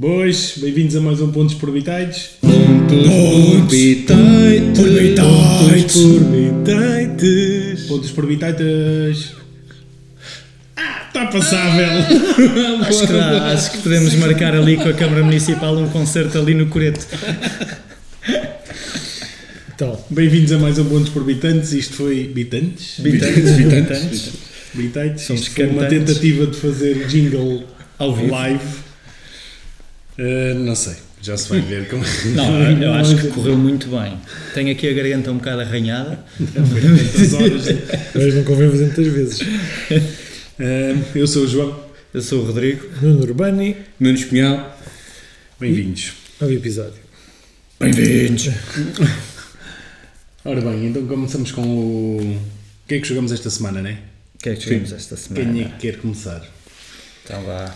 Boas, bem-vindos a mais um Pontos por Bitaites. Pontos por bitaites. Por bitaites. Pontos por bitaites. Pontos por Bitaites. Ah, está passável! Acho que, acho que podemos marcar ali com a Câmara Municipal um concerto ali no Coreto. Então, bem-vindos a mais um Pontos por Bitantes. Isto foi. Bitantes? Bitantes, bitantes. Bitaites. Somos Isto foi uma tentativa de fazer jingle Ao vivo. live. Uh, não sei, já se vai ver como. Não, eu acho que correu muito bem. Tenho aqui a garganta um bocado arranhada. Horas. Hoje não convém fazer muitas vezes. Uh, eu sou o João. Eu sou o Rodrigo. Nuno Urbani, Nuno Espinhal. Bem-vindos. novo episódio. Bem-vindos. Ora bem, então começamos com o. O que é que jogamos esta semana, né? O que é que jogamos esta semana? Quem é que quer começar? Então vá.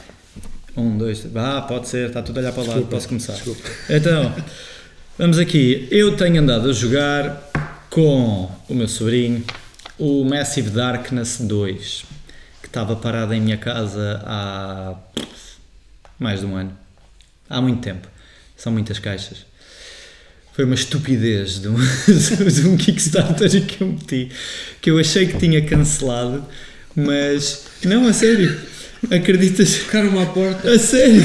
Um, dois, três. Ah, pode ser, está tudo a olhar para o lado, posso começar. desculpa. Então, vamos aqui. Eu tenho andado a jogar com o meu sobrinho o Massive Darkness 2, que estava parado em minha casa há mais de um ano. Há muito tempo. São muitas caixas. Foi uma estupidez de um, de um Kickstarter que eu meti, que eu achei que tinha cancelado, mas não, a sério. Acreditas? Tocaram-me à porta. A sério?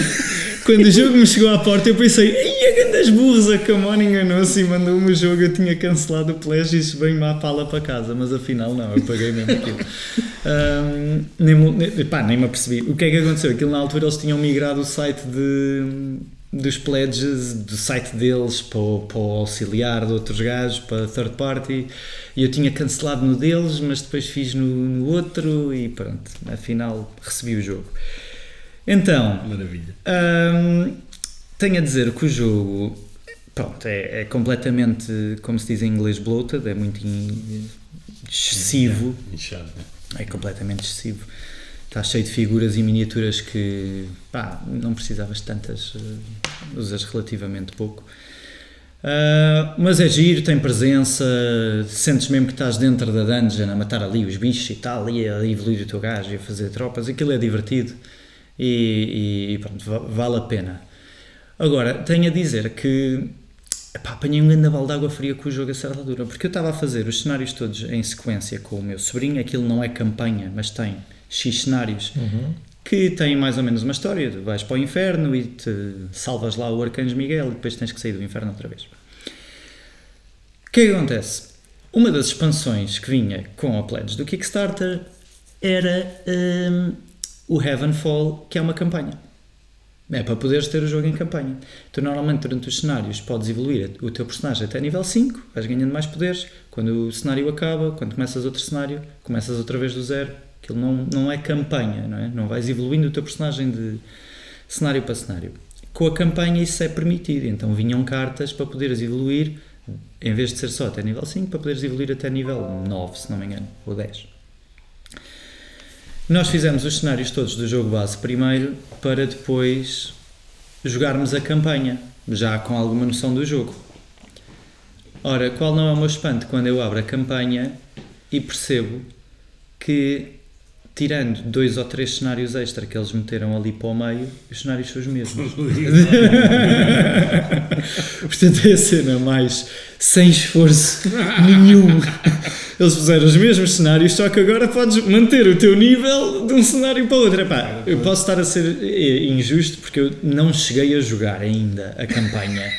Quando o jogo me chegou à porta, eu pensei, ai, a grandes burros, a Camon enganou-se e mandou-me o jogo. Eu tinha cancelado o pledge e isso veio-me à pala para casa, mas afinal não, eu paguei mesmo aquilo. Ahm, nem, nem, pá, nem me apercebi. O que é que aconteceu? Aquilo na altura eles tinham migrado o site de, dos pledges, do site deles para o, para o auxiliar de outros gajos, para third party, e eu tinha cancelado no deles, mas depois fiz no, no outro e pronto, afinal recebi o jogo. Então, Maravilha. Hum, tenho a dizer que o jogo pronto, é, é completamente, como se diz em inglês, bloated, é muito in- excessivo, Inchado, né? é completamente excessivo. Está cheio de figuras e miniaturas que pá, não precisavas tantas, eh, usas relativamente pouco. Ah, mas é giro, tem presença, sentes mesmo que estás dentro da dungeon a matar ali os bichos e tal, e a evoluir o teu gajo e a fazer tropas, aquilo é divertido e, e pronto, va- vale a pena. Agora, tenho a dizer que epá, apanhei um grande balde de água fria com o jogo a certa altura, porque eu estava a fazer os cenários todos em sequência com o meu sobrinho, aquilo não é campanha, mas tem X cenários que têm mais ou menos uma história, vais para o inferno e te salvas lá o Arcanjo Miguel e depois tens que sair do inferno outra vez. O que é que acontece? Uma das expansões que vinha com a pledge do Kickstarter era hum, o Heavenfall, que é uma campanha. É para poderes ter o jogo em campanha. Tu normalmente durante os cenários podes evoluir o teu personagem até nível 5, vais ganhando mais poderes. Quando o cenário acaba, quando começas outro cenário, começas outra vez do zero. Aquilo não, não é campanha, não é? Não vais evoluindo o teu personagem de cenário para cenário. Com a campanha isso é permitido, então vinham cartas para poderes evoluir, em vez de ser só até nível 5, para poderes evoluir até nível 9, se não me engano, ou 10. Nós fizemos os cenários todos do jogo base primeiro para depois jogarmos a campanha, já com alguma noção do jogo. Ora, qual não é o meu espanto quando eu abro a campanha e percebo que, tirando dois ou três cenários extra que eles meteram ali para o meio, os cenários são os mesmos. Portanto, é a cena mais sem esforço nenhum. Eles fizeram os mesmos cenários, só que agora podes manter o teu nível de um cenário para o outro. Epá, eu posso estar a ser eh, injusto porque eu não cheguei a jogar ainda a campanha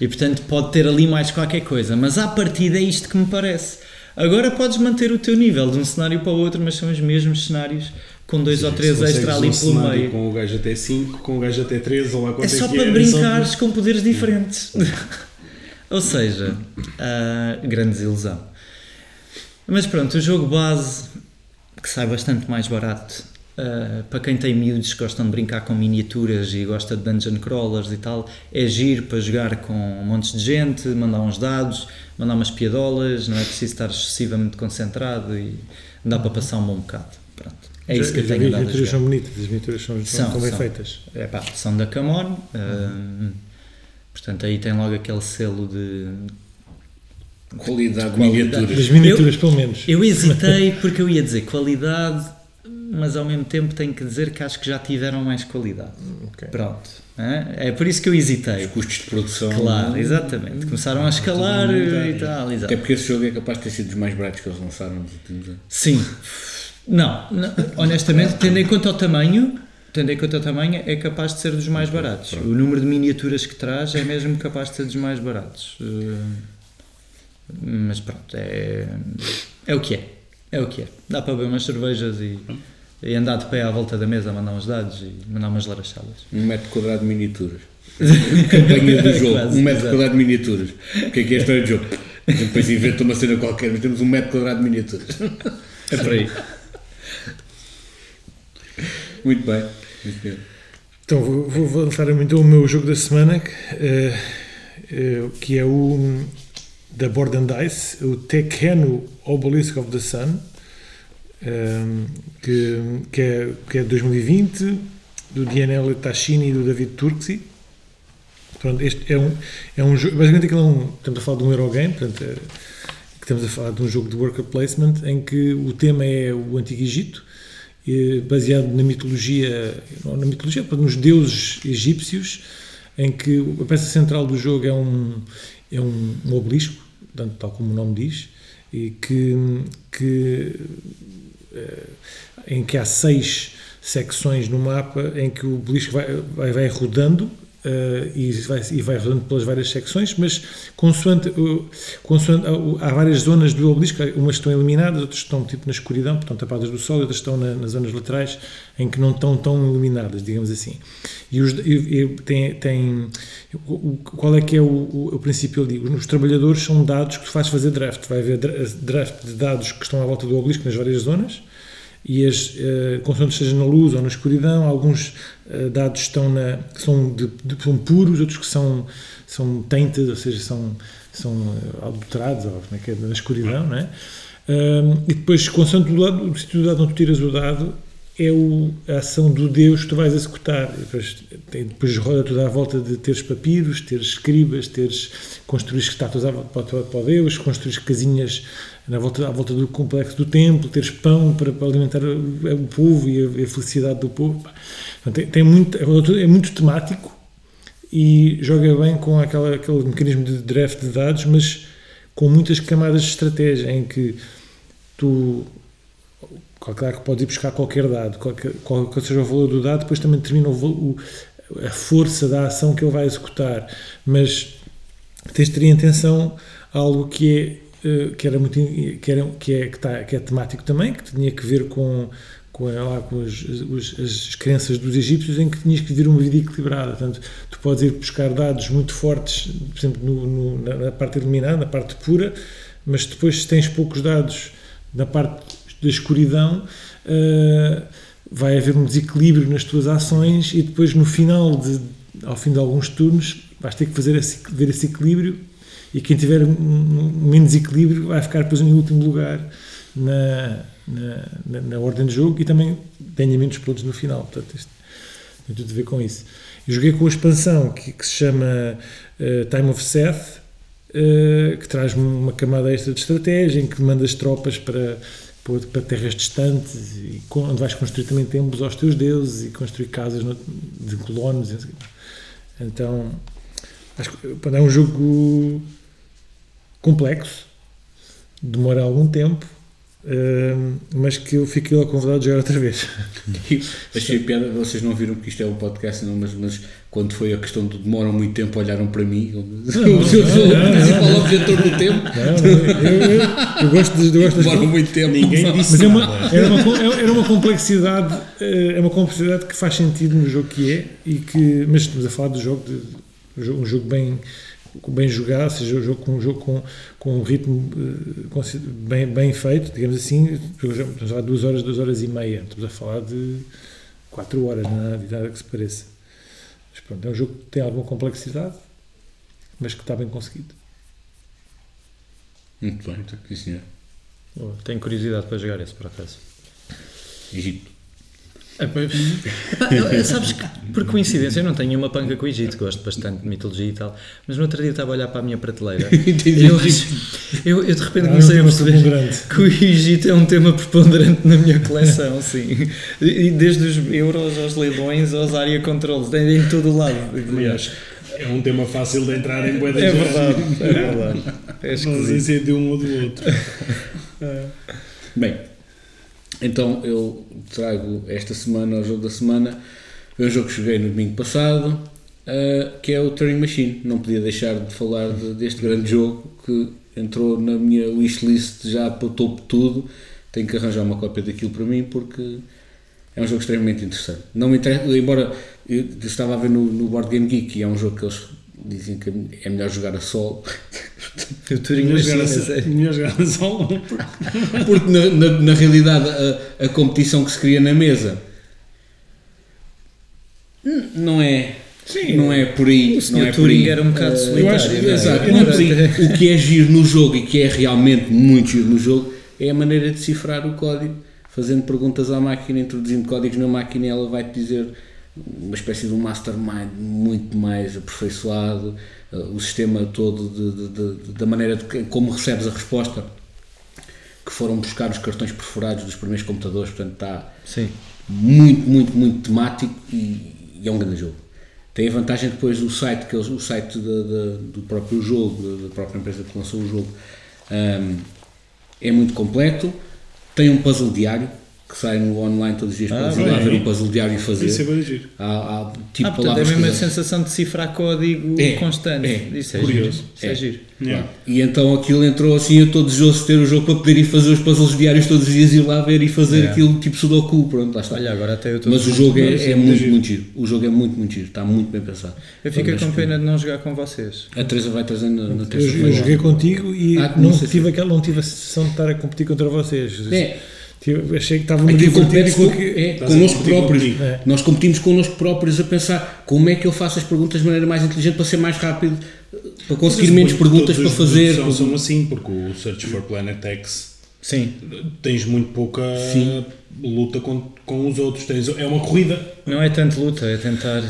e, portanto, pode ter ali mais qualquer coisa, mas à partida é isto que me parece. Agora podes manter o teu nível de um cenário para o outro, mas são os mesmos cenários com dois ou três extra ali pelo meio. Com o gajo até 5, com o gajo até 3, ou lá quanto É só que para é, brincares com poderes diferentes. Ou seja, ah, grande desilusão. Mas pronto, o jogo base, que sai bastante mais barato, ah, para quem tem miúdos que gostam de brincar com miniaturas e gosta de dungeon crawlers e tal, é giro para jogar com montes de gente, mandar uns dados, mandar umas piadolas, não é preciso estar excessivamente concentrado e dá para passar um bom bocado. Pronto. É isso que eu tenho As miniaturas são bonitas, as miniaturas são, são, São, bem são. feitas. É pá, são da Camon. hum, portanto, aí tem logo aquele selo de. Qualidade de Qualidade. miniaturas. Das miniaturas, pelo menos. Eu hesitei porque eu ia dizer qualidade, mas ao mesmo tempo tenho que dizer que acho que já tiveram mais qualidade. Ok. Pronto. hã? É por isso que eu hesitei. Os custos de produção. Claro, exatamente. Começaram a escalar tudo e tal. Até Exato. porque esse jogo é capaz de ter sido dos mais baratos que eles lançaram nos últimos anos. Sim. Não, não, honestamente, tendo em conta o tamanho, tendo em conta o tamanho, é capaz de ser dos mais baratos. O número de miniaturas que traz é mesmo capaz de ser dos mais baratos. Eh, Mas pronto, é, é o que é. É o que é. Dá para beber umas cervejas e, e andar de pé à volta da mesa a mandar uns dados e mandar umas larachadas. Um metro quadrado de miniaturas. Campanha do jogo. Quase, um metro exato. quadrado de miniaturas. O que é que é a história do jogo? Depois inventa uma cena qualquer, mas temos um metro quadrado de miniaturas. É por aí. Muito bem. Muito bem. Então vou, vou voltar então o meu jogo da semana, que, eh, eh, que é o da Board and Dice, o Tekhenu Obelisk of the Sun, que, que, é, que é de 2020, do Daniel Tachini e do David Turksi. Pronto, este é um, é um jogo, basicamente aquilo é um, estamos a falar de um Eurogame, portanto, é, estamos a falar de um jogo de worker placement em que o tema é o Antigo Egito, baseado na mitologia, não na mitologia, nos deuses egípcios, em que a peça central do jogo é um, é um, um obelisco, portanto, tal como o nome diz, e que, que em que há seis secções no mapa em que o obelisco vai, vai, vai rodando eh, e, vai, e vai rodando pelas várias secções, mas consoante, o- consoante há- há várias zonas do obelisco, umas estão eliminadas, outras estão tipo na escuridão, portanto tapadas do sol, outras estão na- nas zonas laterais em que não estão tão iluminadas, digamos assim. E, os, e, e tem, tem o- qual é que é o, o, o princípio ali? Os trabalhadores são dados que tu fazes fazer draft. Vai haver dra- draft de dados que estão à volta do obelisco nas várias zonas e as, consoante esteja na luz ou na escuridão, alguns eh, dados estão na, são, de, de- são puros, outros que são, são tainted, ou seja, são, são eh, adulterados, ou é é, na escuridão, não é? E depois, consoante o, dado, o sítio do dado onde tu tiras o dado, é o, a ação do Deus que tu vais executar. E depois, tem- depois roda tudo à volta de teres papiros, teres escribas, teres construir estátuas para, para o Deus, construir casinhas na volta, à volta do complexo do templo, teres pão para, para alimentar o, o povo e a, a felicidade do povo. Portanto, Tem, tem muito, é muito temático e joga bem com aquela, aquele mecanismo de draft de dados, mas com muitas camadas de estratégia em que tu claro que podes ir buscar qualquer dado, qualquer, qualquer seja o valor do dado, depois também determina o, o- a força da ação que ele vai executar, mas tens de ter em atenção algo que é que era muito que era que é que, está, que é temático também que tinha que ver com com, eh, lá, com as, os- as crenças dos egípcios em que tinhas que viver uma vida equilibrada. Portanto tu podes ir buscar dados muito fortes por exemplo no, no- na, na parte iluminada na parte pura mas depois se tens poucos dados na parte da escuridão eh, vai haver um desequilíbrio nas tuas ações e depois no final de, ao fim de alguns turnos vais ter que fazer esse, ver esse equilíbrio e quem tiver um, menos equilíbrio vai ficar depois em último lugar na, na, na, ordem de jogo e também ganha menos pontos no final portanto isto tem tudo a ver com isso eu joguei com a expansão que, que se chama eh, Time of Seth eh, que traz uma camada extra de estratégia em que mandas tropas para para- terras distantes e onde vais construir também templos aos teus deuses e construir casas de colonos. Então, acho que é um jogo complexo, demora algum tempo, hum, mas que eu fiquei com vontade de jogar outra vez. Achei piada, vocês não viram que isto é um podcast, não, mas, mas quando foi a questão de demoram muito tempo, olharam para mim. Eu sou não, o não, principal objetor do tempo. Não, eu, eu, eu gosto de, eu gosto das Demoram muito tempo. Ninguém disse Mas é uma, nada. era, uma, co- era uma complexidade, eh, é uma complexidade que faz sentido no jogo que é, e que, mas estamos a falar do jogo, de, um jogo- bem, bem jogado, ou seja, um jogo com, um jogo com, com um ritmo eh, bem, bem feito, digamos assim, estamos a falar de duas horas, duas horas e meia, estamos a falar de quatro horas, nada, nada que se pareça. Mas pronto, é um jogo que tem alguma complexidade, mas que está bem conseguido. Muito bem, então, sim, senhor. Tenho curiosidade para jogar esse, por acaso. Egito. É, pois- Epá, eu- eu- sabes que, por coincidência, eu não tenho uma panca com o Egito, gosto bastante de mitologia e tal, mas no outro dia estava a olhar para a minha prateleira e eu, eu, eu de repente Ah, comecei é a perceber preponderante. que o Egito é um tema preponderante na minha coleção, sim. E desde os euros aos leilões aos área controles, tem em todo o lado. Aliás, é um tema fácil de entrar em boeda É verdade, é verdade. É é de um ou do outro. Bem, então eu trago esta semana ao jogo da semana. É um jogo que joguei no domingo passado, eh, que é o Turing Machine. Não podia deixar de falar de- deste grande jogo que entrou na minha wishlist já para o topo de tudo. Tenho que arranjar uma cópia daquilo para mim porque é um jogo extremamente interessante. Não me embora eu estava a ver no, no Board Game Geek e é um jogo que eles dizem que é melhor jogar a solo. O Turing Melhor jogar, a, melhor jogar a solo. Porque na, na, na realidade a, a competição que se cria na mesa não é, não é por aí. O não é por Turing aí. era um bocado solitário. eu acho, é? exato, não é por aí. O que é giro no jogo e que é realmente muito giro no jogo é a maneira de decifrar o código, fazendo perguntas à máquina, introduzindo códigos na máquina e ela vai-te dizer uma espécie de um mastermind muito mais aperfeiçoado, eh, o sistema todo de- de- de- da maneira de como recebes a resposta que foram buscar os cartões perfurados dos primeiros computadores, portanto está Sim. muito, muito, muito temático e, e é um grande jogo. Tem a vantagem depois do site, que eles, o site do próprio jogo, da, própria empresa que lançou o jogo, ahm, é muito completo, tem um puzzle diário que sai no online todos os dias para Ah, ir lá ver um puzzle diário e fazer. Isso é bem giro. Há, há tipo ah, portanto, é mesmo a sensação de cifrar código É, constante. é, Isso é curioso. giro. Isso é, É. giro. Yeah. E então aquilo entrou assim, eu estou desejoso de ter o jogo para poder ir fazer os puzzles diários todos os dias, ir lá ver e fazer Yeah. aquilo tipo sudoku, pronto, lá está. Olha, agora até eu. Mas o jogo é, é é muito, muito giro. muito giro. O jogo é muito, muito giro. Está muito bem pensado. Eu fico com pena de não jogar com vocês. A Teresa vai trazendo na, na Eu, terça-feira. eu joguei contigo e Ah, não, não tive aquela, não tive a sensação de estar a competir contra vocês. É, Achei que divertir compete com com, é, a connosco próprios. contigo. É. Nós competimos connosco próprios a pensar como é que eu faço as perguntas de maneira mais inteligente para ser mais rápido, para conseguir menos perguntas para fazer. São, são assim, porque o Search for Planet X Sim. tens muito pouca Sim. luta com, com os outros. Tens, é uma corrida. Não é tanto luta, é tentar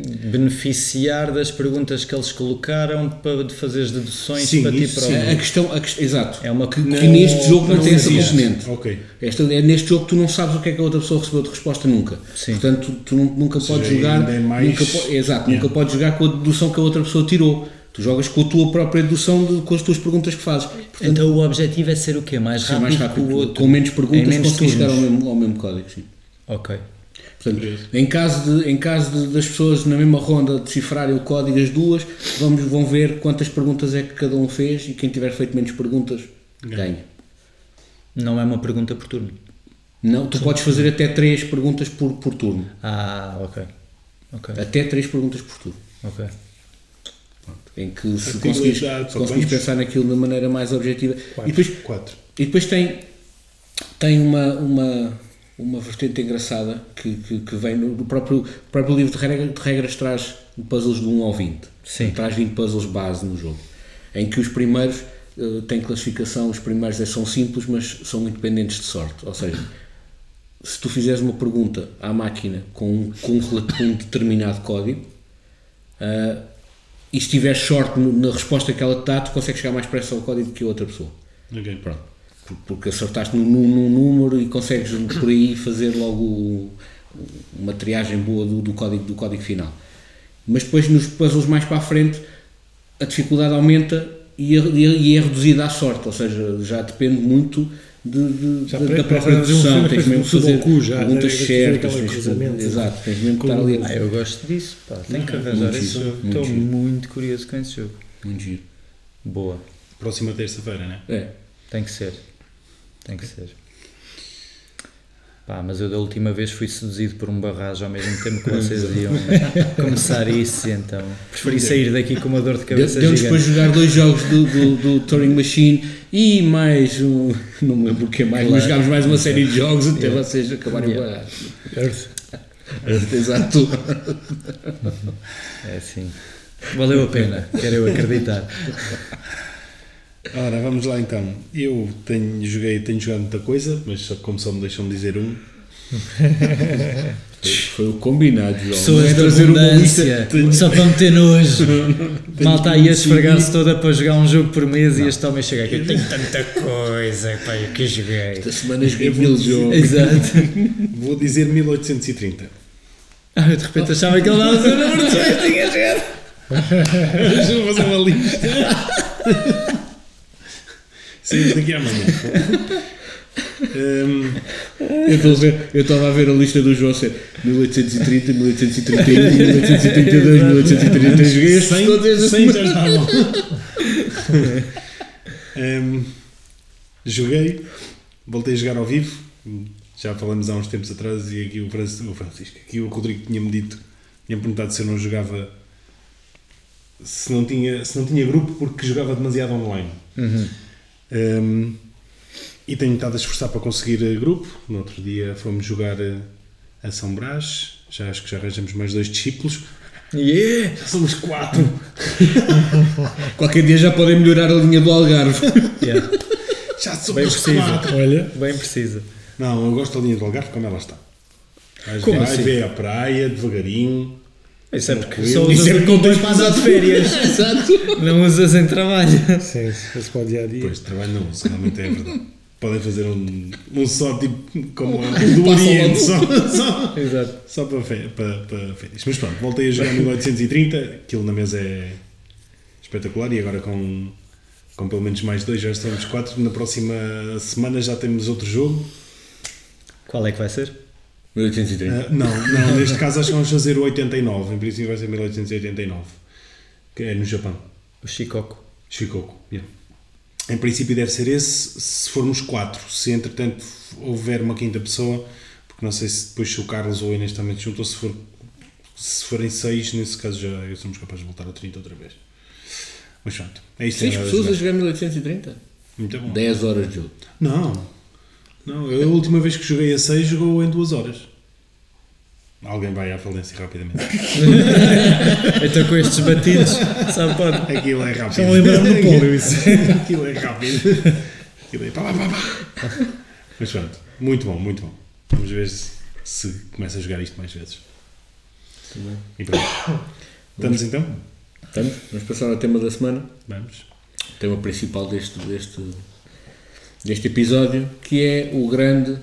beneficiar das perguntas que eles colocaram para fazer as deduções Sim, para ti isso próprio. A, a questão, a quest- exato. É uma que, não- que neste jogo não, não tem essa componente. Ok. Esta, é neste jogo tu não sabes o que é que a outra pessoa recebeu de resposta nunca. Sim. Portanto, tu, tu nu- nunca seja, podes jogar. é mais- Nunca, exato, Yeah. nunca podes jogar com a dedução que a outra pessoa tirou. Tu jogas com a tua própria dedução de, com as tuas perguntas que fazes. Portanto, Então o objetivo é ser o quê? Mais rápido, mais rápido, que o outro. com menos perguntas, Em menos conseguir chegar ao mesmo, ao mesmo código. Sim. Ok. Portanto, em caso, de, em caso de, das pessoas na mesma ronda decifrarem o código as duas, vamos, vão ver quantas perguntas é que cada um fez e quem tiver feito menos perguntas ganha. Não é uma pergunta por turno. Não, tu podes fazer até três perguntas por, por turno. Ah, ok. Ok. Até três perguntas por turno. Ok. Em que se conseguires, se conseguires pensar naquilo de maneira mais objetiva. E depois, Quatro. e depois tem, tem uma, uma, uma vertente engraçada que, que, que vem no, no próprio, próprio livro de, regra, de regras traz puzzles de 1 ao 20. Sim. Traz 20 puzzles base no jogo. Em que os primeiros eh, têm classificação, os primeiros é- são simples, mas são muito dependentes de sorte. Ou seja, se tu fizeres uma pergunta à máquina com, um- com, um, com um determinado código ah, e se tiveres sorte na resposta que ela te dá, tu consegues chegar mais depressa ao código que a outra pessoa. Ok. Pronto. Por- Porque acertaste num, num- num número e consegues por aí fazer logo uma triagem boa do, do código, do código final. Mas depois nos puzzles mais para a frente a dificuldade aumenta e é, e é reduzida à sorte, ou seja, já depende muito de, de- Já da- da própria um dedução, tens mesmo fazer já, perguntas que fazer certas, exato, tens mesmo que estar ali Ah, eu gosto disso. Pá. Tenho que arranjar muito Estou muito curioso com esse jogo. muito giro. Boa. Próxima terça-feira, né? É. Tem que ser. Tem que ser. Pá, mas eu da última vez fui seduzido por um barragem ao mesmo tempo que vocês iam começar isso, então preferi sair daqui com uma dor de cabeça Deu-nos depois gigante. jogar dois jogos do, do, do Turing Machine e mais um. Não me lembro o que é mais, mas Claro. jogámos mais uma série de jogos até vocês acabarem Yeah. yeah. Earth. Exato. É assim. Valeu a pena, quero eu acreditar. Ora, vamos lá então. Eu tenho, joguei, tenho jogado muita coisa, mas só, como só me deixam dizer um, Foi o combinado, João. Não Pessoas é de trazer uma lista. só para meter nojo. Malta aí a esfregar-se toda para jogar um jogo por mês e este homem chega aqui. Tenho tanta coisa, pá, eu que joguei. Esta semana joguei mil jogos. Exato. Vou dizer 1830. Ah, de repente achava que ele dava o número de jogos, tinha jogado. Deixa-me fazer uma lista. Saímos daqui amanhã. Hum, Eu estou a ver- eu estava a ver a lista do João ser 1830, 1831, 1832, 1833. Joguei estes sem, esta sem está bom. Hum, joguei, voltei a jogar ao vivo. Já falamos há uns tempos atrás e aqui o Francisco, o Francisco aqui o Rodrigo tinha-me dito, tinha perguntado se eu não jogava, se não tinha, se não tinha grupo porque jogava demasiado online. Uhum. Um, e tenho estado a esforçar para conseguir eh, grupo. No outro dia fomos jogar eh, a São Brás. Já acho que já arranjamos mais dois discípulos. Yeah! Já somos quatro. Qualquer dia já podem melhorar a linha do Algarve. Yeah. Já Bem somos precisa. quatro. Olha, Bem precisa. Não, eu gosto da linha do Algarve como ela está. Vais Como vai assim? ver a praia devagarinho. Isso é porque só usas Isso o andar de férias. Exato. Não usas em trabalho. sim, se se pode dia a dia. Pois, trabalho não uso, realmente é verdade. Podem fazer um, um só tipo como Um do Oriente, só, só, Exato. só para, fe, para, para férias. Mas pronto, voltei a jogar 1830, aquilo na mesa é espetacular e agora com, com pelo menos mais dois já estamos quatro. Na próxima semana já temos outro jogo. Qual é que vai ser? 1830. Ah, não, não, neste caso acho que vamos fazer o 89, em princípio vai ser 1889, que é no Japão. O Shikoku. Shikoku, yeah. Em princípio deve ser esse, se formos quatro. Se entretanto houver uma quinta pessoa, porque não sei se depois se o Carlos ou a Inês também se juntam, se, for, se forem seis, nesse caso já somos capazes de voltar a 30 outra vez. Mas pronto, é isto. 6 é pessoas a jogar. jogar 1830? Muito bom. 10 horas de jogo. Não, não, eu, a última vez que joguei a 6 jogou em duas horas. Alguém vai à falência rapidamente. Então com estes batidos, só pode. Aquilo é rápido. Já me lembrava do Pólio isso. Aquilo é rápido. Aquilo é pá, pá, pá, pá. Mas pronto, muito bom, muito bom. Vamos ver se, se começa a jogar isto mais vezes. E pronto. Estamos então? Estamos? Vamos passar ao tema da semana. Vamos. O tema principal deste, deste, deste episódio, que é o grande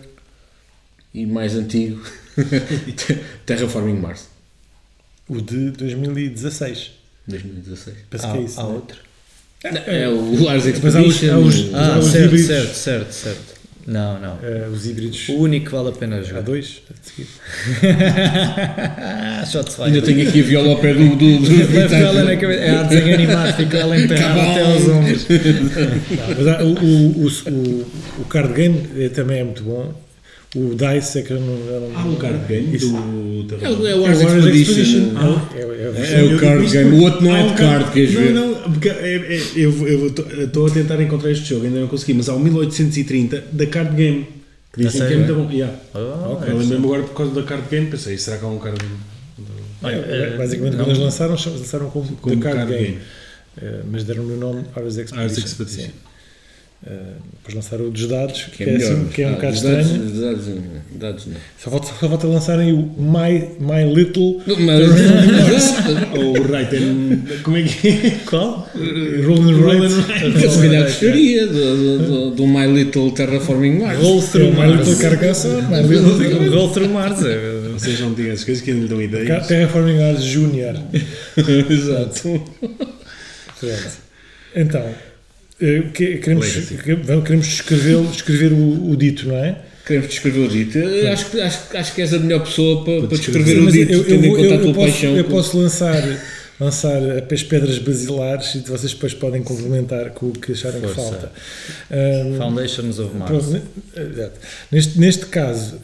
e mais antigo Terraforming Mars, O de 2016. 2016. Penso Há, que é isso. há né? outro. É o Lars Depois há os- Expedition. há os- há Ah, os certo, certo, certo, certo. Não, não. Eh, os híbridos. O único que vale a pena Há jogar. dois a seguir. Shots Ainda fired. tenho aqui a viola ao pé do. do, do ela na cabeça. É a desenho animado, fica ela emperrada Cabal. até aos ombros. Não, mas há- o, o, o, o, o card game eh, também é muito bom. O Dice é que eu não. eu não- Há um card game Isso. do É o, Terraform. é o É o Expedition. Expedition. Ah. É, o- é, o- É o card game. O outro não é Há de card, queres não, ver? Não, porque é- é- eu estou a tentar encontrar este jogo, ainda não consegui, mas há o 1830 da card game. Que dizem que é muito bom. Yeah. Oh, eu lembrei-me agora por causa da card game, pensei, será que há um card game? Olha, é, eh, basicamente, quando eles lançaram, lançaram como, Como The Card, card Game. game. Eh, mas deram-lhe o nome Ars Expedition. Ars Expedition. Sim. Eh, depois lançaram o dos dados, que, Que é, é, melhor. assim, que é um Ah, bocado dados, estranho. os dados, os dados não. Só falta, só falta lançarem o My, My Little Mas, Ou o and. Como é que é? Qual? Rolling Right. eu se calhar gostaria do, My Little Terraforming Mars. Roll É through My Little Mars. Carcassonne, My Little Roll through Mars. é- Vocês não digam essas coisas que ainda lhe dão ideias. Terraforming Mars Junior. Exato. Pronto. Então, eh, que- queremos, queremos descrever, descrever o, o dito, não é? Queremos descrever o dito. Eu Acho, que- acho, acho que és a melhor pessoa para, para descrever o dito, eu, eu, tendo em vou- conta eu- a tua eu posso, paixão. eu posso lançar, lançar as pedras basilares e vocês depois podem complementar com o que acharem que Força. falta. Ahm, Foundations of Mars. Neste, neste caso,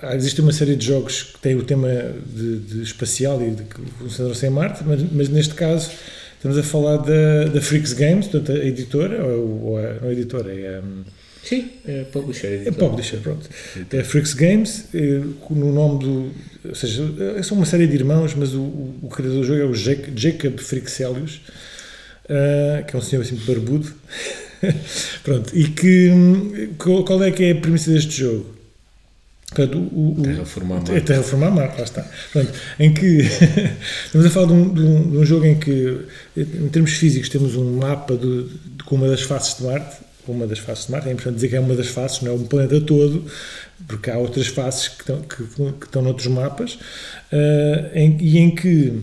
há- existe uma série de jogos que têm o tema de, de espacial e de que funcionam em Marte, mas, mas neste caso estamos a falar da, da Freaks Games, portanto a editora, ou, ou a, não a editora, é, hum, Sim, é publisher. é Publisher, pronto. É Freaks Games, eh, no nome do. Ou seja, eh, são uma série de irmãos, mas o, o, o criador do jogo é o Jac- Jacob Frixelius, eh, que é um senhor assim barbudo. pronto, e que. Qual é que é a premissa deste jogo? Portanto, o, o, Terraformar É Marte. Terraformar Marte, lá está. Portanto, em que estamos a falar de um, de um- de um jogo em que, em termos físicos, temos um mapa de, de- com uma das faces de Marte. Uma das faces de Marte, é importante dizer que é uma das faces, não é um planeta todo, porque há outras faces que estão, que, que estão noutros mapas, eh, em- e em que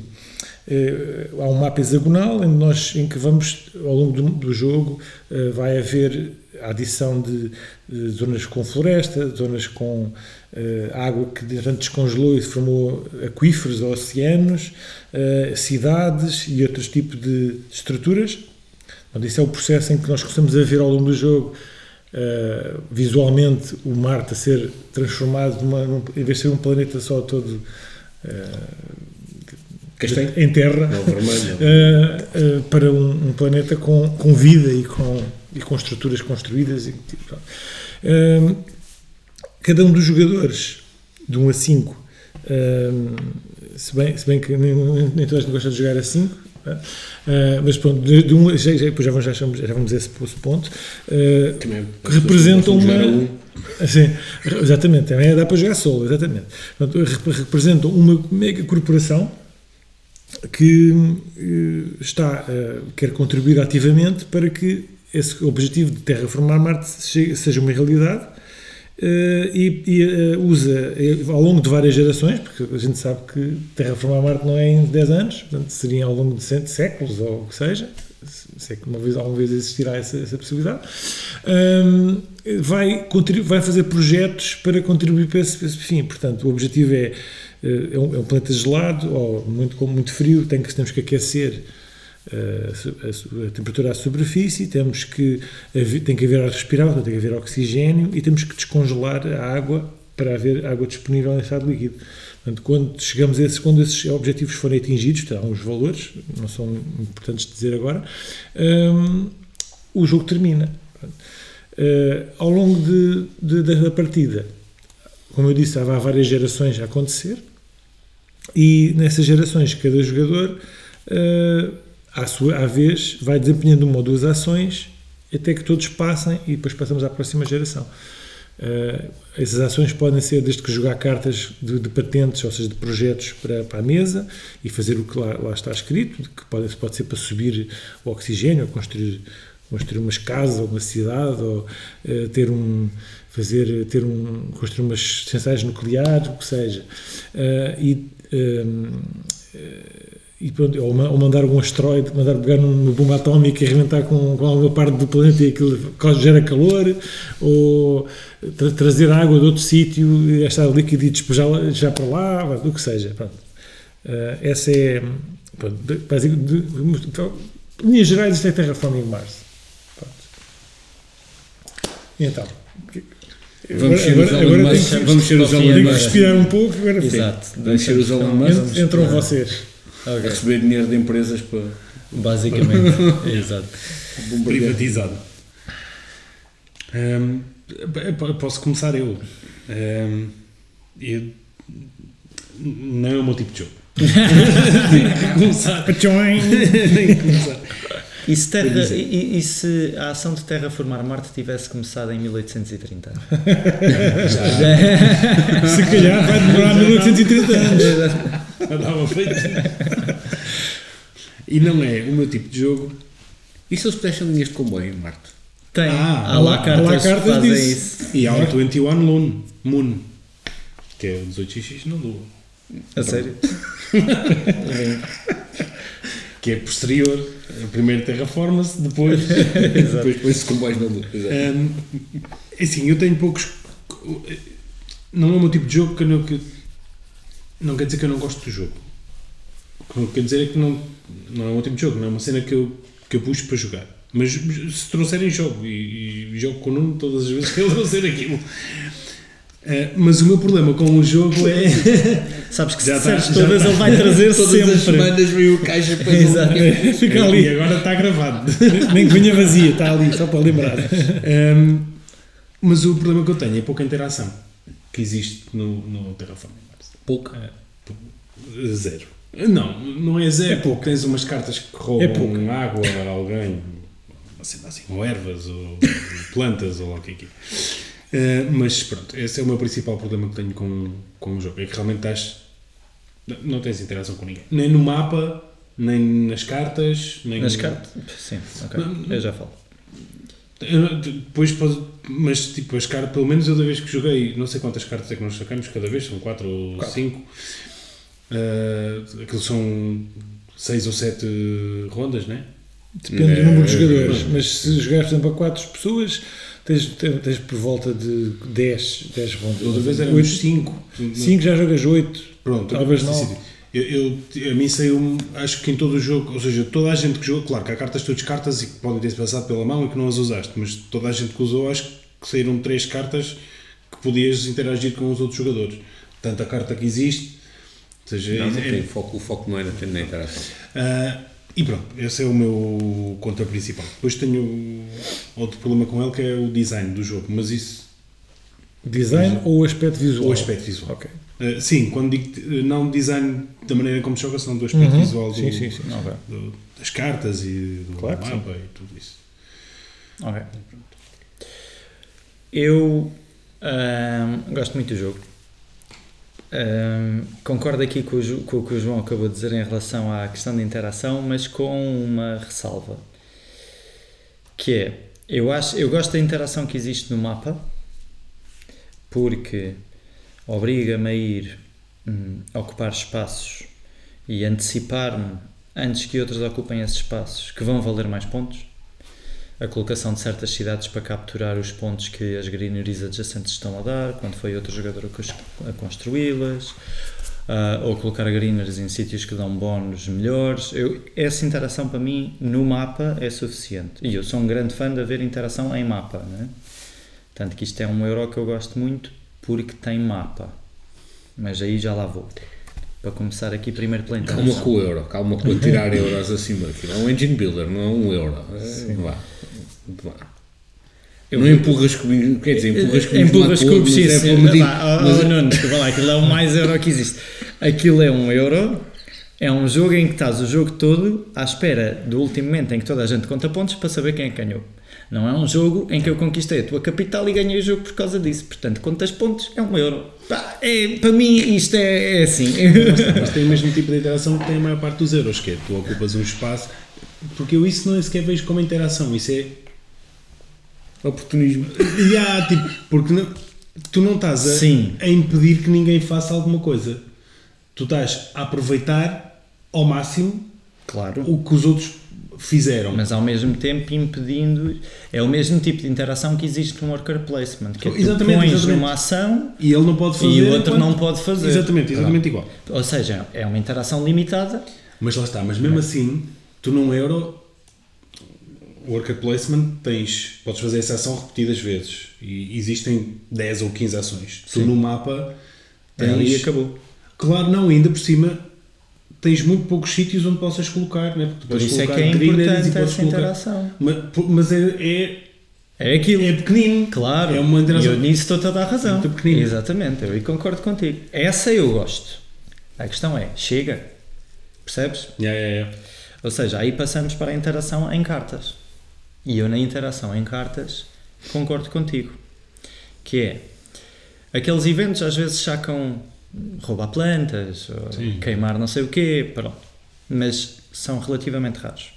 eh, há um mapa hexagonal em, nós, em que vamos, ao longo do, do jogo, eh, vai haver a adição de, de zonas com floresta, zonas com água que de repente descongelou e formou aquíferos ou oceanos, cidades e outros tipos de estruturas. Portanto, isso é o processo em que nós começamos a ver ao longo do jogo eh, visualmente o Marte a ser transformado numa, num, em vez de ser um planeta só todo Castanho? em terra eh, eh, para um, um planeta com, com vida e com, e com estruturas construídas. E, tipo, cada um dos jogadores, de 1 a 5, eh, se, bem, se bem que nem, nem, nem toda a gente gosta de jogar a 5, eh, mas pronto, de, de um, já, já, já, vamos, já, já vamos a esse, esse ponto. Também, as pessoas uma. gostam de jogar a um. Sim, exatamente, também dá para jogar solo, exatamente. Portanto, rep- representam uma mega corporação que eh, está, eh, quer contribuir ativamente para que esse objetivo de terraformar Marte seja uma realidade e, e, eh, usa eh, ao longo de várias gerações, porque a gente sabe que terraformar Marte não é em 10 anos, portanto seria ao longo de séculos ou o que seja, se é que uma vez, alguma vez existirá essa, essa possibilidade, Hum, vai, contribu- vai fazer projetos para contribuir para esse, para esse fim. Portanto, o objetivo é, eh, é, um, é um planeta gelado ou muito, muito frio, tem que, temos que aquecer eh, a, a a temperatura à superfície, temos que, tem que haver ar respirável, tem que haver oxigênio e temos que descongelar a água para haver água disponível em estado líquido. Portanto, quando chegamos a esses, quando esses objetivos forem atingidos, terão os valores, não são importantes dizer agora, hum, o jogo termina. Eh, ao longo de, de- da partida, como eu disse, há várias gerações a acontecer e nessas gerações cada jogador eh, à sua à vez vai desempenhando uma ou duas ações até que todos passem e depois passamos à próxima geração. Eh, essas ações podem ser desde que jogar cartas de, de patentes, ou seja, de projetos para, para a mesa e fazer o que lá, lá está escrito, que pode, pode ser para subir o oxigênio, construir, construir umas casas ou uma cidade, ou eh, ter um fazer ter um construir umas centrais nucleares, o que seja. Eh, e ehm, e pronto, ou, ou mandar um asteroide, mandar pegar numa bomba atómica e arrebentar com, com alguma parte do planeta e aquilo gera calor, ou tra- trazer água de outro sítio, e esta líquida e despejá-la já para lá, o que seja. Pronto. Eh, essa é. Pronto, de, basic- de, de, então, linhas gerais, isto é Terraforming Mars. Pronto. Então. Vamos ser os Elon Musk, vamos ser os Elon Musk. respirar um pouco, agora. Exato. Vamos ser os Elon Musk. Entram esperar. Vocês. a receber dinheiro de empresas para Basicamente. Exato. privatizado. P- posso começar eu. Hum, eu- Não é o meu tipo de jogo. começar. Pachoing! Nem começar. E se, terra, dizer. e, e- se a ação de terraformar Marte tivesse começado em 1830? Se calhar vai demorar 1830 anos. Andava feito. E não é o meu tipo de jogo. E se eles pudessem linhas de comboio em Marte? Tem. Ah, há lá cartas, fazem disso. isso. E há o 21 Moon, Moon que é o 18xx na Lua. A sério? Que é posterior. Primeiro terraforma-se, depois. Depois põe-se comboios na lua. É assim, eu tenho poucos. Não é o meu tipo de jogo que eu não. Que, não quer dizer que eu não gosto do jogo. O que não quer dizer é que não, não é o meu tipo de jogo, não é uma cena que eu, que eu puxo para jogar. Mas se trouxerem jogo e, e jogo com o Nuno todas as vezes que ele trouxer aquilo. Eh, mas o meu problema com o jogo é. Sabes que se Já tá- disseres todas, tá. ele vai trazer Todas sempre. as semanas veio a caixa para Exato. Fica E ali. agora está gravado. Nem que venha vazia, está ali, só para lembrar. Um, mas o problema que eu tenho é pouca interação que existe no, no Terraforming Mars. pouco. Zero. Não, não é zero. É pouco. Tens umas cartas que roubam É água a alguém, assim, ou ervas, ou plantas, ou lá o que é que é. Uh, mas pronto, esse é o meu principal problema que tenho com, com o jogo. É que realmente estás. Não tens interação com ninguém. Nem no mapa, nem nas cartas, nem. Nas cartas? Sim, ok. Não, Eu já falo. Eu- Depois pode. Mas tipo, as cartas, pelo menos eu da vez que joguei, não sei quantas cartas é que nós sacamos cada vez, são 4 ou Quatro. 5. Uh, aquilo são 6 ou 7 rondas, né? Depende do É, número de é, jogadores. é. Mas se jogares, por exemplo, a 4 pessoas, tens, tens por volta de 10, 10 rondas. Outra vez éramos 5. 5 já jogas 8. Pronto, Talvez não Eu, eu, a mim saiu, acho que em todo o jogo, ou seja, toda a gente que jogou, claro que há cartas que tu descartas e que podem ter passado pela mão e que não as usaste, mas toda a gente que usou, acho que saíram três cartas que podias interagir com os outros jogadores. Tanto a carta que existe, ou seja, Não, não é- tem foco, o foco não é na, interação. ah, e pronto, esse é o meu contra principal. Depois tenho outro problema com ele que é o design do jogo, mas isso, Design ou o aspecto visual? o aspecto visual. Ok. Ah, sim, quando digo eh, não design da maneira como joga, senão do aspecto Uhum. visual do, Sim, sim, sim. Ok. do- das cartas e do Claro mapa e tudo isso. Ok. Eu ahm, gosto muito do jogo. Ahm, concordo aqui com o, com o que o João acabou de dizer em relação à questão da interação, mas com uma ressalva. Que é, eu, acho, eu gosto da interação que existe no mapa, porque obriga-me a ir hum, ocupar espaços e antecipar-me antes que outros ocupem esses espaços que vão valer mais pontos a colocação de certas cidades para capturar os pontos que as greeneries adjacentes estão a dar, quando foi outro jogador a cons- a construí-las, ah, ou colocar greeneries em sítios que dão bónus melhores. Eu, essa interação para mim no mapa é suficiente. E eu sou um grande fã de haver interação em mapa. Né? Tanto que isto é um euro que eu gosto muito porque tem mapa. Mas aí já lá vou. Para começar aqui primeiro pela Calma interação. com o euro, calma com a tirar euros acima daquilo. É um engine builder, não é um euro. É, vá. Vá. Eu não empurras cubinhos, quer dizer, empurras cubinhos Empurras mas sim, é sim. Vá, oh, Mas oh, é- Nuno, desculpa lá, aquilo é o mais euro que existe. Aquilo é um euro, é um jogo em que estás o jogo todo à espera do último momento em que toda a gente conta pontos para saber quem é que ganhou. Não é um jogo em que eu conquistei a tua capital e ganhei o jogo por causa disso. Portanto, quantas pontos é um euro. Pá, é, para mim, isto é, é assim. Mas tem o mesmo tipo de interação que tem a maior parte dos euros, que é tu ocupas um espaço. Porque eu isso não é sequer vejo como interação, isso é. Oportunismo. Há, tipo, porque não- tu não estás a, a impedir que ninguém faça alguma coisa. Tu estás a aproveitar ao máximo claro. o que os outros fizeram. Mas ao mesmo tempo impedindo. É o mesmo tipo de interação que existe no worker placement. Que é tu Exatamente, pões exatamente. uma ação E ele não pode fazer. e o outro enquanto- não pode fazer. Exatamente, exatamente igual. Ou seja, é uma interação limitada. Mas lá está, mas mesmo assim, tu num euro, worker placement, tens, podes fazer essa ação repetidas vezes e existem 10 ou 15 ações. Tu Sim. no mapa Tem ali e tens. acabou. Claro, não, ainda por cima tens muito poucos sítios onde possas colocar, né? Porque tu Por isso é que é importante e essa colocar- interação. Mas, mas é, é, É aquilo. é pequenino. Claro. É uma E interação. eu nisso estou toda a razão. Muito pequenino. Exatamente, eu concordo contigo. Essa eu gosto. A questão é, chega. Percebes? Yeah, yeah, yeah. Ou seja, aí passamos para a interação em cartas. E eu na interação em cartas concordo contigo. Que é aqueles eventos às vezes sacam roubar plantas, queimar não sei o quê, pronto. Mas são relativamente raros.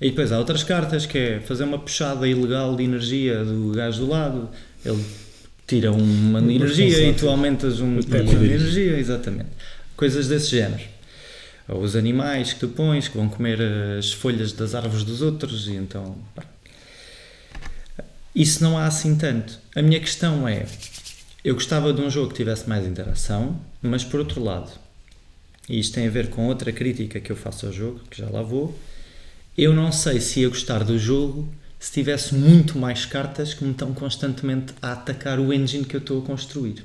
E depois há outras cartas que é fazer uma puxada ilegal de energia do gajo do lado, ele tira uma Uma energia e tu aumentas um pouco de energia, exatamente. Coisas desse género. Ou os animais que tu pões que vão comer as folhas das árvores dos outros e então. pá. Isso não há assim tanto. A minha questão é: eu gostava de um jogo que tivesse mais interação, mas por outro lado, e isto tem a ver com outra crítica que eu faço ao jogo, que já lá vou, eu não sei se ia gostar do jogo se tivesse muito mais cartas que me estão constantemente a atacar o engine que eu estou a construir.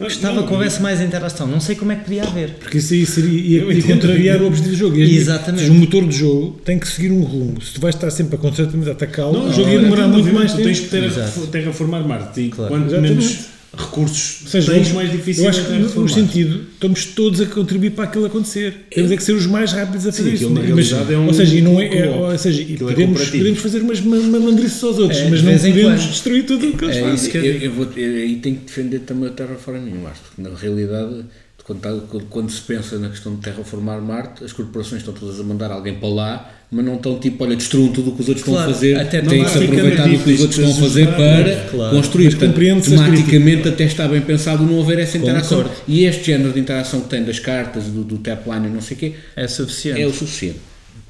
Gostava Não, que houvesse mais interação, não sei como é que podia haver. Porque isso aí seria, ia, ia contrariar o objetivo do jogo. E- Exatamente. ou seja, O motor do jogo tem que seguir um rumo. Se tu vais estar sempre a constantemente atacá-lo, o jogo ia não, demorar muito mais tu tempo. tens que ter Exato. a terraformar Marte e Claro. quanto Exatamente. menos recursos seja, tens, eu- mais difícil eu acho é que no sentido estamos todos a contribuir para aquilo acontecer. Temos é que ser os mais rápidos a fazer Sim, isso. na Mas- é um ou seja, não é, é- co-op. ou seja, é podemos, cooperativo. podemos fazer umas ma- malandrices aos outros, É, mas não podemos destruir tudo o que eles É fazem. eu eu, eu vou, eu, aí tenho que defender também a terraforming Marte, porque na realidade, quando, tá- quando- quando se pensa na questão de terraformar Marte, as corporações estão todas a mandar alguém para lá, mas não estão tipo, olha, destruam tudo o que os outros Claro, a fazer, até têm que se aproveitar do que os outros a fazer para claro. construir. Portanto, tematicamente até está bem pensado não haver essa interação. Concordo. E este género de interação que tem das cartas, do, do tap line e não sei o quê, É suficiente. é o suficiente.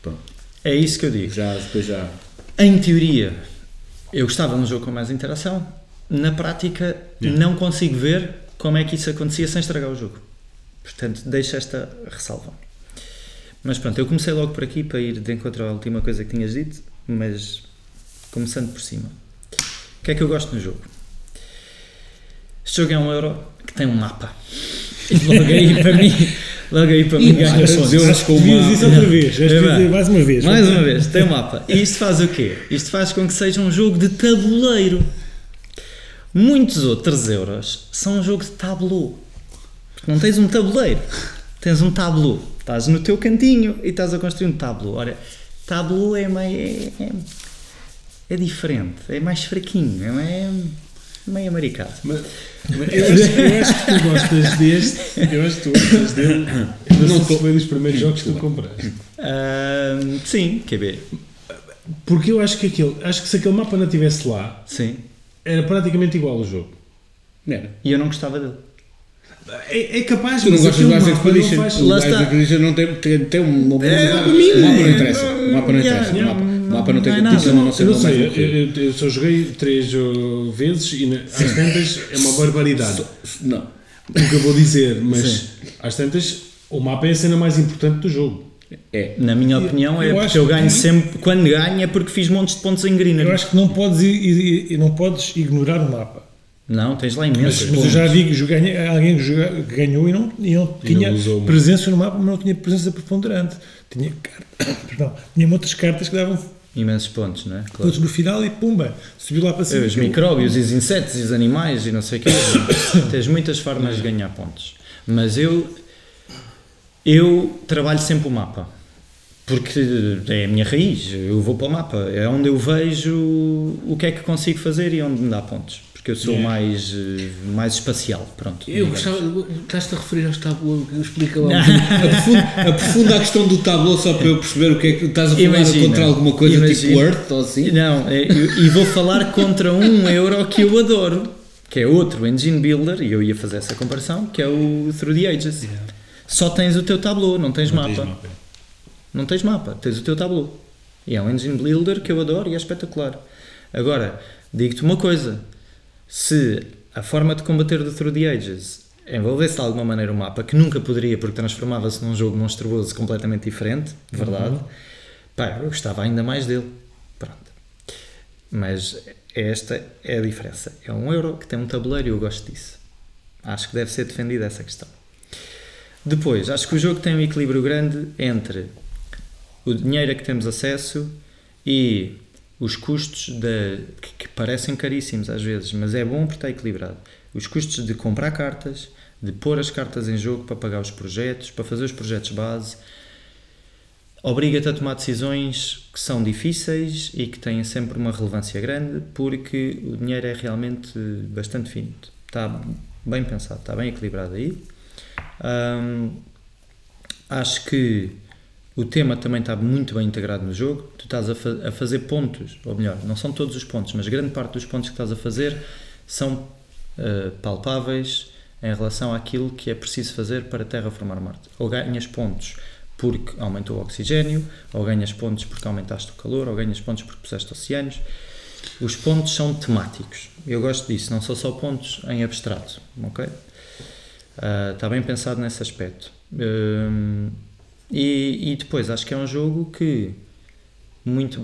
Pronto, É isso que eu digo. já, depois já. Em teoria, eu gostava de um jogo com mais interação. Na prática, não consigo ver como é que isso acontecia sem estragar o jogo. Portanto, deixo esta ressalva. Mas pronto, eu comecei logo por aqui para ir de encontro à última coisa que tinhas dito, mas começando por cima. O que é que eu gosto no jogo? Este jogo é um euro que tem um mapa. E logo aí para mim, logo aí para mim ganha eu Acho que devias isso outra vez. É mais uma vez. Mais uma vez, tem um mapa. E isto faz o quê? Isto faz com que seja um jogo de tabuleiro. Muitos outros euros são um jogo de tabuleiro. Não tens um tabuleiro, tens um tabuleiro. Estás no teu cantinho e estás a construir um tabuleiro. Ora, tabuleiro é meio. É, é diferente, é mais fraquinho, é meio, meio americano. Mas, mas eu, acho, eu acho que tu gostas deste, eu acho que tu gostas dele. Eu não, sei se foi dos primeiros jogos que tu compraste. Ahm, sim, QB. Porque eu acho que aquele, acho que se aquele mapa não estivesse lá, Sim. era praticamente igual ao jogo. Era. E eu não gostava dele. É, é capaz, Tu não mas gostas do Last mapa não Expedition? faz... O está. Expedition não tem, tem, tem um bom É, mim, mapa não é, interessa. O mapa não interessa. Yeah, mapa, o mapa não tem é competição a não ser não sei, eu, eu- só joguei três uh, vezes e na- às tantas é uma barbaridade. Não. O que eu vou dizer, mas Sim. às tantas o mapa é a cena mais importante do jogo. É. Na minha opinião, é eu porque eu ganho que- sempre. Quando ganho é porque fiz montes de pontos em greener. Eu acho que não podes, ir- ir- ir- não podes ignorar o mapa. Não, tens lá Mas, imensos mas eu pontos. já vi que joguei- alguém que que ganhou e não, e não E não tinha usou muito. presença no mapa, mas não tinha presença preponderante. Tinha, perdão, tinha muitas cartas que davam Imensos pontos, não é? Claro. pontos no final e pumba, subiu lá para cima. Os micróbios, e os insetos, e os animais e não sei o quê. Tens muitas formas de ganhar pontos. Mas eu, eu trabalho sempre o mapa. Porque é a minha raiz. Eu vou para o mapa. É onde eu vejo o que é que consigo fazer e onde me dá pontos. Porque eu sou Yeah. mais, eh, mais espacial. Pronto. Eu gostava, estás-te a referir aos tabulos, explica lá aprofunda, aprofunda a questão do tabuleiro só para eu perceber o que é que estás a falar Imagina, contra alguma coisa tipo imagina. Word ou assim. Não, é, eu- e vou falar contra um euro que eu adoro, que é outro engine builder, e eu ia fazer essa comparação, que é o Through the Ages. Só tens o teu tableau, não tens Não mapa. tens mapa. Não tens mapa, tens o teu tableau. E é um engine builder que eu adoro e é espetacular. Agora, digo-te uma coisa: se a forma de combater do Through the Ages envolvesse de alguma maneira o mapa, que nunca poderia porque transformava-se num jogo monstruoso completamente diferente, verdade, pá, eu gostava ainda mais dele. Pronto. Mas esta é a diferença. É um euro que tem um tabuleiro e eu gosto disso. Acho que deve ser defendida essa questão. Depois, acho que o jogo tem um equilíbrio grande entre o dinheiro a que temos acesso e os custos de, que, que parecem caríssimos às vezes, mas é bom porque está equilibrado. Os custos de comprar cartas, de pôr as cartas em jogo para pagar os projetos, para fazer os projetos base, obriga-te a tomar decisões que são difíceis e que têm sempre uma relevância grande porque o dinheiro é realmente bastante finito. Está bem pensado, está bem equilibrado aí. Hum, acho que o tema também está muito bem integrado no jogo. Tu estás a, fa- a fazer pontos, ou melhor, não são todos os pontos, mas grande parte dos pontos que estás a fazer são eh, palpáveis em relação àquilo que é preciso fazer para terraformar Marte. Ou ganhas pontos porque aumentou o oxigênio, ou ganhas pontos porque aumentaste o calor, ou ganhas pontos porque puseste oceanos. Os pontos são temáticos. Eu gosto disso, não são só pontos em abstrato, ok? Ah, está bem pensado nesse aspecto. Hum, e, e depois acho que é um jogo que muito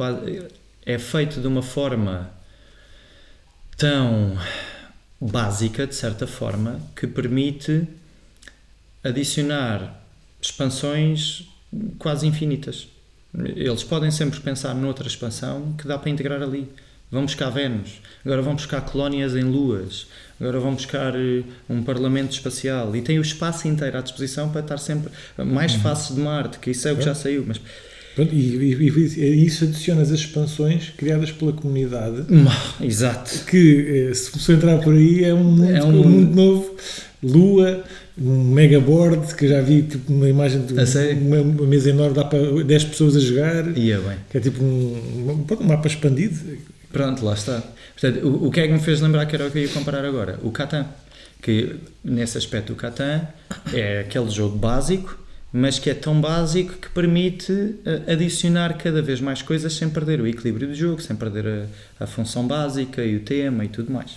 é feito de uma forma tão básica, de certa forma, que permite adicionar expansões quase infinitas. Eles podem sempre pensar noutra expansão que dá para integrar ali. Vão buscar Vênus, agora vão buscar colónias em luas, agora vão buscar eh, um parlamento espacial e tem o espaço inteiro à disposição para estar sempre mais Uhum. faces de Marte, que isso é o que já saiu, mas Pronto, e, e- e- isso adiciona as expansões criadas pela comunidade exato. que eh, se se entrar por aí é um mundo, É um um mundo. mundo novo, lua, um megaboard que já vi tipo, uma imagem de uma, uma mesa enorme, dá para 10 pessoas a jogar, Ia bem. que é tipo um, um mapa expandido. Pronto, lá está. Portanto, o, o que é que me fez lembrar que era o que eu ia comparar agora? O Catan. Que nesse aspecto o Catan é aquele jogo básico, mas que é tão básico que permite eh, adicionar cada vez mais coisas sem perder o equilíbrio do jogo, sem perder a, a função básica e o tema e tudo mais.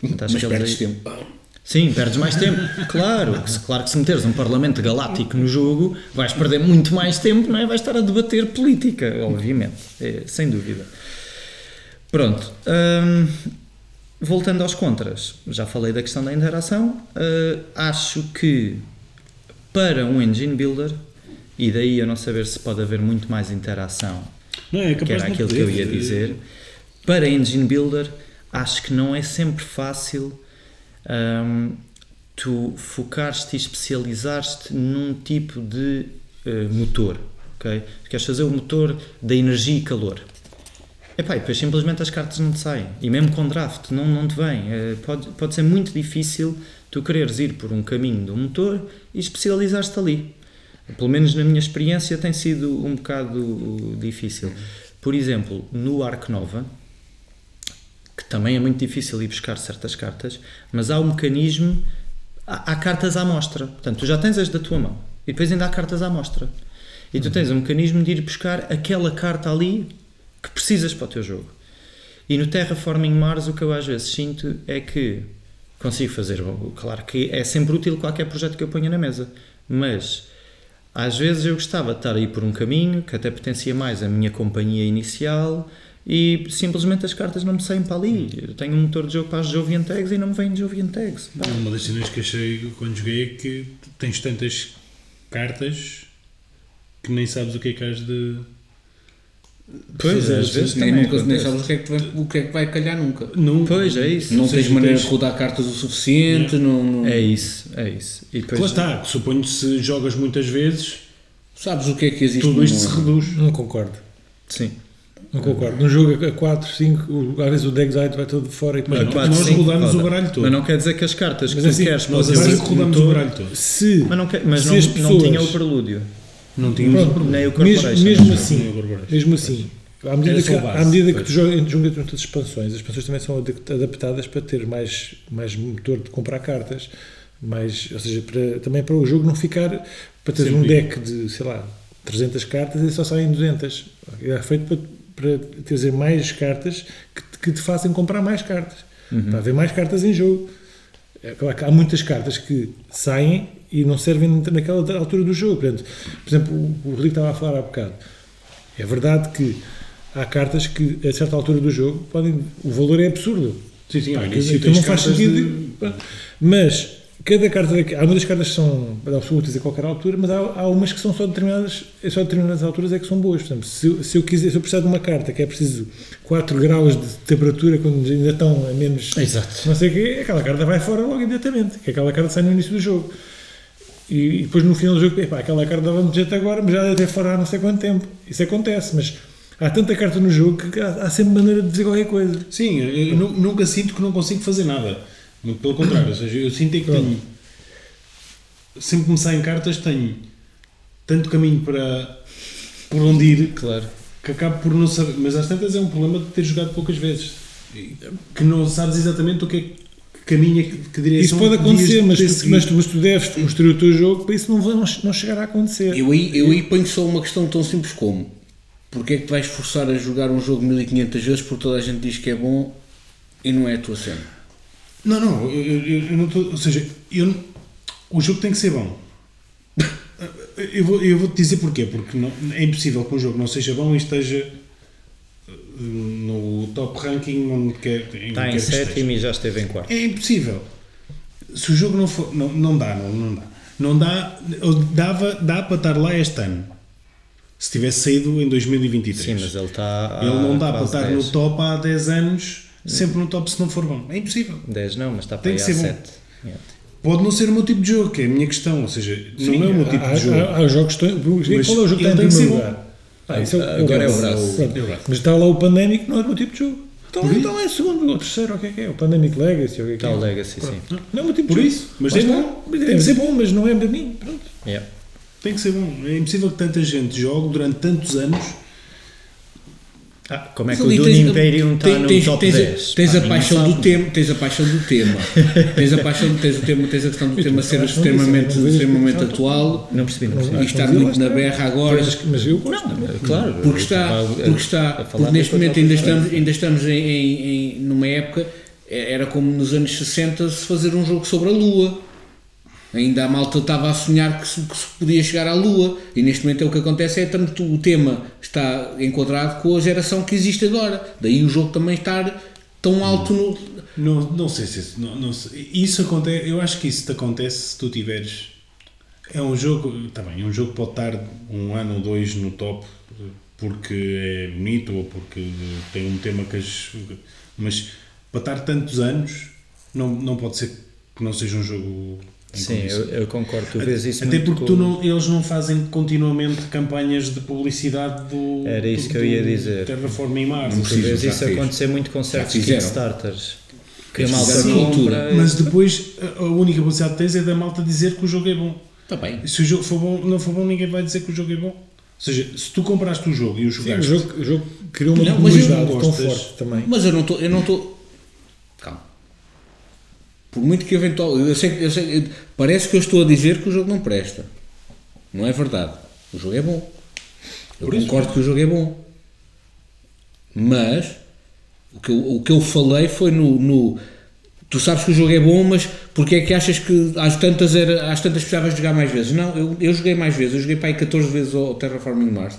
Portanto, Mas perdes aí- tempo. Sim, perdes mais tempo. Claro, que se- claro que se meteres um Parlamento Galáctico no jogo, vais perder muito mais tempo, não é? Vais estar a debater política, obviamente, é, sem dúvida. Pronto. hum, voltando aos contras, já falei da questão da interação. uh, acho que para um engine builder, e daí eu não saber se pode haver muito mais interação Não, é que era aquilo que eu ia dizer. Para Engine Builder, acho que não é sempre fácil hum, tu focares-te e especializares-te num tipo de eh, motor. ok? Queres fazer o motor da energia e calor. Epá, e depois simplesmente as cartas não te saem. E mesmo com draft, não, não te vem. Eh, pode, pode ser muito difícil tu quereres ir por um caminho do motor e especializar-te ali. Pelo menos na minha experiência tem sido um bocado difícil. Por exemplo, no Arc Nova, que também é muito difícil ir buscar certas cartas, mas há um mecanismo, há, há cartas à mostra. Portanto, tu já tens as da tua mão e depois ainda há cartas à mostra. E tu tens um mecanismo de ir buscar aquela carta ali que precisas para o teu jogo. E no Terraforming Mars o que eu às vezes sinto é que consigo fazer, claro que é sempre útil qualquer projeto que eu ponha na mesa, mas às vezes eu gostava de estar aí por um caminho que até potencia mais a minha companhia inicial e simplesmente as cartas não me saem para ali. Eu tenho um motor de jogo para as Jovian Tags e não me vêm Jovian Tags. Pá. Uma das cenas que achei quando joguei é que tens tantas cartas que nem sabes o que é que has de. Pois, às vezes nem, também nunca, nem acontece. sabes o que, é que vai, o que é que vai calhar nunca. Não, Pois, é isso. Não tens maneira tens- de rodar cartas o suficiente, não, não- É isso, é isso. E depois, Lá está, suponho que se jogas muitas vezes, sabes o que é que existe tudo isto se reduz. Não concordo. Sim. Não concordo. Num jogo a 4, 5, às vezes o deck vai todo fora e depois A não. nós rodamos roda. o baralho todo. Mas não quer dizer que as cartas Mas que tu assim, queres Nós para a o ver teu que rodamos o baralho todo. Se, Mas não, quer- mas Se não, as não pessoas- tinha o prelúdio. Não Pronto, problema. Nem o mesmo, Corporation. mesmo Nem o assim, mesmo assim, à medida, que, base, à medida que tu jogas jogas entre as expansões, as expansões também são ad- adaptadas para ter mais, mais motor de comprar cartas, mais, ou seja, para, também para o jogo não ficar, para teres um deck de, sei lá, 300 cartas e só saem 200. É feito para, para teres mais cartas que, te- que te façam comprar mais cartas, para haver mais cartas em jogo. É claro há muitas cartas que saem e não servem naquela altura do jogo. Portanto, por exemplo, o Rodrigo estava a falar há bocado. É verdade que há cartas que, a certa altura do jogo, podem, o valor é absurdo. Sim, sim, Pá, início tens não faz sentido. de- Mas cada carta, há muitas cartas que são absolutas a qualquer altura, mas há, há umas que são só determinadas, é só determinadas alturas é que são boas. Por exemplo, se, eu- se eu quiser, se eu precisar de uma carta que é preciso 4 graus de temperatura quando ainda estão a menos Exato. não sei o quê, aquela carta vai fora logo imediatamente, que aquela carta sai no início do jogo. E, e depois no final do jogo, epá, aquela carta dava-me jeito agora, mas já deve ter fora há não sei quanto tempo. Isso acontece, mas há tanta carta no jogo que há, há sempre maneira de dizer qualquer coisa. Sim, eu nu- nunca sinto que não consigo fazer nada. Muito pelo contrário, ou seja, eu sinto é que tenho. Sempre que me saem cartas, tenho tanto caminho para por onde ir Claro. que acabo por não saber. Mas às tantas é um problema de ter jogado poucas vezes. Que não sabes exatamente o que é que caminho que, que direção Isso pode acontecer, mas tu, mas, tu, mas tu deves construir o teu jogo para isso não, não, não chegar a acontecer. Eu aí, eu aí ponho só uma questão tão simples como porque é que te vais forçar a jogar um jogo 1500 vezes porque toda a gente diz que é bom e não é a tua cena? Não, não, eu, eu- eu não estou. Ou seja, eu, o jogo tem que ser bom. Eu vou, eu vou te dizer porquê. Porque não- é impossível que um jogo não seja bom e esteja no top ranking onde quer, em Está em sétimo e já esteve em quarto. É impossível. Se o jogo não for. Não, não dá, não, não dá. Não dá. Dava, dá para estar lá este ano. Se tivesse saído em 2023. Sim, mas ele está. Ele não dá para estar 10. no top há 10 anos, sempre no top se não for bom. É impossível. 10 não, mas está para Tem que há ser bom. 7. Yeah. Pode não ser o meu tipo de jogo, que é a minha questão. Ou seja, Sim, não é o meu tipo há, de jogo. Há, há jogos que estão. Qual é o jogo que em tem que ser primeiro lugar? Ah, isso é, Agora é o braço. Pronto. É o braço. Mas está lá o Pandemic, não é o meu tipo de jogo. Então, Por então é segundo ou terceiro, ou o que é que é? O Pandemic Legacy, o que é que Está é? o Legacy, sim. Não é o meu tipo Por de isso, jogo. mas é está. bom. Mas Deve ser bom, mas não é para mim. Pronto. Yeah. Tem que ser bom. É impossível que tanta gente jogue durante tantos anos. Ah, como é que o Dune Imperium está no tens- top tens, 10? Tens a paixão do tema, tens a paixão do tema. tens a paixão, tens o tema, tens a questão do E tu tema ser extremamente, vejo extremamente atual Não percebi, não percebi. e estar muito na berra agora. Mas, eu gosto. Não, claro. Porque está, porque está, porque neste momento ainda estamos, ainda estamos em- numa época, é- era como nos anos 60 se fazer um jogo sobre a Lua. Ainda a malta estava a sonhar que se, que se podia chegar à Lua e neste momento é o que acontece é tanto o tema está enquadrado com a geração que existe agora. Daí o jogo também estar tão alto no. Não, não sei se isso, não, não sei. isso acontece. Eu acho que isso te acontece se tu tiveres. É um jogo, está bem, é um jogo pode estar um ano ou dois no top porque é bonito ou porque tem um tema que as. Mas para estar tantos anos, não, não pode ser que não seja um jogo. Sim, eu, eu concordo. Tu vês isso Até muito porque com- tu não, eles não fazem continuamente campanhas de publicidade do. Era isso do- que eu ia dizer. Terraforming Mars. Não Tu Preciso, vês isso fiz. acontecer muito com certos. Kickstarters. Que a malta tudo. compra. Mas depois a única publicidade que tens é da malta dizer que o jogo é bom. Está bem. E se o jogo for bom, não for bom, ninguém vai dizer que o jogo é bom. Ou seja, se tu compraste o jogo e o Sim, o jogaste. jogo, o jogo criou uma Não, mas eu comunidade não tão forte também. Mas eu não estou. Eu não estou. Calma. Por muito que eventual. Eu sei, eu sei, eu- parece que eu estou a dizer que o jogo não presta. Não é verdade. O jogo é bom. Eu Por isso. concordo que o jogo é bom. Mas o que eu, o que eu falei foi no, no- Tu sabes que o jogo é bom, mas porque é que achas que às tantas, era, às tantas precisavas jogar mais vezes? Não, eu, eu joguei mais vezes. Eu joguei para aí 14 vezes ao Terraforming Mars.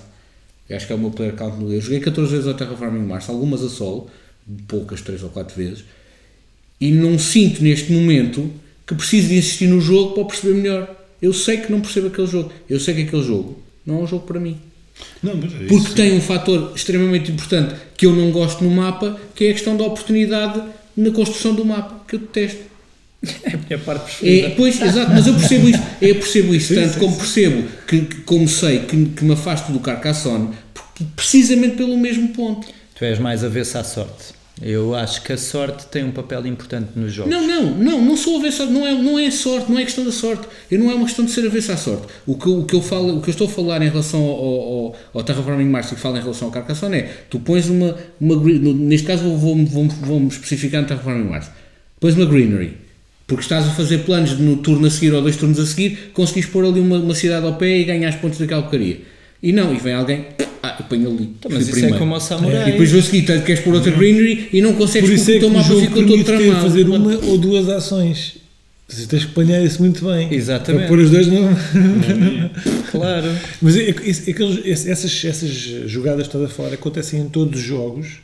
Eu acho que é o meu player count no Eu joguei 14 vezes ao Terraforming Mars, algumas a solo, poucas, 3 ou 4 vezes. E não sinto neste momento que preciso de insistir no jogo para perceber melhor. Eu sei que não percebo aquele jogo. Eu sei que aquele jogo não é um jogo para mim. Não, mas é Porque isso. tem um fator extremamente importante que eu não gosto no mapa, que é a questão da oportunidade na construção do mapa, que eu detesto. É a minha parte preferida. É, pois, exato, mas eu percebo isso, eu percebo isso, tanto como percebo que, como sei que, que me afasto do Carcassonne, porque- precisamente pelo mesmo ponto. Tu és mais avesso à sorte. Eu acho que a sorte tem um papel importante nos jogos. Não, não, não, não sou avesso, não é, não é sorte, não é questão da sorte. Eu não é uma questão de ser avesso à sorte. O que, o que eu falo, o que eu estou a falar em relação ao, ao, ao Terraforming Mars e que falo em relação ao Carcassonne é, tu pões uma, uma neste caso vou- vou-me vou, vou especificar no Terraforming Mars, pões uma greenery, porque estás a fazer planos no turno a seguir ou dois turnos a seguir, conseguis pôr ali uma, uma cidade ao pé e ganhar pontos daquela porcaria. E não, e vem alguém, ah, eu ponho ali. Então, mas isso é primeiro. como o samurai. E depois vou seguir, tanto queres pôr outra greenery e não consegues Por isso porque é que o teu o mapa jogo ficou todo permite ter tramado. fazer uma ou duas ações. Você tens que planear isso muito bem. Exatamente. Para pôr os dois não. Claro. Mas é, é, é aqueles- essas, essas jogadas toda fora acontecem em todos os jogos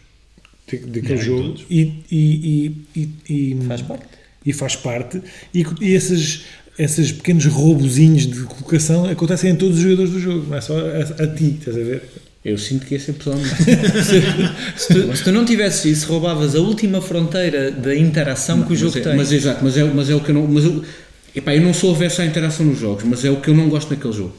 de- daquele jogo todos. e, e, e, e, e- Faz parte. e faz parte. E, e esses, esses pequenos roubozinhos de colocação acontecem em todos os jogadores do jogo, não é só a, a ti, estás a ver? Eu sinto que esse é pessoalmente. Se tu, se tu não tivesses isso, roubavas a última fronteira da interação que o jogo é, tem. mas exato, mas é, mas é o que eu não. Mas eu, epá, eu não sou averso à interação nos jogos, mas é o que eu não gosto naquele jogo.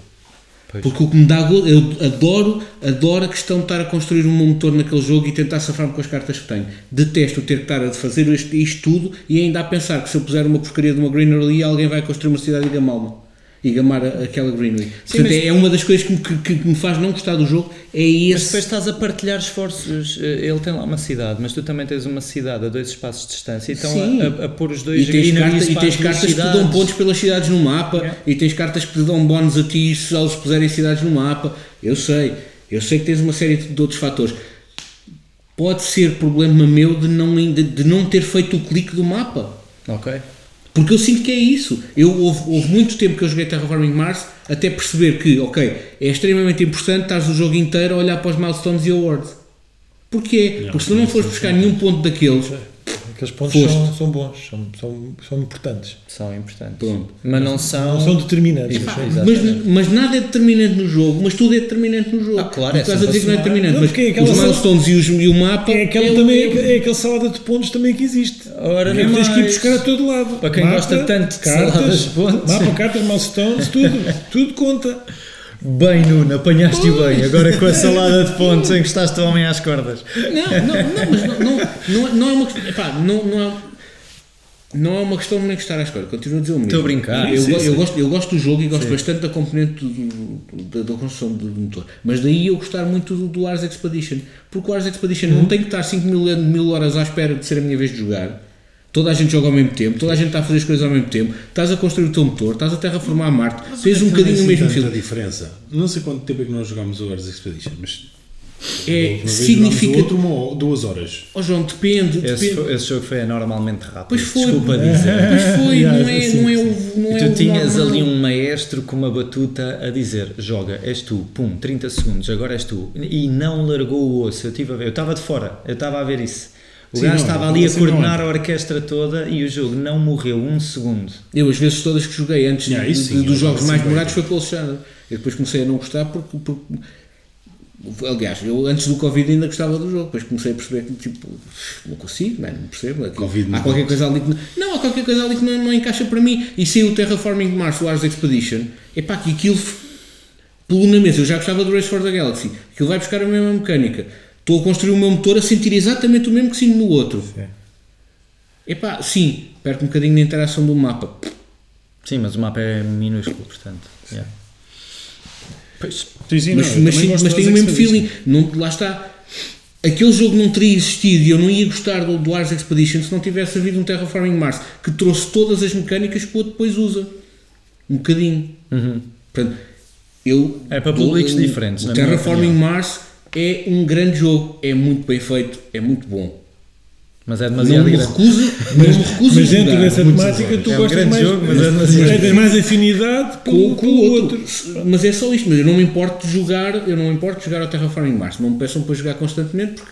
Pois. Porque o que me dá eu adoro, adoro a questão de estar a construir um motor naquele jogo e tentar safar-me com as cartas que tenho. Detesto ter que estar a fazer isto, isto tudo e ainda a pensar que se eu puser uma porcaria de uma greenery ali, alguém vai construir uma cidade e gamá-la. E gamar aquela greenery. Portanto, mas- é, é uma das coisas que me, que, que me faz não gostar do jogo. É Mas esse. depois estás a partilhar esforços. Eh, Ele tem lá uma cidade, mas tu também tens uma cidade a dois espaços de distância. Então Sim. a, a, a pôr os dois E tens, carta- e tens cartas que te dão pontos pelas cidades no mapa Yeah. e tens cartas que te dão bónus a ti se eles puserem cidades no mapa. Eu sei, eu sei que tens uma série de outros fatores. Pode ser problema meu de não, de, de não ter feito o clique do mapa. Ok. Porque eu sinto que é isso. Eu, houve, houve muito tempo que eu joguei Terraforming Mars até perceber que, ok, é extremamente importante estás o jogo inteiro a olhar para os milestones e awards. Porquê? Porque se não fores buscar nenhum ponto daqueles, Aqueles pontos são, são bons, são, são, são importantes. São importantes. Pronto. Mas não são. Não são determinantes. Epá, mas-. Mas, mas nada é determinante no jogo, mas tudo é determinante no jogo. Ah, claro, é estás a dizer que não é sempre a somar. determinante, Não, mas é aquela os milestones e, os, e o mapa. É, aquela é o- também, é aquela salada de pontos também que existe. Ora, que tens que ir buscar a todo lado. Para quem gosta tanto de saladas de pontos. Mapa, cartas, milestones, tudo. tudo conta. Bem, Nuno, apanhaste-o bem. Agora com a salada de pontos encostaste o homem às cordas. Não, não, não, mas não, não, não, é uma questão. Epá, não, não, é, não é uma questão de nem gostar à escola. Continuo a dizer o mesmo. Estou a brincar. Eu, Sim, sim. eu gosto, eu gosto do jogo e gosto bastante da componente do- do- da, construção do, motor. Mas daí eu gostar muito do, do Ars Expedition. Porque o Ars Expedition não tem que estar 5 mil, mil horas à espera de ser a minha vez de jogar. Toda a gente joga ao mesmo tempo, toda a gente está a fazer as coisas ao mesmo tempo, estás a construir o teu motor, estás a terraformar Marte, tens um Não é bocadinho o mesmo filme. diferença. Não sei quanto tempo é que nós jogámos o Ars Expedition, mas. É, significa- outro uma, duas horas. Ó João, depende, Esse, depende. foi- esse jogo foi anormalmente rápido. Pois foi. Desculpa dizer. Pois foi, Yeah, não é, não é o. Não é tu tinhas normal. ali um maestro com uma batuta a dizer: joga, és tu, pum, 30 segundos, agora és tu. E não largou o osso. Eu estava de fora, eu estava a ver isso. O Sim, gajo não, estava não, ali a coordenar a orquestra toda e o jogo não morreu um segundo. Eu, as vezes todas que joguei antes Yeah, de- isso de- sim, dos jogos mais demorados foi com o Alexandre. Eu depois comecei a não gostar porque. porque aliás, eu antes do Covid ainda gostava do jogo, depois comecei a perceber que tipo, não consigo, não percebo. aquilo- Covid há qualquer coisa ali que não, não, há qualquer coisa ali que não, não encaixa para mim. E saiu o Terraforming Mars, o Ars Expedition, é pá, que aquilo pelo na mesa, eu já gostava do Race for the Galaxy, aquilo vai buscar a mesma mecânica. Estou a construir o meu motor a sentir exatamente o mesmo que sinto no outro. Sim. Epá, sim, perco um bocadinho na interação do mapa. Sim, mas o mapa é minúsculo, portanto. yeah. Pois, Sim, sim, mas, não, mas, mas do tem o mesmo feeling. Não, lá está. Aquele jogo não teria existido e eu não ia gostar do, do Ars Expedition se não tivesse havido um Terraforming Mars que trouxe todas as mecânicas que o outro depois usa. Um bocadinho. Portanto, eu, É para públicos diferentes, O Terraforming opinião. Mars é um grande jogo, é muito bem feito, é muito bom. mas é Não demasiado me grande. recuso, não me recuso Mas dentro dessa temática, tu É um gostas grande mais, jogo, mas é demasiado tens mais afinidade com, com o outro. outro. Mas é só isto, mas eu não me importo de jogar, eu não me importo de jogar ao Terraforming Mars. Não me peçam para jogar constantemente porque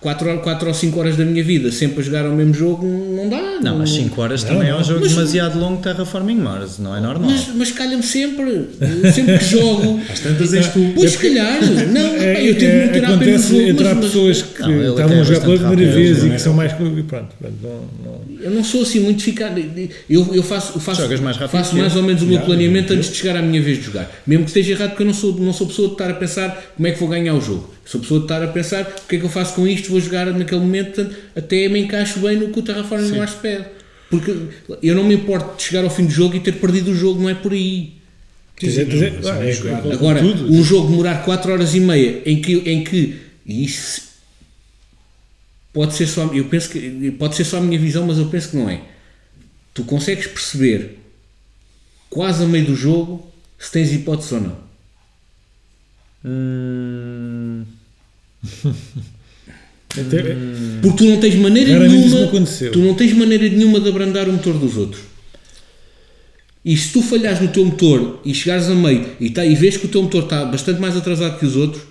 4 ou 5 horas da minha vida sempre a jogar ao mesmo jogo não dá. Não, mas 5 horas Não, também é não. um jogo Mas- demasiado longo Terraforming Mars, não é normal. Mas, mas calha-me sempre, sempre que jogo. Às tantas és tu. Pois se calhar, não, É, pá, eu tento é, pena no acontece jogo, entrar mas, pessoas que Não, estavam é a jogar pela primeira vez e é que são mais. Pronto, pronto, não, não. eu não sou assim muito ficar. Eu, eu faço, eu faço, Jogas mais rápido faço que mais ou menos o meu planeamento antes de chegar à minha vez de jogar. Mesmo que esteja errado, porque eu não sou, não sou pessoa de estar a pensar como é que vou ganhar o jogo. Sou pessoa de estar a pensar o que é que eu faço com isto, vou jogar naquele momento, portanto, até me encaixo bem no que o Terraforming Mars pede. Porque eu não me importo de chegar ao fim do jogo e ter perdido o jogo, não é por aí. Dizer, dizer, não, ah, é é Agora, um jogo demorar 4 horas e meia em que, em que e isso pode ser só eu penso que pode ser só a minha visão, mas eu penso que não é. Tu consegues perceber quase a meio do jogo se tens hipótese ou não. Hum, Até- Porque tu não tens maneira nenhuma. Tu não tens maneira nenhuma de abrandar o motor dos outros. E se tu falhares no teu motor e chegares a meio e, tá, e vês que o teu motor está bastante mais atrasado que os outros,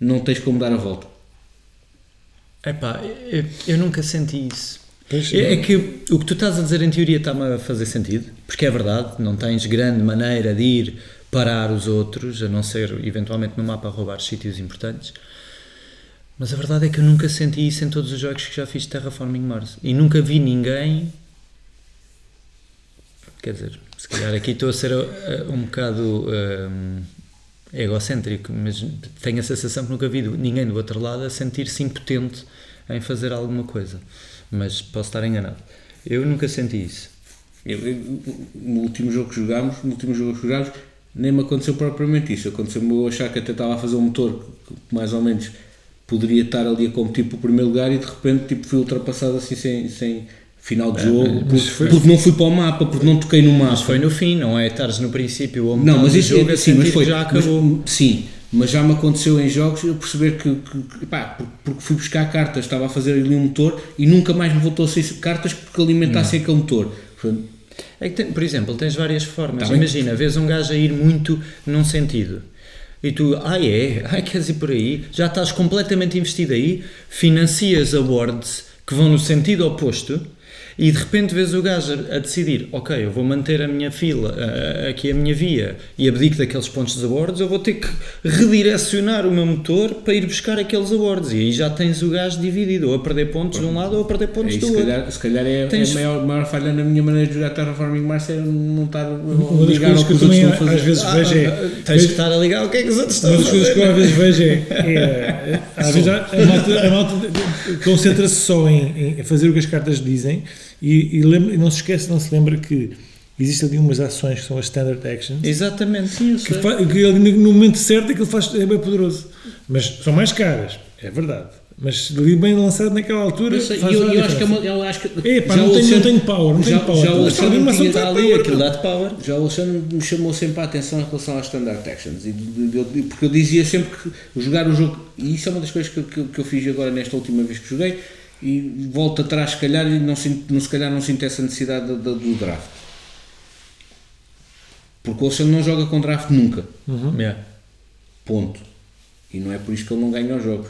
não tens como dar a volta. epá, eu, eu nunca senti isso. É, é que o que tu estás a dizer em teoria está-me a fazer sentido, porque é verdade, não tens grande maneira de ir parar os outros, a não ser eventualmente no mapa a roubar sítios importantes. Mas a verdade é que eu nunca senti isso em todos os jogos que já fiz de Terraforming Mars. E nunca vi ninguém. Quer dizer, se calhar aqui estou a ser uh, um bocado um, egocêntrico, mas tenho a sensação que nunca vi ninguém do outro lado a sentir-se impotente em fazer alguma coisa. Mas posso estar enganado. Eu nunca senti isso. Eu- eu- no último jogo que jogámos, no último jogo que jogámos, nem me aconteceu propriamente isso. Aconteceu-me eu achar que até estava a fazer um motor que mais ou menos poderia estar ali a competir para o primeiro lugar e de repente tipo, fui ultrapassado assim sem, sem final de jogo, mas porque, foi- porque não fui para o mapa, porque não toquei no mapa. Mas foi no fim, não é? Estares no princípio ou Não, mas isso jogo a sim, mas foi. já acabou. Mas, sim, mas já me aconteceu em jogos eu perceber que, que, pá, por- porque fui buscar cartas, estava a fazer ali um motor e nunca mais me voltou a sair cartas porque alimentassem aquele motor. É que, tem- por exemplo, tens várias formas. Tá bem. Imagina, vês um gajo a ir muito num sentido. E tu, ah é, ah, queres ir por aí, já estás completamente investido aí, financias awards que vão no sentido oposto e de repente vês o gajo a, a decidir, ok, eu vou manter a minha fila, a- a- aqui a minha via e abdico daqueles pontos dos abordos, eu vou ter que redirecionar o meu motor para ir buscar aqueles abordos e aí já tens o gajo dividido, ou a perder pontos de um lado ou a perder É pontos isso, do se, outro. calhar, se calhar é, Tens- é a maior, maior falha na minha maneira de jogar Terraforming Mars é não estar das ligar ao que eu os outros estão a fazer. às vezes Ah, vejo é. ah, tens que estar a ligar o que é que os outros estão Uma a das coisas que eu fazer. às vezes vejo é, é, às vezes a, a malta, a malta concentra-se só em, em fazer o que as cartas dizem e, e, lembra- e não se esquece, não se lembra que existem ali umas ações que são as standard actions Exatamente. Sim, que, sei. fa- que no momento certo aquilo faz, é bem poderoso. Mas são mais caras, é verdade. Mas ali bem lançado naquela altura. Eu, sei, faz eu, eu acho que é uma, eu acho que Epá, já não tenho, não tenho power, não já- tenho power. já o Alexandre tinha- que tem ali, aquilo dá-te power. Já o Alexandre me chamou sempre a atenção em relação às standard actions, e de- de- de- porque eu dizia sempre que jogar o jogo, e isso é uma das coisas que, que, que eu fiz agora nesta última vez que joguei, e volto atrás se calhar e não, sinto, não, se calhar não sinto essa necessidade da- da- do draft. Porque o Alexandre não joga com draft nunca, Yeah. ponto. E não é por isso que ele não ganha os jogos.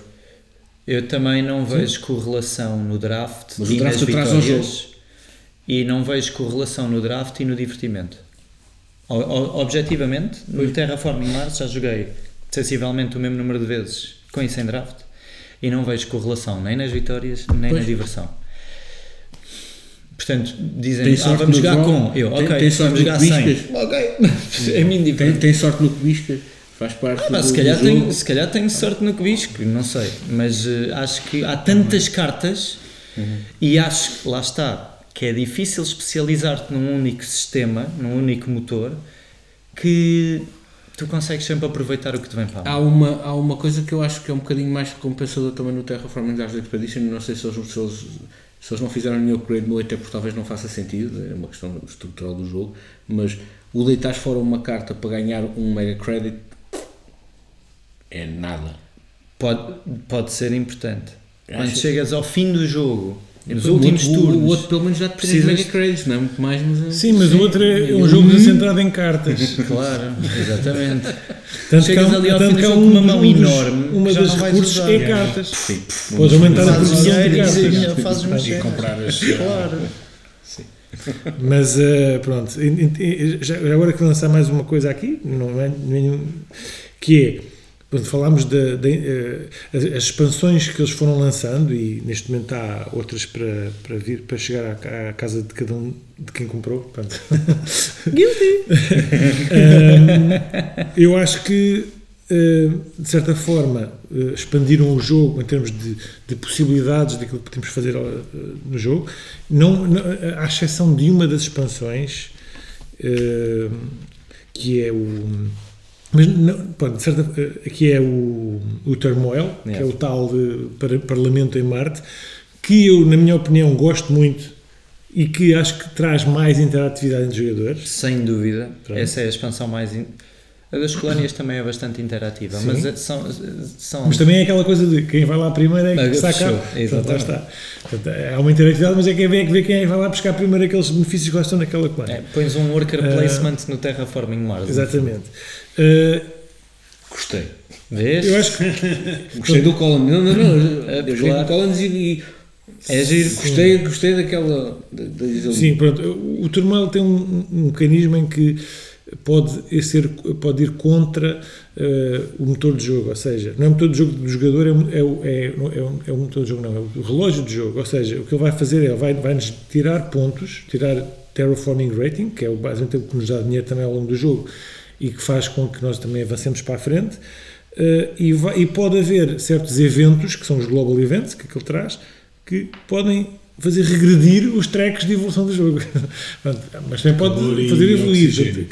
Eu também não vejo correlação no draft Mas o e draft nas vitórias e não vejo correlação no draft e no divertimento. O- o- objetivamente, no Terraforming Mars já joguei sensivelmente o mesmo número de vezes com e sem draft e não vejo correlação nem nas vitórias nem Pois. na diversão. Portanto, dizem, Tem ah, vamos no jogar com. Eu, Tem- ok, tem sorte vamos no jogar? 100. Ok, é mim Tem, tem sorte no que biscas, faz parte Pá, do, se, calhar do tenho, se calhar tenho sorte no que bisco, não sei. Mas eh, acho que há tantas cartas e acho que lá está que é difícil especializar-te num único sistema, num único motor, que tu consegues sempre aproveitar o que te vem para a mão. Há uma, há uma coisa que eu acho que é um bocadinho mais recompensador também no Terraforming Dark Expedition, não sei se eles, se eles, se eles não fizeram nenhum upgrade no até porque talvez não faça sentido, é uma questão estrutural do jogo, mas o deitar fora uma carta para ganhar um mega credit é nada. Pode, pode ser importante. Quando chegas ao fim do jogo, nos O últimos outro- turnos, O outro pelo menos já te precisas- precisas... mega credits, não é muito mais, mas... é- Sim, mas o outro é, é um jogo centrado em cartas. claro, exatamente. Tanto que Chegas há, ali ao tanto que há um, uma mão um dos- enorme Uma que das recursos usar. é cartas. Sim. Podes aumentar a produção de e cartas. sim, fazes E comprar as. Claro. Mas eh, pronto, já, já agora que vou lançar mais uma coisa aqui, não é nenhum, que é quando falámos da- da, eh, as, as expansões que eles foram lançando e neste momento há outras para, para vir para chegar à, à casa de cada um de quem comprou. Pronto. Ahm, eu acho que eh, de certa forma eh, expandiram o jogo em termos de, de possibilidades daquilo que podemos fazer no jogo, não, não, à exceção de uma das expansões que é o mas não, pronto, certa, eh, que é o, o Turmoil, que é o tal de par- Parlamento em Marte, que eu, na minha opinião, gosto muito e que acho que traz mais interatividade entre os jogadores. Sem dúvida. Pronto. Essa é a expansão mais. in- A das colónias também é bastante interativa, Sim. mas é- são. são Mas também é aquela coisa de quem vai lá primeiro é que saca. exatamente. está. Portanto, há uma interatividade, mas é quem vê, que vê quem é que vai lá buscar primeiro aqueles benefícios que lá estão naquela coluna. é, pões um worker Ah, placement no Terraforming Mars. Exatamente. Uh, Gostei. Vês? eu acho que Gostei do Collins. Não, não, não. É, Eu claro. do Collins e, e É giro. gostei, gostei daquela. Da, da, Sim, pronto. O Turmoil tem um, um mecanismo em que pode ser, pode ir contra eh, o motor de jogo, ou seja, não é o motor de jogo do jogador, é, é, é, é, o- é o motor de jogo, não, é o relógio de jogo, ou seja, o que ele vai fazer é, ele vai, vai-nos tirar pontos, tirar terraforming rating, que é o, basicamente o que nos dá dinheiro também ao longo do jogo e que faz com que nós também avancemos para a frente, eh, e, vai- e pode haver certos eventos, que são os global events, que aquilo traz, que podem fazer regredir os tracks de evolução do jogo. Mas também pode fazer evoluir. oxigênio.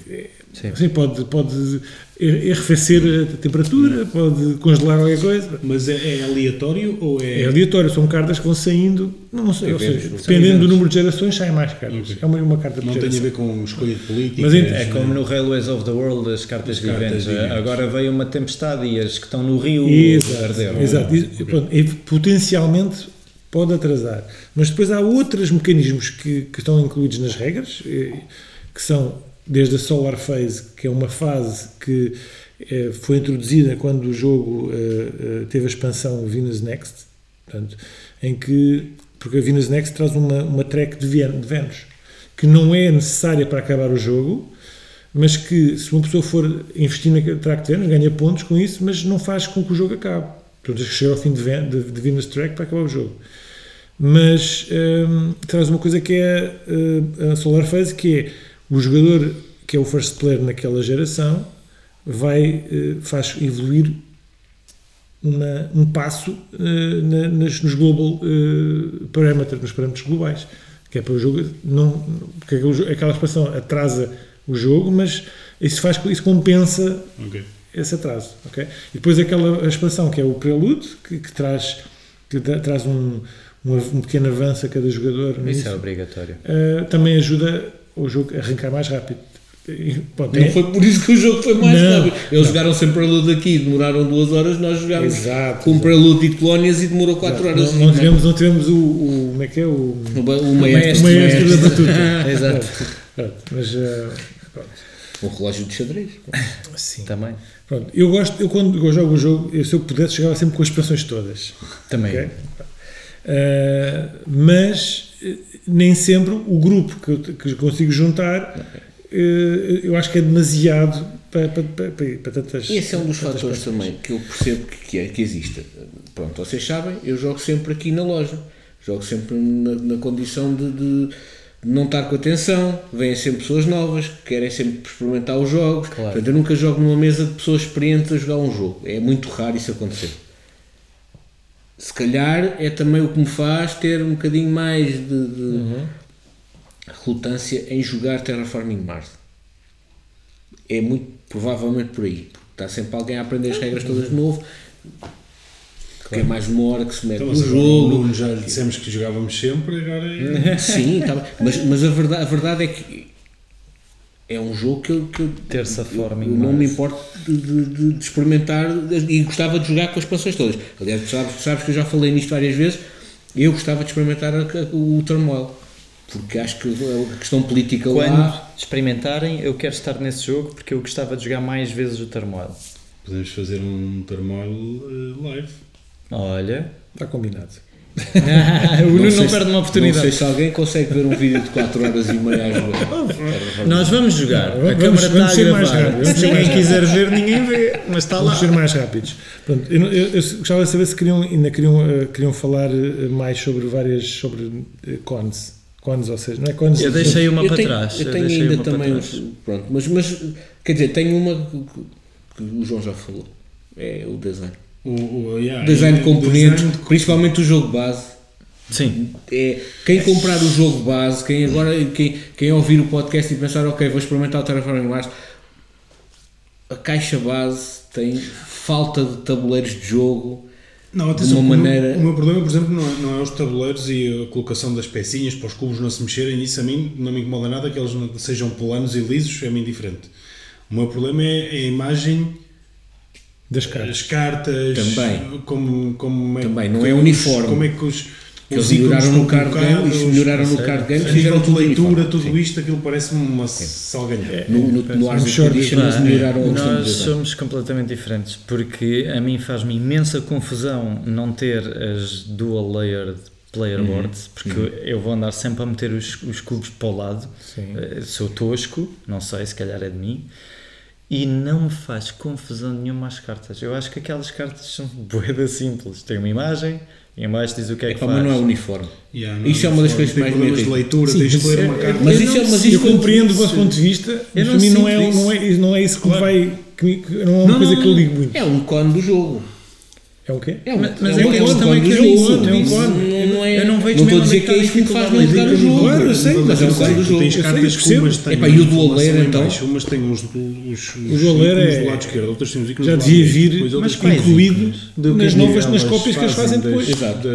Sim. Sim, pode, pode arrefecer a temperatura, pode congelar qualquer coisa. Mas é, é aleatório ou é. É aleatório, são cartas que vão saindo, não sei, ou seja, dependendo do número de gerações, saem mais cartas. Ok. É uma, uma carta Não tem a ver com escolha de política. Mas É como no Railways of the World as cartas As cartas eventos. Agora veio uma tempestade e as que estão no rio Exato, arderam. exato. E, pronto, e potencialmente pode atrasar. Mas depois há outros mecanismos que, que estão incluídos nas regras, eh, que são desde a Solar Phase, que é uma fase que eh, foi introduzida quando o jogo eh, teve a expansão Venus Next, portanto, em que porque a Venus Next traz uma, uma track de, Ven- de Vênus que não é necessária para acabar o jogo, mas que se uma pessoa for investir na track de Vênus, ganha pontos com isso, mas não faz com que o jogo acabe. Portanto, chega ao fim de, de, de Venus Track para acabar o jogo. Mas hum, traz uma coisa que é hum, a Solar Phase, que é o jogador que é o first player naquela geração vai, eh, faz evoluir uma- um passo eh, na- nas, nos global eh, parameters, nos parâmetros globais, que é para o jogo não, porque aquela expansão atrasa o jogo, mas isso faz isso compensa Ok. esse atraso, ok? E depois aquela expansão que é o prelude, que, que traz que traz um, um, um pequeno avanço a cada jogador. no Isso início. é obrigatório. Uh, também ajuda o jogo a arrancar mais rápido. E, pronto, Não é- foi por isso que o jogo foi mais Não, rápido. Eles jogaram sem prelude aqui, demoraram duas horas, nós jogámos Exato, com exato. prelude de colónias e demorou quatro horas. não, não tivemos, não tivemos o, o. Como é que é? O, O, o o maestro, maestro da batuta. Exato. Pronto, mas. uh, pronto. o relógio de xadrez. Sim. Também. Pronto, eu gosto, eu quando eu jogo o jogo, eu, se eu pudesse, jogava sempre com as expansões todas. Também. ok? Uh, mas eh, nem sempre o grupo que eu, que consigo juntar, eh, eu acho que é demasiado para, para, para, para, tantas. E esse é um dos fatores expansões. também que eu percebo que, que, é, que existe. Pronto, vocês sabem, eu jogo sempre aqui na loja. Jogo sempre na, na condição de, de não estar com atenção. Vêm sempre pessoas novas que querem sempre experimentar os jogos. Claro. Portanto, eu nunca jogo numa mesa de pessoas experientes a jogar um jogo. É muito raro isso acontecer. Se calhar é também o que me faz ter um bocadinho mais de, de Uhum. relutância em jogar Terraforming Mars. É muito provavelmente por aí. Porque está sempre alguém a aprender as regras todas de novo. Que é mais uma hora que se mete Então, no jogo. Já lhe dissemos que jogávamos sempre, agora é... Sim, tá mas, mas a, verdade, a verdade é que é um jogo que eu, que eu, Terça eu, Forming eu não me importo de, de- de- experimentar e gostava de jogar com as expansões todas. Aliás, tu sabes, sabes que eu já falei nisto várias vezes. Eu gostava de experimentar o Turmoil. Porque acho que a questão política Quando lá. experimentarem, eu quero estar nesse jogo porque eu gostava de jogar mais vezes o Turmoil. Podemos fazer um turmoil eh, live. Olha. Está combinado. o Nuno não se- perde uma Não oportunidade. sei se alguém consegue ver um vídeo de 4 horas e meia a jogar. Nós vamos jogar. Vamos- a vamos- câmara vamos está ser a mais gravar. rápidos, vamos Se ninguém mais quiser ver, ninguém vê. Mas está lá. Vamos ser mais rápidos. Pronto, eu, eu- eu gostava de saber se queriam, ainda queriam, eh, queriam falar eh, mais sobre várias sobre eh, cons. Cons, ou seja, não é cons. Eu deixei uma eu para tenho, trás. Eu tenho ainda também. uns- Pronto, mas, mas quer dizer, tenho uma que, que o João já falou. É o design. O, o, yeah, design de componentes, design de- principalmente o jogo base. Sim. É, quem comprar o jogo base, quem agora quem, quem ouvir o podcast e pensar, ok, vou experimentar o Terraforming Mars, a caixa base tem falta de tabuleiros de jogo. Não, atenção, uma o meu- maneira- O meu problema, por exemplo, não é, não é os tabuleiros e a colocação das pecinhas para os cubos não se mexerem. Isso a mim não me incomoda nada, que eles não sejam planos e lisos, é-me indiferente. O meu problema é a imagem, das cartas. as cartas, Também. como, como é Também, que não é os- uniforme. Como é que os, Que eles melhoraram no card game, melhoraram no card game, a nível fizeram de tudo leitura, uniforme. tudo Sim. isto, aquilo parece-me uma salganhada. No, no, no Edition eles melhoraram do Nós somos completamente diferentes porque a mim faz-me imensa confusão não ter as dual layered player Uhum. boards porque eu vou andar sempre a meter os, os cubos para o lado. Sim. Eh, Sou tosco, não sei, se calhar é de mim. E não me faz confusão nenhuma as cartas. Eu acho que aquelas cartas são boeda simples. Tem uma imagem e em baixo diz o que é que Epá, faz. mas não é uniforme. Yeah, não, Isso é uma das fora. coisas mais me problemas de leitura, Sim, tens de isso ler é- uma carta. Mas Eu isso, é, mas sei, eu isso compreendo o vosso ponto de vista, mas para mim não é, sinto não, é, não é isso que me Claro. vai. Que, não é uma Não, coisa não, que eu ligo muito. É um cone do jogo. É o quê? É um, Mas- mas é é um, é cone isso, é um Isso cone. Não, é, Eu não vejo não estou a mesmo dizer que é isso que faz não jogar o do jogo. Claro, eu sei, mas é um cone do jogo. tens cartas com umas têm e o layer, em então? Umas têm uns, é- do lado esquerdo, outras têm os ícones Já do lado devia vir incluído do nas que novas, nas cópias que eles fazem depois. Exato.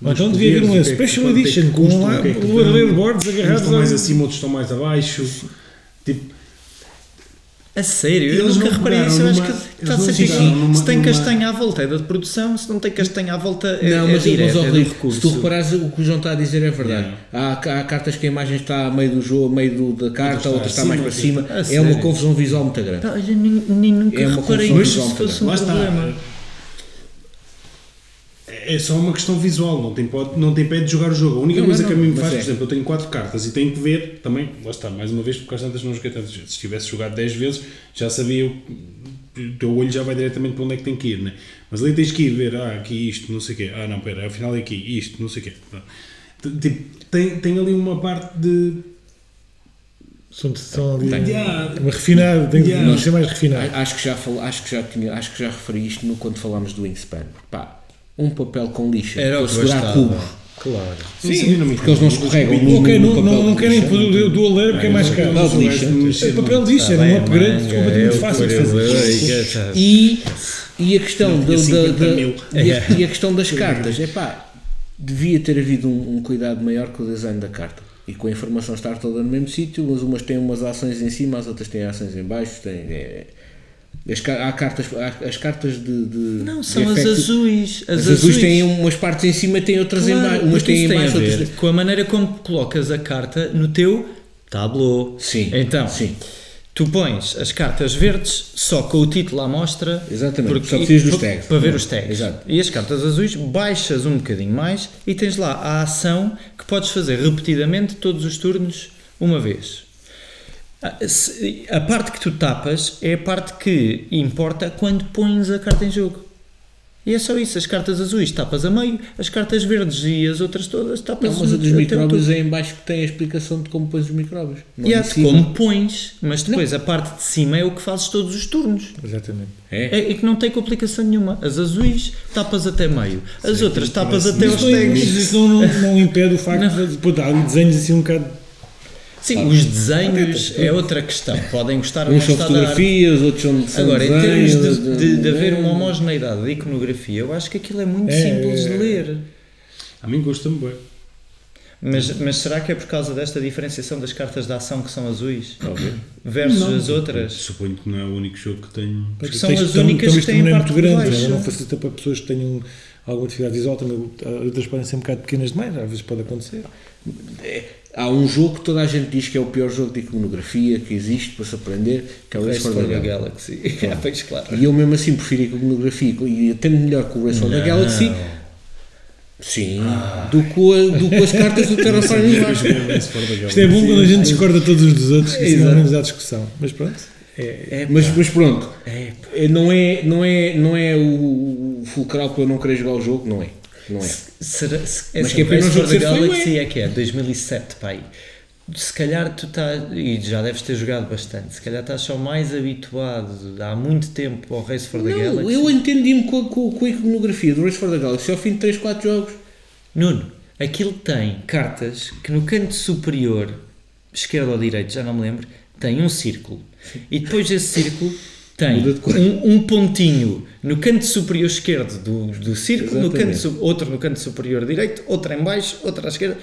dos então devia vir uma que é que- Special é que Edition com custam, lá o que é que o dão. leaderboards Uns agarrados estão mais acima, outros estão mais abaixo. Tipo, A sério, eu Eles nunca reparei isso. Eu acho que está sempre igual. numa- Se tem numa- castanha à volta é da produção, se não tem castanha à volta é, Não, é mas, direto, mas é Rodrigo, recurso. se tu reparares o que o João está a dizer é verdade. Há, há cartas que a imagem está a meio do jogo, a meio do- da carta, está outra está mais para cima. É uma confusão visual muito grande. Olha, nem, nem nunca É uma reparei visual se fosse um Lá está. É só uma questão visual, não tem, pode, não tem pé de jogar o jogo. A única Não, coisa não, que a mim me faz, é. por exemplo, eu tenho 4 cartas e tenho que ver também, lá está, mais uma vez, porque às tantas não joguei tantas vezes. Se tivesse jogado 10 vezes, já sabia, o o teu olho já vai diretamente para onde é que tem que ir, né? Mas ali tens que ir ver, ah, aqui isto, não sei o quê, ah, não, pera, afinal é aqui, isto, não sei o quê. Tipo, tem, tem ali uma parte de. São, são ali Tem. Yeah, uma refinada, tem que Yeah. ser mais refinado. Acho que já fal- acho que já tinha, acho que já referi isto no quando falámos do Wingspan. Pá, um papel com lixa Era para o que segurar cubos. Claro. Sim, não me porque eles não escorregam no- Ok, não, papel não, não querem lixa. pôr o do porque é mais caro. Papel de lixa. É papel de lixa, era um upgrade completamente fácil de fazer. E, e a questão da, da- 50 da- mil. e, a, e a questão das cartas, é pá, devia ter havido um, um cuidado maior com o design da carta e com a informação estar toda no mesmo sítio, mas umas têm umas ações em cima, as outras têm ações em baixo, têm, é, as, há cartas, as cartas de, de Não, de são as efeito- azuis. As, As azuis têm umas partes em cima, têm outras em Claro, baixo, umas porque têm em baixo, ver outras com a maneira como colocas a carta no teu tableau. Sim, Então, sim. tu pões as cartas verdes só com o título à mostra. Exatamente, só precisas dos tags. Para ver os tags. Exato. E as cartas azuis baixas um bocadinho mais e tens lá a ação que podes fazer repetidamente todos os turnos uma vez. Ah, A parte que tu tapas é a parte que importa quando pões a carta em jogo. E é só isso, as cartas azuis tapas a meio, as cartas verdes e as outras todas tapas Não, mas a dos micróbios é em baixo que tem a explicação de como pões os micróbios. Não E há de como pões, mas depois a parte de cima é o que fazes todos os turnos. Exatamente. É? É, é que não tem complicação nenhuma. As azuis tapas até meio, as outras tapas até não, tags. isso não, não, não impede o facto de pô, dar ali desenhos assim um bocado. Sim, os desenhos é outra questão. Podem gostar ou não Uns são fotografias, outros são, são Agora, em termos desenhos, de, de, de haver é. uma homogeneidade de iconografia, eu acho que aquilo é muito É, simples de é. ler. A mim gosta-me bem. Mas, mas será que é por causa desta diferenciação das cartas de ação que são azuis Óbvio. versus Não, as outras? Suponho que não é o único jogo que tenho. Porque são as tão- únicas tão que têm é parte muito de grande, baixo. ela não facilita para pessoas que tenham alguma atividade visual, também outras podem ser um bocado pequenas demais, às vezes pode acontecer. É, há um jogo que toda a gente diz que é o pior jogo de iconografia que existe para se aprender, que é o Race for the Galaxy. Galaxy. É, pois claro. E eu mesmo assim prefiro iconografia e atendo melhor com o Race for the Galaxy. Sim, do, que a- do que as cartas do Terraforming Mars. Isto é bom quando a gente discorda todos dos outros, que assim menos há discussão. Mas pronto, é, É, Mas, mas pronto, é, é, não é, não é, não é o, o fulcral para eu não querer jogar o jogo, não é. Não é. Será, se, Mas que é para Race não for the Galaxy é que é 2007, pai. Se calhar tu estás, e já deves ter jogado bastante, se calhar estás só mais habituado há muito tempo ao Race for the Não, Galaxy. eu entendi-me com, a- com, com a iconografia do Race for the Galaxy ao fim de 3, 4 jogos. Nuno, aquilo tem cartas que no canto superior, esquerdo ou direito, já não me lembro, tem um círculo. E depois desse círculo tem um, um pontinho no canto superior esquerdo do, do círculo, no canto, outro no canto superior direito, outro em baixo, outro à esquerda.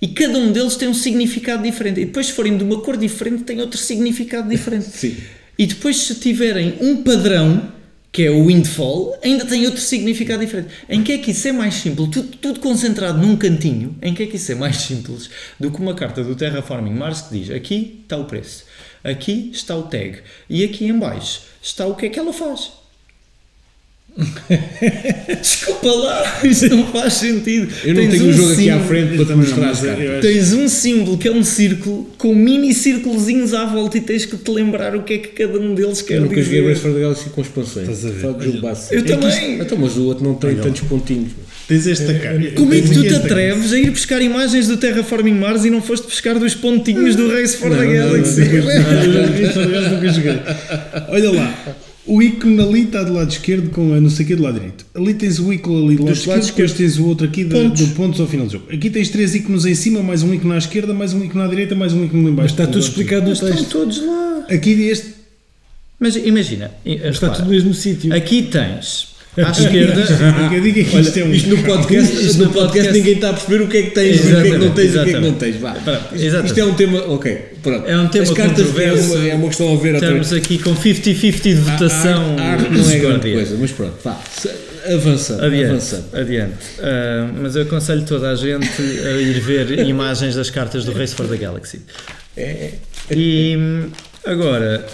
E cada um deles tem um significado diferente. E depois, se forem de uma cor diferente, tem outro significado diferente. Sim. E depois, se tiverem um padrão, que é o windfall, ainda tem outro significado diferente. Em que é que isso é mais simples? Tudo, tudo concentrado num cantinho, em que é que isso é mais simples do que uma carta do Terraforming Mars que diz aqui está o preço, aqui está o tag e aqui em baixo está o que é que ela faz. Desculpa lá, isto não faz sentido. Eu não Tens tenho o um jogo aqui à símbolo- frente para te não, mostrar mas eu acho- Tens um símbolo que é um círculo com mini círculozinhos à volta e tens que te lembrar o que é que cada um deles quer Eu nunca joguei dizer. Race for the Galaxy com expansões. Estás a ver? Só jogo base. Eu também. Então, mas o outro não tem tantos pontinhos. Tens esta cara. Como é que tu te atreves a ir buscar imagens do Terraforming Mars e não foste buscar dos pontinhos do Race for the Não, não, Galaxy? não, não, não, joguei. Olha lá, o ícone ali está do lado esquerdo com a não sei o que do lado direito. Ali tens o ícone ali do lado esquerdo, depois tens o outro aqui de, Pontos. do pontos ao final do jogo. Aqui tens três ícones em cima, mais um ícone à esquerda, mais um ícone à direita, mais um ícone lá em mas baixo. está tudo explicado no Estão texto. todos lá. Aqui este. Mas imagina, e- Está repara, tudo no mesmo sítio. aqui tens à esquerda. Eu digo que isto é um. Isto no podcast, Isto no podcast ninguém está a perceber o que é que tens, o que é que não tens, e o que é que não tens. Vá. Isto, isto é um tema. Ok, pronto. É um tema As cartas é controverso. uma, é uma questão a ver Estamos aqui com 50-50 de A- a votação. arte- A arte não é grande coisa, mas pronto, vá. Avançando, Adiante, avançando. adiante. Ah, mas eu aconselho toda a gente a ir ver imagens das cartas do Race for the Galaxy. É, E hum, agora,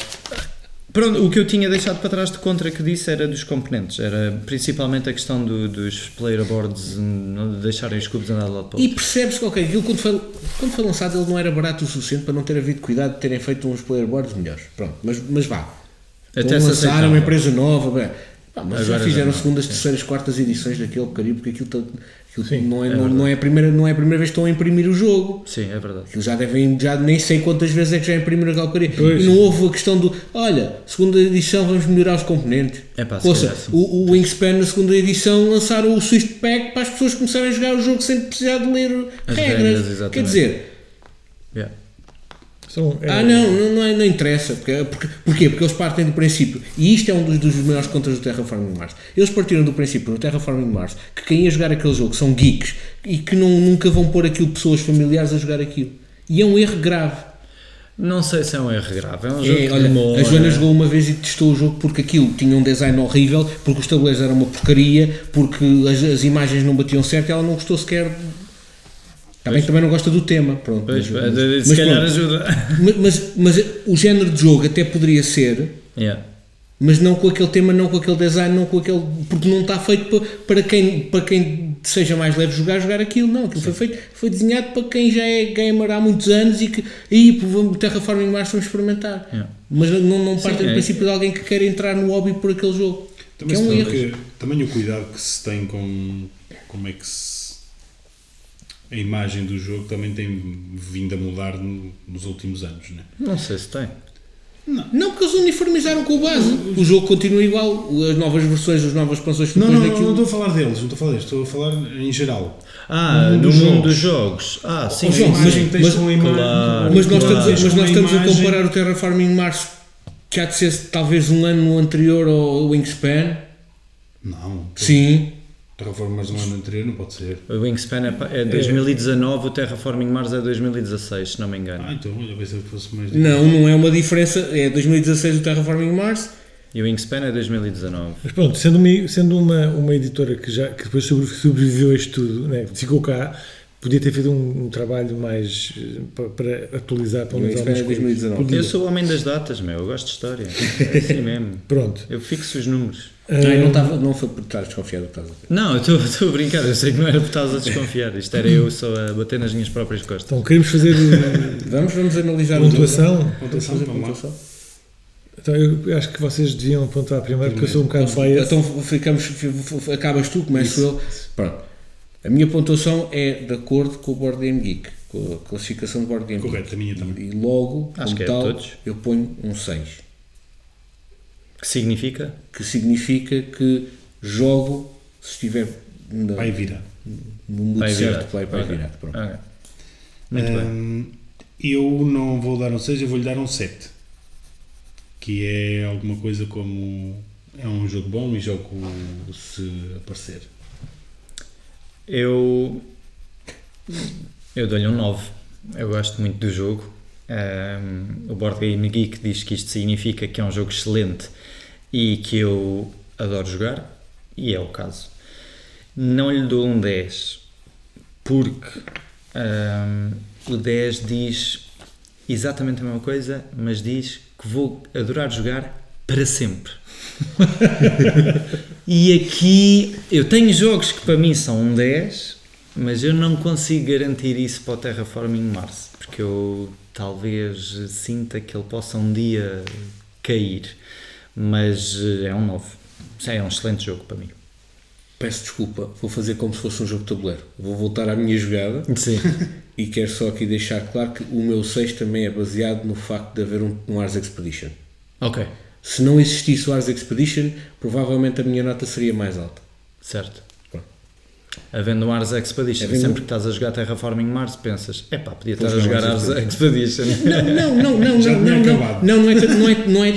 Pronto, o que eu tinha deixado para trás de contra que disse era dos componentes, era principalmente a questão do- dos player boards não deixarem os cubos andar de lado para o E outro. percebes que, ok, aquilo quando foi, quando foi lançado ele não era barato o suficiente para não ter havido cuidado de terem feito uns player boards melhores. Pronto, mas, mas vá. Até Vão se lançar uma empresa nova, bem, mas Agora já já fizeram não, segundas, sim. terceiras, quartas edições daquele porcaria, porque aquilo, aquilo Sim, não, é, é não, não, é a primeira, não é a primeira vez que estão a imprimir o jogo. Sim, é verdade. Aquilo já devem, já nem sei quantas vezes é que já imprimiram aquela porcaria. Pois. E não houve a questão do, olha, segunda edição vamos melhorar os componentes. É pá, Ouça, calhar sim. o, o Wingspan na segunda edição lançaram o Swift Pack para as pessoas começarem a jogar o jogo sem precisar de ler As regras. regras. Quer dizer, Yeah. São, é- ah não, não, não, é- não interessa. Porque, porque, porquê? Porque eles partem do princípio, e isto é um dos, dos maiores contras do Terraforming Mars. Eles partiram do princípio no Terraforming Mars que quem ia jogar aquele jogo são geeks e que não, nunca vão pôr aquilo pessoas familiares a jogar aquilo. E é um erro grave. Não sei se é um erro grave, é um jogo É, que olha, demora. a Joana jogou uma vez e testou o jogo porque aquilo tinha um design horrível, porque os tabuleiros eram uma porcaria, porque as, as imagens não batiam certo e ela não gostou sequer. Está bem que também não gosta do tema, pronto. Pois, mas, se mas calhar pronto. ajuda. Mas, mas, mas o género de jogo até poderia ser, Yeah. mas não com aquele tema, não com aquele design, não com aquele. porque não está feito para, para, quem, para quem seja mais leve jogar, jogar aquilo, não. Aquilo foi feito, foi desenhado para quem já é gamer há muitos anos e que. aí vamos Terraforming Mars vamos experimentar. Yeah. Mas não, não parte Sim, do é. princípio de alguém que quer entrar no hobby por aquele jogo. Também, que é um erro. que- também o cuidado que se tem com como é que se a imagem do jogo também tem vindo a mudar no- nos últimos anos, né? Não sei se tem. Não, porque eles uniformizaram com o base. O jogo continua igual, as novas versões, as novas expansões Não, não, não, daquilo. não estou a falar deles, não estou a falar deles, estou a falar em geral. Ah, No mundo no dos mundo jogos. dos jogos. Ah, sim, sim, mas- claro. Nós Claro. estamos, a- mas nós estamos a comparar o Terraforming Mars que há de ser talvez um ano anterior ao Wingspan. Não, Sim. Terraformers no ano anterior não pode ser. O Wingspan é, é 2019, o Terraforming Mars é 2016, se não me engano. Ah, então, olha, pensei que fosse mais. Não, não é uma diferença. É 2016 o Terraforming Mars. E o Wingspan é 2019. Mas pronto, sendo uma, sendo uma, uma editora que, já, que depois sobre- sobreviveu a isto tudo, né, ficou cá, podia ter feito um, um trabalho mais eh, pa- para, atualizar pelo menos Isso algumas é coisas. 2019. Podia. Eu sou o homem das datas, meu. Eu gosto de história. É assim mesmo. Pronto. Eu fixo os números. Não, não, Ah, estava, não foi por estar desconfiado do que estás a dizer. Não, eu estou- estou a brincar. Eu sei que não era por estás a desconfiar. Isto era eu só a bater nas minhas próprias costas. então, queremos fazer Vamos, vamos analisar pontuação. Pontuação, pontuação. Então, eu acho que vocês deviam pontuar primeiro, porque eu sou um bocado biased. Então ficamos, acabas tu, começo eu. Pronto. A minha pontuação é de acordo com o Board Game Geek, com a classificação do Board Game Correto, Geek. a minha também. E logo, Acho como que é tal, todos. eu ponho um 6. Que significa? Que significa que jogo se estiver na- Vai virar. no mood Vai certo, virado. vai, vai Ok. virado. Pronto. Ok. Muito bem. Hum, Eu não vou dar um 6, eu vou lhe dar um 7. Que é alguma coisa como. É um jogo bom e jogo se aparecer. Eu. Eu dou-lhe um 9. Eu gosto muito do jogo. Um, o Board Game Geek diz que isto significa que é um jogo excelente e que eu adoro jogar, e é o caso. Não lhe dou um 10 porque um, o 10 diz exatamente a mesma coisa, mas diz que vou adorar jogar para sempre. E aqui eu tenho jogos que para mim são um 10, mas eu não consigo garantir isso para o Terraforming Mars, porque eu talvez sinta que ele possa um dia cair, mas eh, é um 9. É um excelente jogo para mim. Peço desculpa, vou fazer como se fosse um jogo de tabuleiro. Vou voltar à minha jogada Sim. e quero só aqui deixar claro que o meu 6 também é baseado no facto de haver um, um Ars Expedition. ok, Se não existisse o Ars Expedition, provavelmente a minha nota seria mais alta. certo. Havendo um Ars Expedition, Havendo- sempre que estás a jogar Terraforming Mars, pensas, epá, podia estar Vou a jogar Ars Expedition. Não, não, não, não, não, não, não, não é tanto, não é, não é,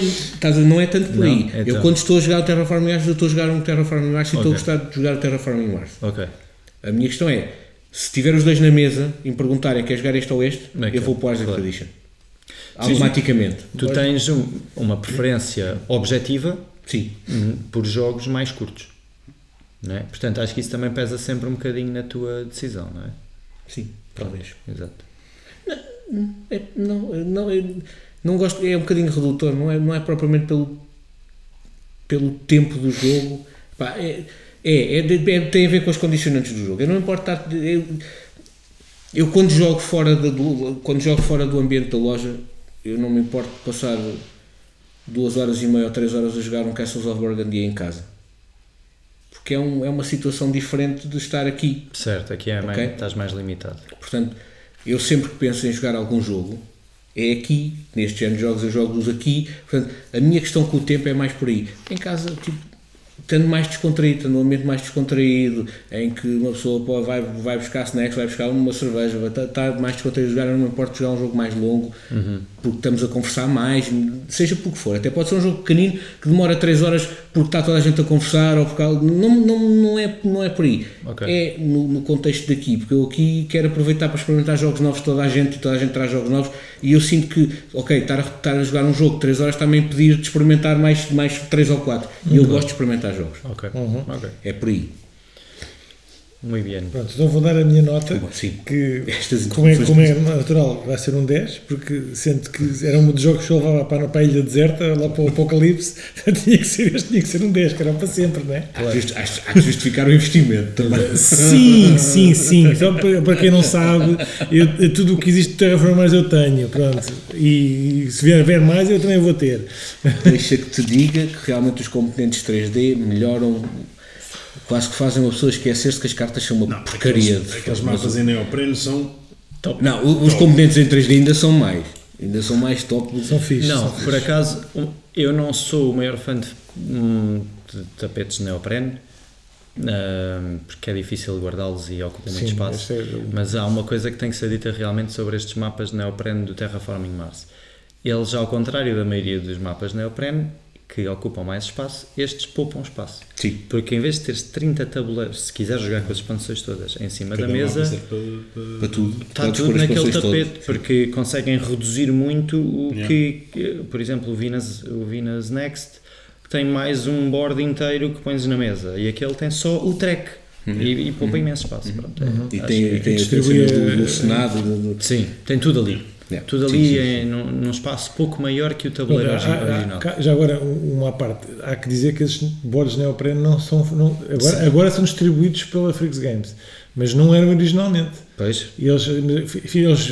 não é tanto por aí. então. Eu quando estou a jogar o Terraforming Mars, eu estou a jogar um Terraforming Mars e estou a gostar de jogar o Terraforming Mars. ok, A minha questão é, se tiver os dois na mesa e me perguntarem quer jogar este ou este, Ok, eu vou para o Ars claro. Expedition. Automaticamente. tu tens um- uma preferência objetiva Sim. Hum, por jogos mais curtos. Não é? Portanto, acho que isso também pesa sempre um bocadinho na tua decisão, não é? Sim, talvez. Exato. É, não, não, Não gosto, é um bocadinho redutor, não é, não é propriamente pelo, pelo tempo do jogo. Pá, é, é, é, é- tem a ver com os condicionantes do jogo. Eu não importo estar. Eu, eu quando jogo fora da, do, quando jogo fora do ambiente da loja, eu não me importo de passar duas horas e meia ou três horas a jogar um Castles of Burgundy em casa. Porque é, um, é uma situação diferente de estar aqui. Certo, aqui é mais, Ok. estás mais limitado. Portanto, eu sempre que penso em jogar algum jogo, é aqui. Neste género de jogos eu jogo-os aqui. Portanto, a minha questão com o tempo é mais por aí. Em casa, tipo, estando mais descontraído, estando num ambiente mais descontraído, em que uma pessoa pode, vai, vai buscar snacks, vai buscar uma cerveja, estar, estar mais descontraído jogar, não de jogar um jogo mais longo, porque estamos a conversar mais, seja por que for. Até pode ser um jogo pequenino que demora 3 horas porque está toda a gente a conversar, ou porque não, não, não, é, não é por aí. Ok. É no, no contexto daqui, porque eu aqui quero aproveitar para experimentar jogos novos de toda a gente e toda a gente traz jogos novos e eu sinto que, ok, estar a, estar a jogar um jogo de 3 horas está-me a impedir de experimentar mais, mais 3 ou 4 e eu gosto de experimentar jogos. Ok. Uhum. Ok. É por aí. Muito bem. Pronto, então vou dar a minha nota, sim. que Estas como é, como é natural vai ser um 10, porque sendo que era um dos jogos que eu levava para, para a ilha deserta, lá para o Apocalipse, tinha que ser, este tinha que ser um 10, que era para sempre, não é? Há, justi- há- há que justificar o investimento também. Sim, sim, sim. Só para, para quem não sabe, eu, tudo o que existe de terraformers eu tenho, pronto. E, se vier, vier mais, eu também vou ter. Deixa que te diga que realmente os componentes 3D melhoram, quase que fazem uma pessoa esquecer-se que as cartas são uma porcaria. Aqueles, de aqueles mapas em neopreno são. Não, o- os componentes em 3D ainda são mais. Ainda são mais top. do- São fixos. Não, são por fixes. acaso, eu não sou o maior fã de, hum, de tapetes de neoprene, hum, porque é difícil guardá-los e ocupam muito espaço. é Mas há uma coisa que tem que ser dita realmente sobre estes mapas de neoprene do Terraforming Mars. Eles, ao contrário da maioria dos mapas de neoprene, que ocupam mais espaço, estes poupam espaço. Sim. Porque em vez de teres 30 tabuleiros, se quiseres jogar com as expansões todas em cima cada da mesa, para- para- Para tudo. Está tudo naquele tapete, porque conseguem reduzir muito o Yeah. que, por exemplo, o Venus, o Venus Next tem mais um board inteiro que pões na mesa e aquele tem só o track e, e poupa imenso espaço. Pronto, é, Uhum. E tem, e tem a distribui do, do Senado. do- do- Sim, tem tudo ali. Yeah. Tudo Sim, ali sim, é num, num espaço pouco maior que o tabuleiro Há- origi- há- original. cá- já agora, um- uma parte, há que dizer que esses boards neoprene não são. Não, agora, agora são distribuídos pela Freaks Games, mas não eram originalmente. Pois, E eles, eles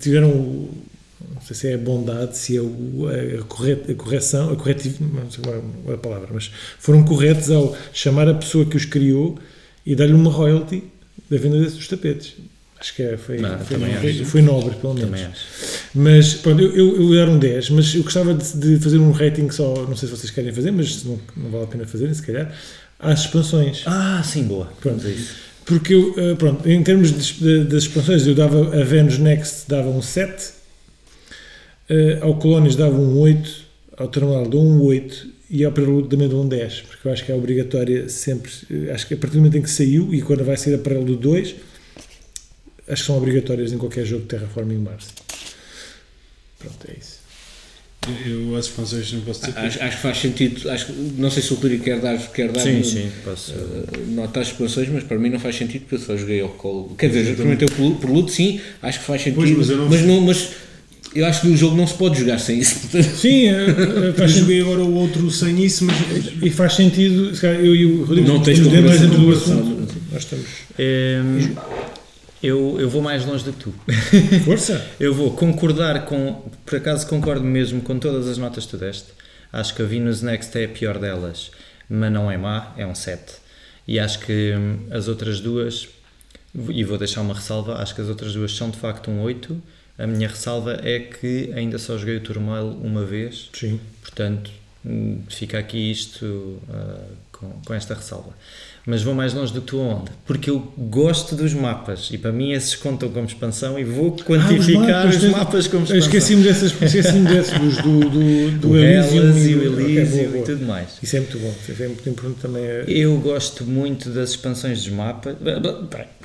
tiveram, não sei se é a bondade, se é o- a, corre- a correção, a corretivo, não sei agora a palavra, mas foram corretos ao chamar a pessoa que os criou e dar-lhe uma royalty da venda desses tapetes. Acho que é, foi, Não, foi, também foi, nobre, pelo menos. também acho. Mas pronto, eu, eu, eu dar um 10, mas eu gostava de, de fazer um rating só, não sei se vocês querem fazer, mas não, não vale a pena fazerem, se calhar, às expansões. Ah, sim, boa. Pronto. A isso. Porque eu, eh, pronto, em termos das expansões, eu dava a Venus Next dava um 7, eh, ao Colónias dava um 8, ao Terminal dou um 8 e ao Prelude também dou um 10, porque eu acho que é obrigatória sempre, eh, acho que a partir do momento em que saiu e quando vai sair a Prelude 2, acho que são obrigatórias em qualquer jogo de Terraforming Mars. Pronto, é isso. Eu as expansões não posso dizer. Acho, acho que faz sentido. Acho, que- não sei se o Clírico quer dar, quer dar Sim, uh, sim, posso. nota às expansões, mas para mim não faz sentido porque eu só joguei ao colo. Quer dizer, experimentei o Prelu- Prelude, sim, acho que faz sentido. Pois, mas eu não- mas, não, mas eu acho que o jogo não se pode jogar sem isso. Sim, eh, eh, Eu joguei agora o outro sem isso, mas. E faz sentido, se calhar eu e o Rodrigo Não tens dentro do assunto. Nós estamos. Hum, eu, eu vou mais longe do que tu. Força! Eu vou concordar com, por acaso concordo mesmo com todas as notas que tu deste. Acho que a Venus Next é a pior delas, mas não é má, é um 7. E acho que hum, as outras duas, e vou deixar uma ressalva, acho que as outras duas são de facto um 8. A minha ressalva é que ainda só joguei o Turmoil uma vez, Sim. portanto hum, fica aqui isto ah, com, com esta ressalva. Mas vou mais longe do que tu onde? Porque eu gosto dos mapas e para mim esses contam como expansão e vou quantificar os mapas, como Eu expansão. Esqueci-me dessas, esqueci-me desses, dos, do, do, do o e o Elysium boa. e tudo mais. Isso é muito bom. Isso é muito importante também. é- Eu gosto muito das expansões dos mapas.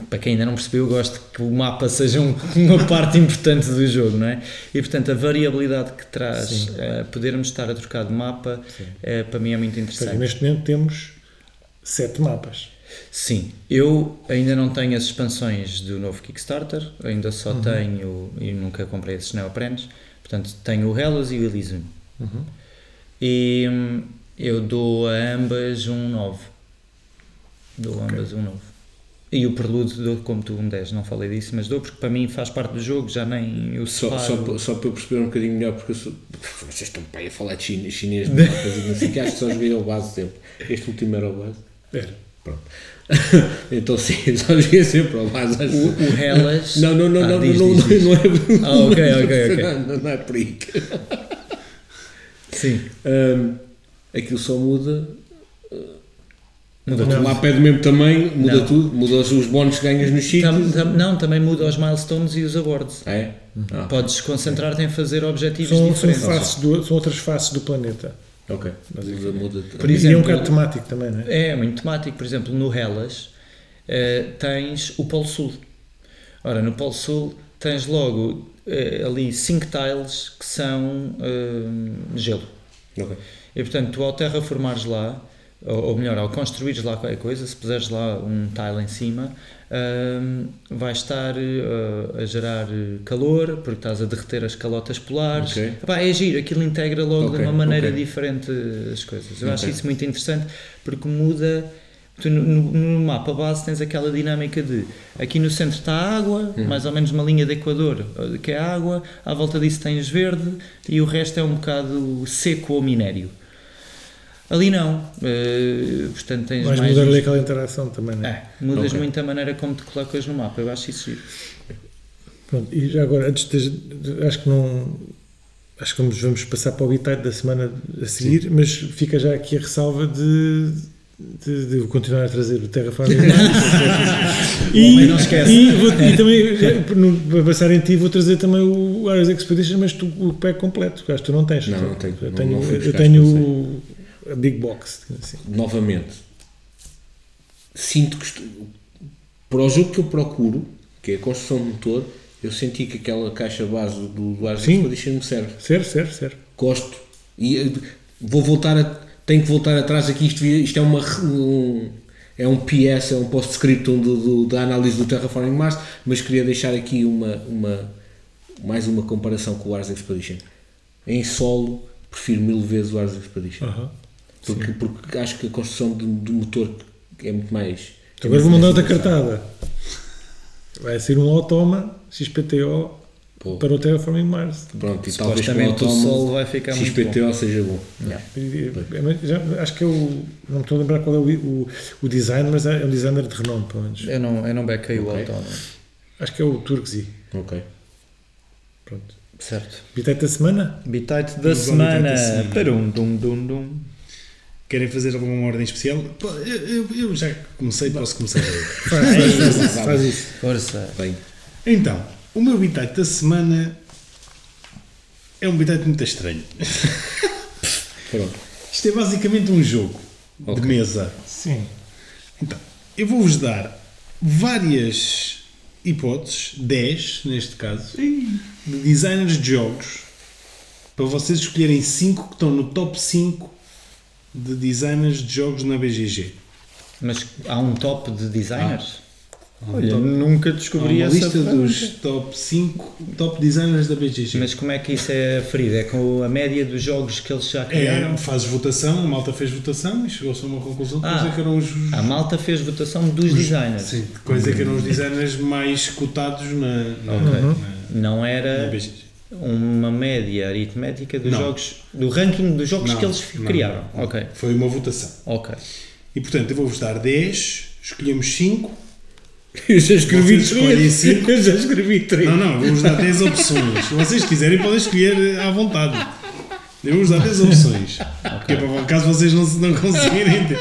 Para quem ainda não percebeu, eu gosto que o mapa seja um- uma parte importante do jogo, não é? E portanto, a variabilidade que traz Sim. eh, podermos estar a trocar de mapa, eh, para mim é muito seja, interessante. neste momento temos sete mapas. Sim, eu ainda não tenho as expansões do novo Kickstarter, ainda só tenho e nunca comprei esses neoprenes. Portanto, tenho o Hellas e o Elysium. Uhum. E hum, eu dou a ambas um 9. Dou a ambas um 9. E o Prelude dou como tu um 10, não falei disso, mas dou porque para mim faz parte do jogo, já nem eu Só, só, só para eu perceber um bocadinho melhor, porque eu sou, vocês estão para aí a falar de chine- chinês, de mapas não sei que, acho que só joguei ao base sempre. Este último era o base. Era. Pronto. então sim, só joguei sempre ao. Acho. O, o Hellas. Não, não, não, Ah, não, diz, não, diz, não, diz. não é. Ah, ok, ok, ok. Não, não é por aí. Sim. Hum, aquilo só muda. Muda Não. tudo. Lá pé do mesmo tamanho, muda Não. tudo, muda os, os bónus que ganhas nos sítios. Tam- tam- não, também muda os milestones e os awards. Ah, é? Ah, Podes concentrar-te em fazer objetivos São, são, diferentes. faces do, são outras faces do planeta. Ok. Muda, muda. Por e é exemplo- um bocado temático também, não é? É, muito temático. Por exemplo, no Hellas eh, tens o Polo Sul. Ora, no Polo Sul tens logo eh, ali 5 tiles que são eh, gelo. Ok. E portanto, tu ao terraformares lá, ou, ou melhor, ao construires lá qualquer coisa, se puseres lá um tile em cima, hum, vai estar eh, a gerar calor, porque estás a derreter as calotas polares. Ok. Epá, é giro, aquilo integra logo Ok, de uma maneira ok. diferente as coisas. Eu acho isso muito interessante porque muda. Tu, no, no- mapa base tens aquela dinâmica de aqui no centro está a água, Uhum. mais ou menos uma linha de equador eh, que é a água, à volta disso tens verde e o resto é um bocado seco ou minério. Ali não, eh, portanto tens Vais mais. mudar ali aquela interação também, não é? É, mudas Ok. muito a maneira como te colocas no mapa, eu acho isso giro. Pronto, e já agora, antes de, acho que não. Acho que vamos, vamos passar para o habitat da semana a seguir, mas fica já aqui a ressalva de, de, de continuar a trazer o. O homem não esquece. E, vou- e também, para passar em ti, vou trazer também o Ares Expedition, mas tu, o pack completo, que acho que tu não tens. Não, Tu- não tenho. Eu Não- tenho, não fui eu tenho não o- a Big Box. Assim. novamente, sinto que estou- para o jogo que eu procuro, que é a construção de motor, eu senti que aquela caixa base do, do Ars. Expedition me serve. Certo, certo, certo. Gosto. E eh, vou voltar a. Tenho que voltar atrás aqui. Isto, isto é uma. Um, é um PS, é um postscriptum da análise do Terraforming Mars, mas queria deixar aqui uma, uma, mais uma comparação com o Ars Expedition. Em solo, prefiro mil vezes o Ars Expedition. Porque, porque acho que a construção do, do motor é muito mais. é Agora muito vou mandar outra cartada. Vai ser um Automa XPTO Pô. para o Terraforming Mars. Pronto, e talvez com o o Automa solo vai ficar muito bom. XPTO seja bom. E- já- acho que é o. Não me estou a lembrar qual é o, o, o design, mas é um designer de renome, pelo menos. Eu não, eu não bequei o Ok. autónomo. Acho que é o Turkzy. Ok. Pronto. Certo. Bitete da semana? Bitite da semana. bitite da semana. Parum, dum, dum, dum. Querem fazer alguma ordem especial? Eu, eu- eu já comecei, posso começar eu. Faz, faz, faz, isso, faz isso. Força. Bem. Então, o meu habitat da semana é um habitat muito estranho. Pronto. Isto é basicamente um jogo Ok. de mesa. Sim. Então, eu vou-vos dar várias hipóteses, 10 neste caso, de designers de jogos para vocês escolherem 5 que estão no top 5 de designers de jogos na BGG. Mas há um top de designers? um Olha, top. nunca Há descobri uma essa lista pergunta. dos top 5 top designers da BGG. Mas como é que isso é aferido? É com a média dos jogos que eles já criaram? É, fazes votação, a malta fez votação e chegou-se a uma conclusão de Ah, que eram os, A malta fez votação dos designers. sim, é que eram os designers mais cotados na, na, Ok. na, Não na era BGG. Uma média aritmética dos Não. jogos, do ranking dos jogos Não, que eles não, criaram. Ok, Foi uma votação. ok. E portanto, eu vou-vos dar 10, escolhemos 5. Eu já escrevi Vocês escolhem três. cinco. Eu já escrevi três. Não, não, vou-vos dar 10 opções. Se vocês quiserem, podem escolher à vontade. Eu vou-vos dar 10 opções. Que é para caso vocês não, não conseguirem ter.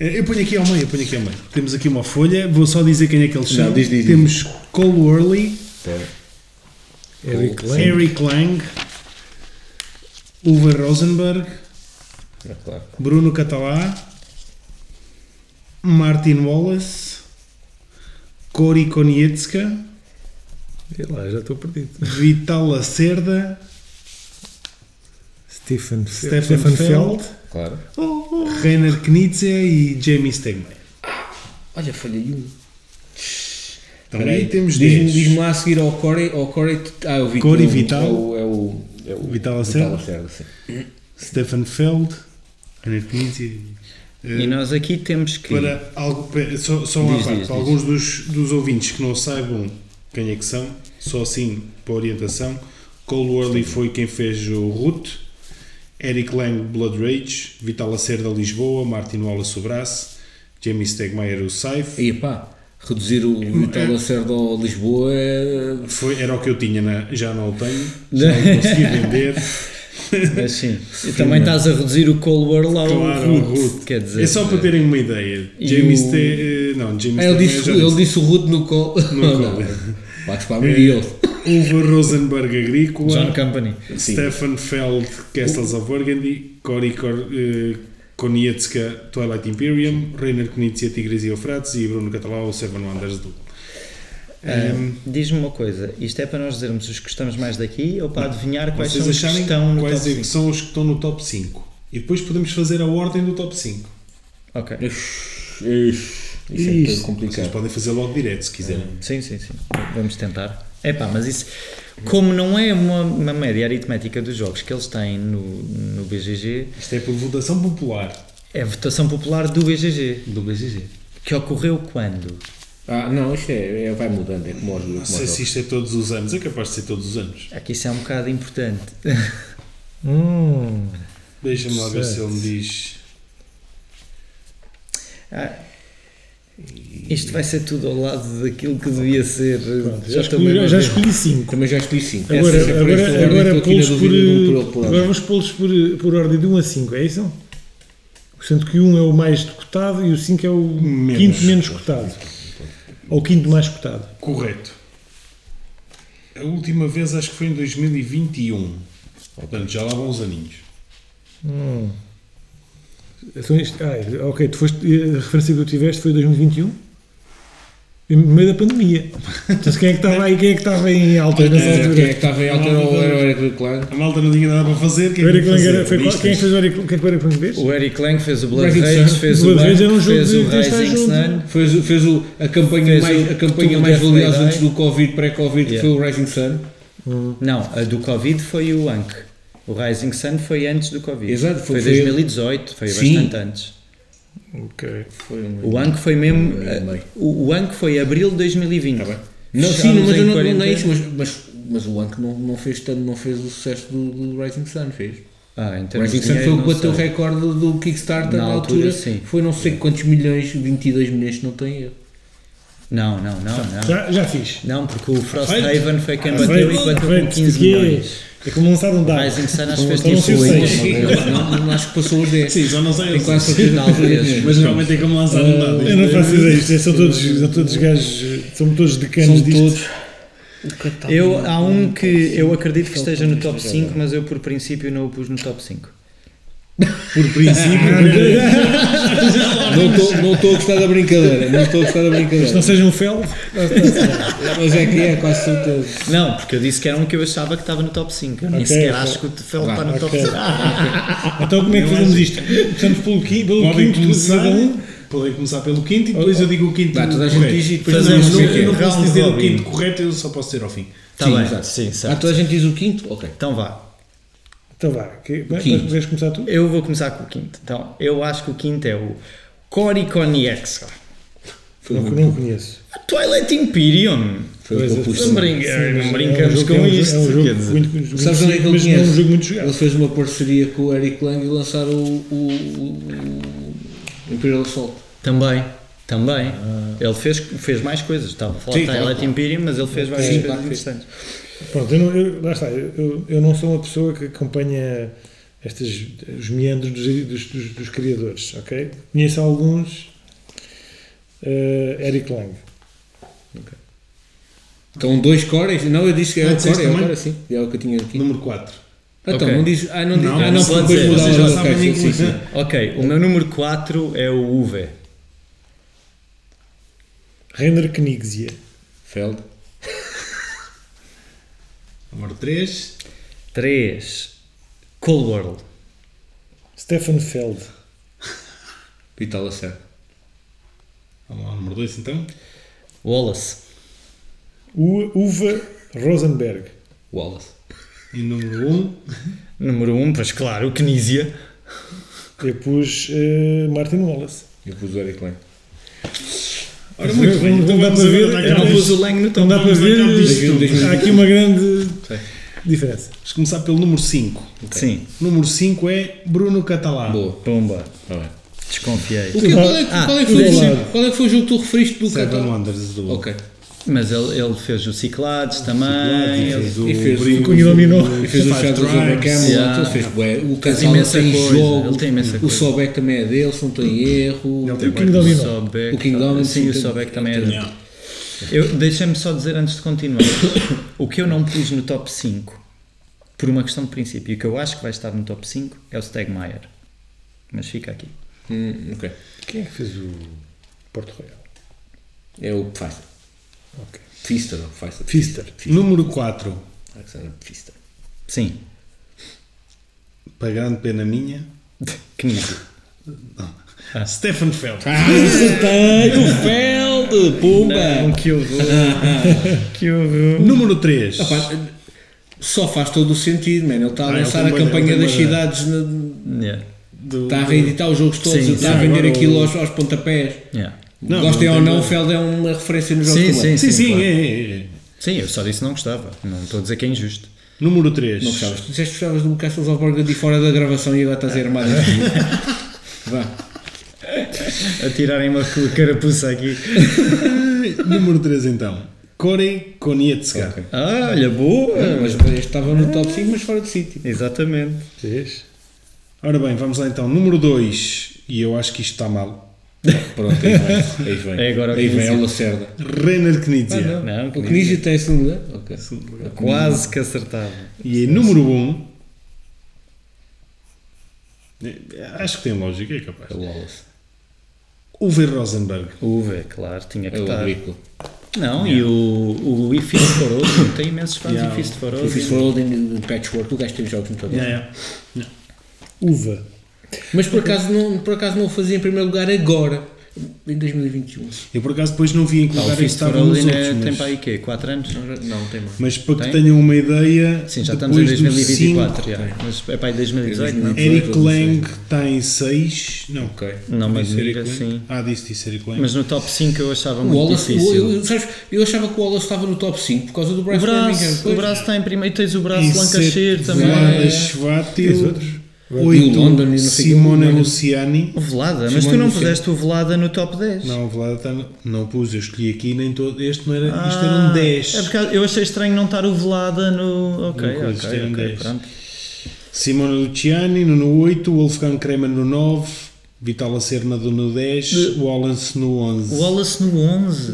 Eh, Eu ponho aqui ao meio, eu ponho aqui ao meio. Temos aqui uma folha, vou só dizer quem é que eles são. diz, diz, diz. Temos Cole Worley, Eric Lang. Eric Lang, Uwe Rosenberg, É claro. Bruno Catalá, Martin Wallace, Cory Konietzka, Sei lá, já estou perdido. Vital Lacerda, Stephen, Stefan Stefan Feld, Feld. Claro. Rainer Knizia e Jamie Stegmaier. Olha, falhei um. Então Espera aí temos Diz-me 10. diz lá a seguir ao Corey. Ao Corey ah, o Vitor. Corey Vital. É o, é o, é o Vital Lacerda. Lacerda, sim. Stefan Feld, Ana Knizia. E nós aqui temos que. Para algo, só, só uma Diz, parte, diz, para diz. alguns dos, dos ouvintes que não saibam quem é que são, só assim para orientação, Cole Worley foi quem fez o Root, Eric Lang Blood Rage, Vital Lacerda Lisboa, Martin Wallace o Braço, Jamie Stegmaier o Scythe. E pá, reduzir o Vital Lacerda ao Lisboa é. Foi, era o que eu tinha, na, já não o tenho, já não consegui vender. Mas sim. E também estás a reduzir o Claro, ao o root, Root. Quer dizer, É só para terem uma ideia. Jamie o- Ste... eh, Não, Jamie Ah, ele, Stegmaier disse, ele disse. o Rude no col. No col. Bates para a Miguel. Uwe Rosenberg Agrícola. John Company. Stefan Feld, Castles of Burgundy, Cory Kor, eh, Konietzka, Twilight Imperium, Rainer Knizia, Tigres e Eufrates e Bruno Catalão, Seven Wonders do. Ah, Ehm, Diz-me uma coisa, isto é para nós dizermos os que gostamos mais daqui ou para adivinhar quais vocês são os que estão no quais top é que 5? são os que estão no top 5 e depois podemos fazer a ordem do top 5. Ok. Ixi, ixi, Isso é Isso. muito Vocês complicado. podem fazer logo direto se quiserem. Sim, sim, sim. Vamos tentar. É pá, mas isso, como não é uma, uma média aritmética dos jogos que eles têm no, no BGG, Isto é por votação popular é a votação popular do BGG, do BGG. que ocorreu quando? Ah, não, isto é, é- vai mudando, é como os Não sei se isto é todos os anos, é capaz de ser todos os anos. Aqui isso é um bocado importante. Hum, Deixa-me lá ver se ele me diz. Ah, isto vai ser tudo ao lado daquilo que devia ser. pronto, já, escolhi, mesmo a já ver. escolhi 5. Também já escolhi 5. Agora, Essa agora, agora pô-los por, um por- agora vamos pô-los por, por ordem de 1 a 5, é isso? Sendo que o 1 é o mais cotado e o 5 é o Menos. quinto menos cotado. Ou o quinto mais cotado. Correto. A última vez acho que foi em 2021. Portanto, já lá vão uns aninhos. Hum. Então isto, ah, ok, tu foste, a referência que tu tiveste foi 2021? No meio da pandemia. Então quem é que estava aí? Quem é que estava em alta nessa Quem é altura? que estava em alta era o era o Eric Klein. A malta não tinha nada para fazer. Quem O é que Eric ia Lang era- foi qual- quem é que fez o Eric, quem é que o Eric Lang fez? O Eric Lang fez o Blood Rage, fez O o Blood Rage era um Bank, jogo fez de- o Rising. Sun. Fez, fez o, a campanha Fez mais, a campanha mais valiosa antes do Covid, pré-Covid, que foi o Rising Sun. Não, a do Covid foi o Ank. O Rising Sun foi antes do Covid. Exato, foi, foi- foi- 2018, foi Sim. bastante antes. Ok. Foi um- O Ank foi mesmo. um ano meio. O, o Ank foi abril de 2020. Tá bem. Não, sim, mas eu não, não é isso, mas, mas, mas o Ank não, não fez tanto, não fez o sucesso do, do Rising Sun, fez. Ah, em O termos Rising Sun foi o que bateu o recorde do Kickstarter Na na, altura, altura. sim. Foi não sei quantos milhões, 22 milhões, não tem erro. Não, não, não, não. Já, já fiz. Não, porque o Frost Feito. Haven foi quem Ah, bateu e bateu com 15 porque milhões. É como lançar um dado. Rising Sun acho que fez não tipo sei oito, seis. uma coisa. Não, não acho que passou os 10. Sim, só não sei. Tenho quase certeza que passou os Talvez. 10. Mas realmente é como lançar um dado. Eu não faço ideia, isto é- são todos, são todos gajos, são todos decanos São disto. todos. Eu, há um que eu acredito que esteja no top 5, mas eu por princípio não o pus no top 5. Por princípio, Não estou não estou a gostar da brincadeira. Não estou a gostar da Se não brincadeira. seja um fel, Mas é que é, quase certeza. Não, porque eu disse que era um que eu achava que estava no top 5. Eu nem Ok, sequer ok. acho que o Vá, está no top ok. 5. então como é que fazemos isto? Começamos pelo podem quinto começar, cada um? podem começar pelo quinto e depois eu digo o quinto Dá, toda a gente diz e depois Fazemos Não, não, é. eu não posso dizer o quinto correto, eu só posso dizer ao fim. Está bem, sim, Ah, certo. toda a gente diz o quinto? Ok. Então vá. Então vá, que, vais começar tu? Eu vou começar com o quinto. Então, eu acho que o quinto é o. Foi Não, não conheço. Twilight Imperium. Foi o que eu pus. Não brinca- não é um brincamos com é um isto. jogo- É um quer jogo dizer. muito, muito, Sabes onde é que ele não é um conhece? jogo muito jogado. Ele fez uma parceria com o Eric Lang e lançaram o, o, o Imperial Assault. Também, também. Ele fez, fez mais coisas. Estava a falar de Twilight claro. Imperium, mas ele fez várias Sim, coisas interessantes. Pronto, eu não, eu, lá está, eu, eu- não sou uma pessoa que acompanha estes, os meandros dos, dos, dos- dos criadores, ok? Conheço alguns, eh, Eric Lang. Então, dois cores? Não, eu disse que Ah, era o core, é o também? core, sim. É o que eu tinha aqui. Número 4. Então, Ok. não diz. Ah, não, diz, Não, ah, não, pode depois vocês já ok, sabem sim, sim, sim. Ok, o meu número 4 é o Uwe. Rainer Knigsia. Feld. Número 3. 3. Cold World. Stefan Feld. Vital Lacerda. Vamos lá, número 2 então. Wallace. U- Uva Rosenberg. Wallace. E número 1, um, Número 1, um, pois claro, o Knizia. Eu pus eh, Martin Wallace. Eu pus o Eric Lang. Ora, muito bem, Não então dá para ver, atacar Eu não pus o Lang no Não dá para ver, há aqui uma grande. Diferença. Vamos começar pelo número 5. Sim, Número 5 é Bruno Catalá. Boa. pumba. Tá. Desconfiei. O que, qual, é, que- Ah, qual, é que tudo foi, o- lado. qual é que foi o jogo que tu referiste do Seven Qatar? Wonders do Ok. Mas ele, ele fez o Ciclades também. e ele- fez o e fez o Brinco, Cunha dominou. E fez o Shadows over. Camelot, Yeah. ele fez bué. O Casal tem coisa, jogo. ele tem imensa o coisa. Sobek também é dele, se não estou em erro. Ele tem O King Domino. Sobek, O King Domino, Sim, sim, o tem- Sobek também é tem- dele. Deixa-me só dizer antes de continuar. o que eu não pus no top 5, por uma questão de princípio, e o que eu acho que vai estar no top 5 é o Stegmaier. Mas fica aqui. Hum, ok. Quem é que fez o Porto Royal? É o Pfizer. Ok. Pfister ou Pfizer? Fister. Número 4, Alexander Pfister. Sim. para grande pena minha, Knizia. Stefan Feld. Ah, acertei! O Feld! Pumba! Não, que horror. que horror. Número 3, Rapaz, só faz todo o sentido, man. Ele está a Ah, lançar a campanha das bué- cidades, na- Yeah. está a reeditar os jogos todos, Sim, está sim, a vender aquilo o- aos, aos pontapés. Yeah. Não, Gostem não ou não, o Feld é uma referência nos jogos Sim, sim, Sim, sim, claro. é, é, é. Sim, eu só disse que não gostava. Não estou a dizer que é injusto. Número 3, Não gostavas. Tu disseste que gostavas do Castles of Burgundy fora da gravação e agora estás a ir armado. Vá. A tirarem uma carapuça aqui. número 3 então, Corey Konietzka. Ok. Ah, olha, boa. Ah, mas este estava no top 5, mas fora de sítio. Exatamente. Fez? Ora bem, vamos lá então, número 2, e eu acho que isto está mal, Pronto, aí vem. Aí vem, É agora aí vem Knizia. é o Lacerda. Renner Knizia. Ah, Não, o Knizia. Tem esse lugar? Ok. Quase que acertava. E em número 1, um, acho que tem lógica, é capaz. É o Wallace. Uwe Rosenberg. Uve, claro, tinha que É o estar. Não, e o, o Fist for Odin, tem imensos fãs Yeah. de Fist for O Fist for Odin. Patchwork, o gajo tem jogos muito bons. Yeah, yeah. Uva. Mas por acaso, não, por acaso não o fazia em primeiro lugar agora, em 2021. Eu por acaso depois não vi em que o lugar é que estavam nos é, tem mas, para aí quê? 4 anos? Não, tem mais. mas para que Tem? tenham uma ideia, Sim, já estamos em depois do 2024, cinco, já. mas é para aí 2018, não? É Eric 18, Lang está em 6, não. Ok. Não admira, Eric Lang? sim. Ah, disse, disse Eric Lang. Mas no top 5 eu achava O muito Wallace, difícil. eu, eu, sabes, eu achava que o Wallace estava no top 5 por causa do Bryce Birmingham. o braço está em primeiro, tens o braço Lancashire também. Vlada É. Tens Schwatil, outros? E o London e não 8 sei o quê, Simone o- Luciani. O Velada, mas tu Simone não puseste o Velada no top 10. Não, o Vlada está no- não pus, eu escolhi aqui, nem todo, este não era, isto era Ah, um 10. É porque eu achei estranho não estar o Velada no. Ok, No ok, era um ok, 10. pronto. Simone Luciani no 8, Wolfgang Kremer no 9, Vital Lacerna no 10, Wallace no 11. O Wallace no 11.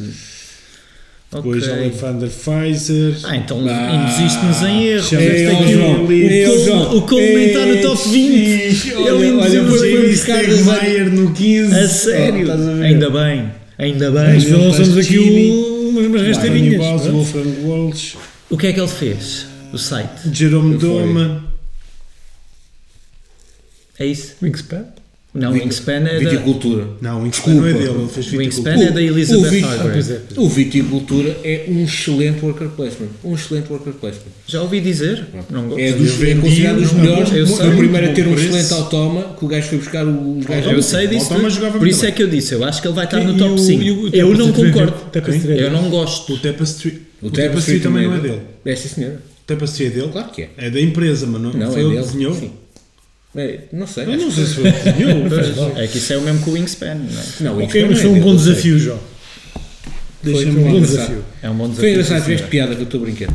Depois Alexander Pfizer. Ah, então Ah, induziste-nos em erro. Ei, aqui, ó, João, o, ei, João. o Cole nem está no top 20. olha, Ele olha, induziu buscar Stegmaier no 15. A sério? estás a? Ainda bem, ainda bem. Mas lançamos aqui um- umas, umas rasteirinhas. Pronto. Wolfgang Walsh, O que é que ele fez? O site. Jerome. Doma. É isso? Wingspan. Não, o Wingspan é da. Viticultura. Não, o Wingspan não é Desculpa. dele, ele fez O Wingspan é da Elizabeth o Vit- Ah, é. O Viticultura é um excelente worker placement. Um excelente worker placement. Já ouvi dizer. Não gosto. É, dos, é considerado dos não, melhores. eu Foi sei. o primeiro a ter um excelente automa que o gajo foi buscar os gajos. Eu sei disso. O Por isso é que eu disse. Eu acho que ele vai estar E no o- top 5. e o Eu não Tapestry- concordo. Eu não gosto. O Tapestry, O o Tapestry também não é dele. É sim, senhora. O Tapestry é dele? Claro que é. É da empresa, mas não, Não, foi é ele dele. que desenhou? Sim. É, não sei. Eu não que sei se foi. É que isso é o mesmo que o Wingspan. Não é? Não, o Ok, mas é foi um bom desafio, João. Deixa-me Foi um bom desafio. É um bom desafio. Foi engraçado, tiveste piada com o teu brinquedo.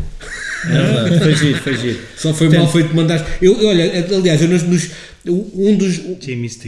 É verdade. Foi giro, foi giro. Só foi mal feito mandaste. Eu, eu, olha, aliás, eu nos, nos- um dos.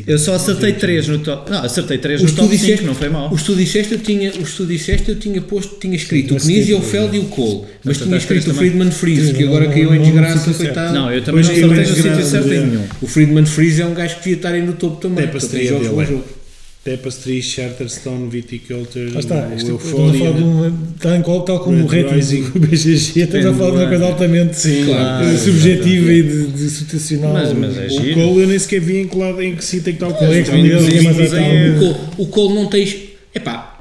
Eu só acertei 3 no top. Não, acertei 3 no Os que tu top 5, disseste, não foi mal. Os tu disseste, eu tinha, os tu disseste, eu tinha posto, tinha escrito o mas Knizia, o sim, Feld e o Cole. Mas tinha escrito o? Friedman Freeze, Sim, que agora caiu em não desgraça, coitado. Não, eu também não é, acertei no sítio certo em é. nenhum. O Friedman Freeze é um gajo que devia estar aí no topo também. É é. jogos. Tapestry, Charterstone, Viticulture, Lá está, o isto, estamos a falar de Euphoria. uma, tal, qual- tal como o Red rating Rising. do BGG, estamos a falar de uma coisa altamente Sim, Claro. eh, subjetiva e de, de situacional. Mas- mas é O. Cole eu nem sequer vi em que, lado, em que sítio é que está o é tal? O Cole, o Cole não tens. Epá,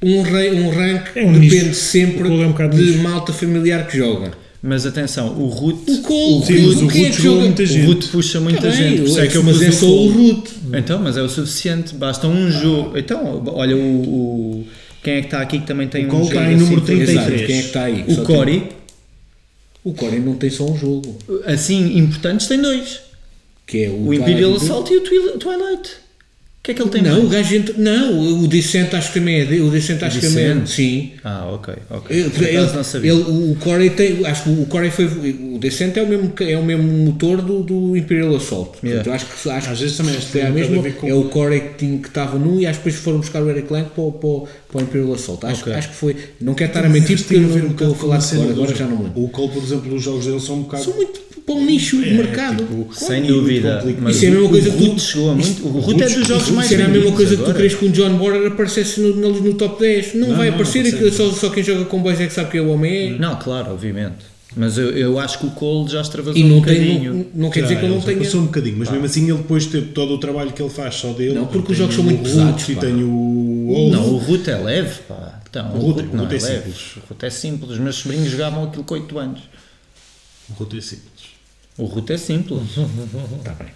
um, rei, um rank É um depende nicho. sempre O é um de nicho. malta familiar que joga. Mas atenção, o Root, O Cole, Sim, mas o é Root que jogou muita o gente. Root puxa muita Tá gente. Por isso é que eu mas é o só o Cole. root. Então, mas é o suficiente, basta um jogo. Então, olha, o, o- quem é que está aqui que também tem O um Cole jogo está em número assim, 33. Exato, quem é que está aí? O Só tem- Corey, O Corey não tem só um jogo. assim, importantes, tem dois. Que é o, O Imperial. Assault e o Twil- Twilight. O que é que ele tem Não, o mais? gajo entra. Não, o Descent acho que também é. O Descent acho que também é. Sim. Ah, ok, ok. Ele, acaso não sabia. ele- o Corey tem. Acho que o Corey foi. O Descent é o mesmo, é o mesmo motor do, do Imperial Assault. Yeah. Portanto, acho que, acho Às que vezes também é, ver com- é o Corey que tinha- que estava num e acho que depois foram buscar o Eric Lang para, o- para, o- para o Imperial Assault. Acho, Ok. acho que foi. Não quero estar a mentir porque eu não um com falar de agora já não me lembro. O Cole, por exemplo, os jogos dele são um bocado. São muito para um nicho de É, mercado. tipo, Sem e dúvida. complicado. Mas Isso é a mesma o, coisa o que tu- Root chegou a muito. O Root é dos jogos mais Isso era a mesma coisa que tu querias que um John Border aparecesse no, no, no top 10. Não, Não, vai não, aparecer, não aquilo consegue. só, só quem joga com boys é que sabe que é o homem é. Não, claro, obviamente. Mas eu, eu acho que o Cole já extravasou E não, um tem, bocadinho. não, não quer dizer que eu não ele tenha. Passou um bocadinho, mas mesmo assim ele depois teve todo o trabalho que ele faz só dele. Não, porque Tem os jogos são muito pesados, E tem o. Não, o Root é leve, pá. Então, O o não é é leve. simples. O Root é simples. Os meus sobrinhos jogavam aquilo com 8 anos. O Root é simples. O Root é simples. Tá bem.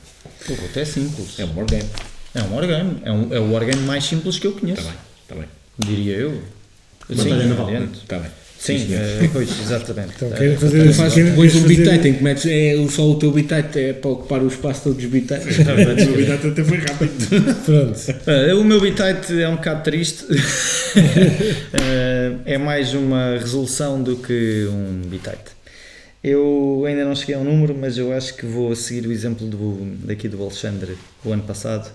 O Root é simples. É um wargame. É um wargame. É, um, é o wargame mais simples que eu conheço. Está bem. Está bem. Diria eu. Batalha naval. Está bem. Sim, eh, pois, exatamente. Então, querem fazer Tu fazes querem depois um bitite em que metes é, só o teu bitite é para ocupar o espaço todo dos bitites. A novidade até foi rápido. Pronto. Eh, o meu bitite é um bocado triste. Eh, é mais uma resolução do que um bitite. Eu ainda não cheguei ao número, mas eu acho que vou seguir o exemplo do, daqui do Alexandre o ano passado.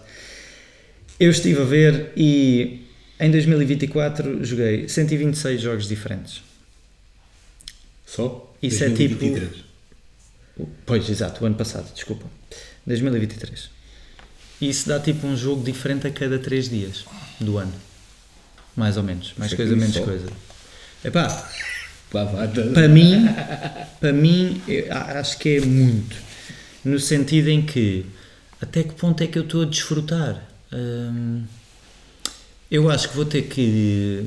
Eu estive a ver e em 2024 joguei 126 jogos diferentes. Só? Isso é tipo. 2023. Pois, exato, o ano passado, desculpa. 2023. Isso dá tipo um jogo diferente a cada 3 dias do ano. Mais ou menos. Mais Isso é coisa, menos só. coisa. Epá. Para mim, para mim, acho que é muito. No sentido em que até que ponto é que eu estou a desfrutar? Hum, eu acho que vou ter que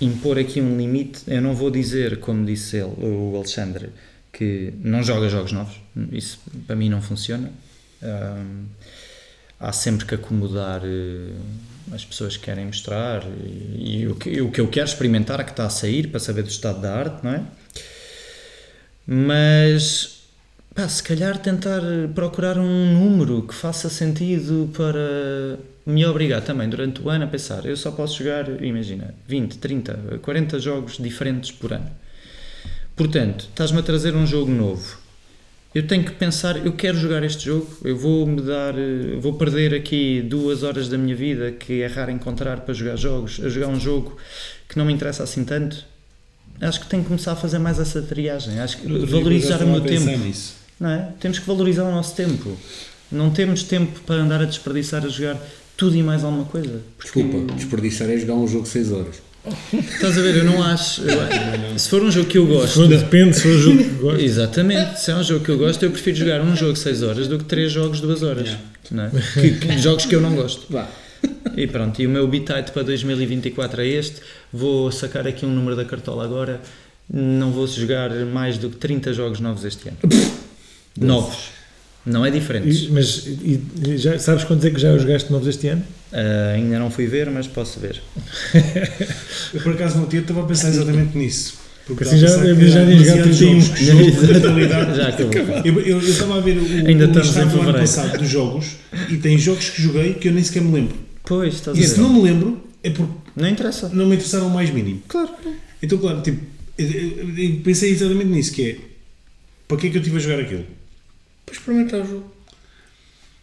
impor aqui um limite. Eu não vou dizer, como disse ele, o Alexandre, que não joga jogos novos. Isso para mim não funciona. Hum, há sempre que acomodar eh, as pessoas que querem mostrar e, e o, que, o que eu quero experimentar que está a sair para saber do estado da arte, não é? Mas pá, se calhar tentar procurar um número que faça sentido para me obrigar também durante o ano a pensar, eu só posso jogar, imagina, 20, 30, 40 jogos diferentes por ano. Portanto, estás-me a trazer um jogo novo. Eu tenho que pensar, eu quero jogar este jogo, eu vou me dar, eh, vou perder aqui duas horas da minha vida que é raro encontrar para jogar jogos, a jogar um jogo que não me interessa assim tanto. Acho que tenho que começar a fazer mais essa triagem, acho que valorizar o meu tempo. nisso. Não é? Temos que valorizar o nosso tempo. Não temos tempo para andar a desperdiçar a jogar tudo e mais alguma coisa. Porque- Desculpa, desperdiçar é jogar um jogo 6 horas. Estás a ver? Eu não acho. eu- se for um jogo que eu Se gosto. for, depende, se for o jogo que gosto. Exatamente, se é um jogo que eu gosto, eu prefiro jogar um jogo 6 horas do que 3 jogos 2 horas. Não é? Que- que- jogos que eu não gosto. Vá. E pronto, e o meu bitite para 2024 é este. Vou sacar aqui um número da cartola agora. Não vou jogar mais do que 30 jogos novos este ano. Novos. Não é diferentes. E- mas e- e já, sabes quantos é que já jogaste novos este ano? Ah, ainda não fui ver, mas posso ver. Eu por acaso no dia estava a pensar exatamente nisso. Porque Assim a já- já nem demasiados 31. jogos que jogam na atualidade. Já acabou. Eu, eu, eu estava a ver o, Ainda o estamos listado do ano passado dos jogos e tem jogos que joguei que eu nem sequer me lembro. Pois, estás a E ver? se não me lembro, é porque Não interessa. não me interessaram o mais mínimo. Claro. Então, claro, tipo, eu, eu- eu pensei exatamente nisso, que é para que é que eu estive a jogar aquilo? Para experimentar o jogo.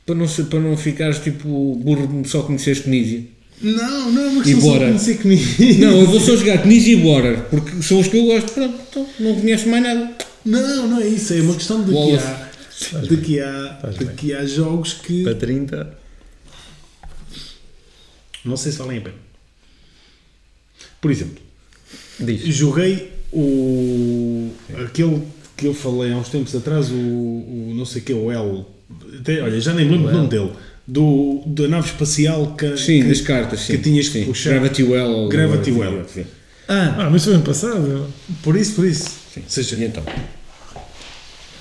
Para não, ser, para não ficares tipo burro de só conheceres Knizia. Não, não é uma E questão só de bora. conhecer nem... Não, eu vou só jogar Knizia e Border, porque são os que eu gosto. Pronto, então não conheço mais nada. Não, não é isso, é uma questão de que há, de que há, de que há jogos que Para 30. não sei se valem a pena. Por exemplo, Diz. joguei o aquele que eu falei há uns tempos atrás, o, o não sei o que, o L. Até, olha, já nem me lembro O nome dele. do, da nave espacial que, Sim, que, das cartas. que sim. tinhas que Sim. puxar. Gravity Well. ou Gravity Well. sim. Ah, Ah, mas foi ano passado. Por isso, por isso. E seja, então?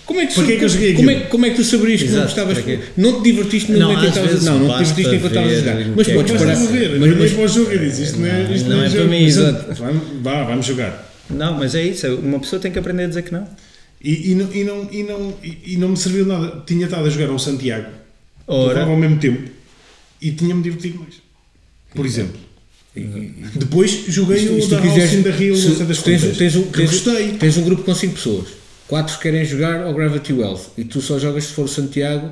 Como é que, Para que é que eu joguei como, é, como é que tu saberias que não gostavas? para quê? Não te divertiste no Não, momento em que estavas a Não, não te divertiste enquanto estavas a jogar. Mas que é que podes parar. Ver, Mas, mas, mas, para o jogo disse, isto não é, isto Não não é é para mim, exato. Vá, vamos jogar. não, mas é isso. Uma pessoa tem que aprender a dizer que não. E, e, não, e, não, e, não, e, e não me serviu nada. Tinha estado a jogar um Santiago, Ora, ao mesmo tempo, e tinha-me divertido mais. Por exemplo. Depois joguei se- o se da tu quiseres- House in the Hill, se- das tens, tens, um, que tens, gostei. tens um grupo com 5 pessoas. 4 querem jogar ao Gravity Wells e tu só jogas se for o Santiago.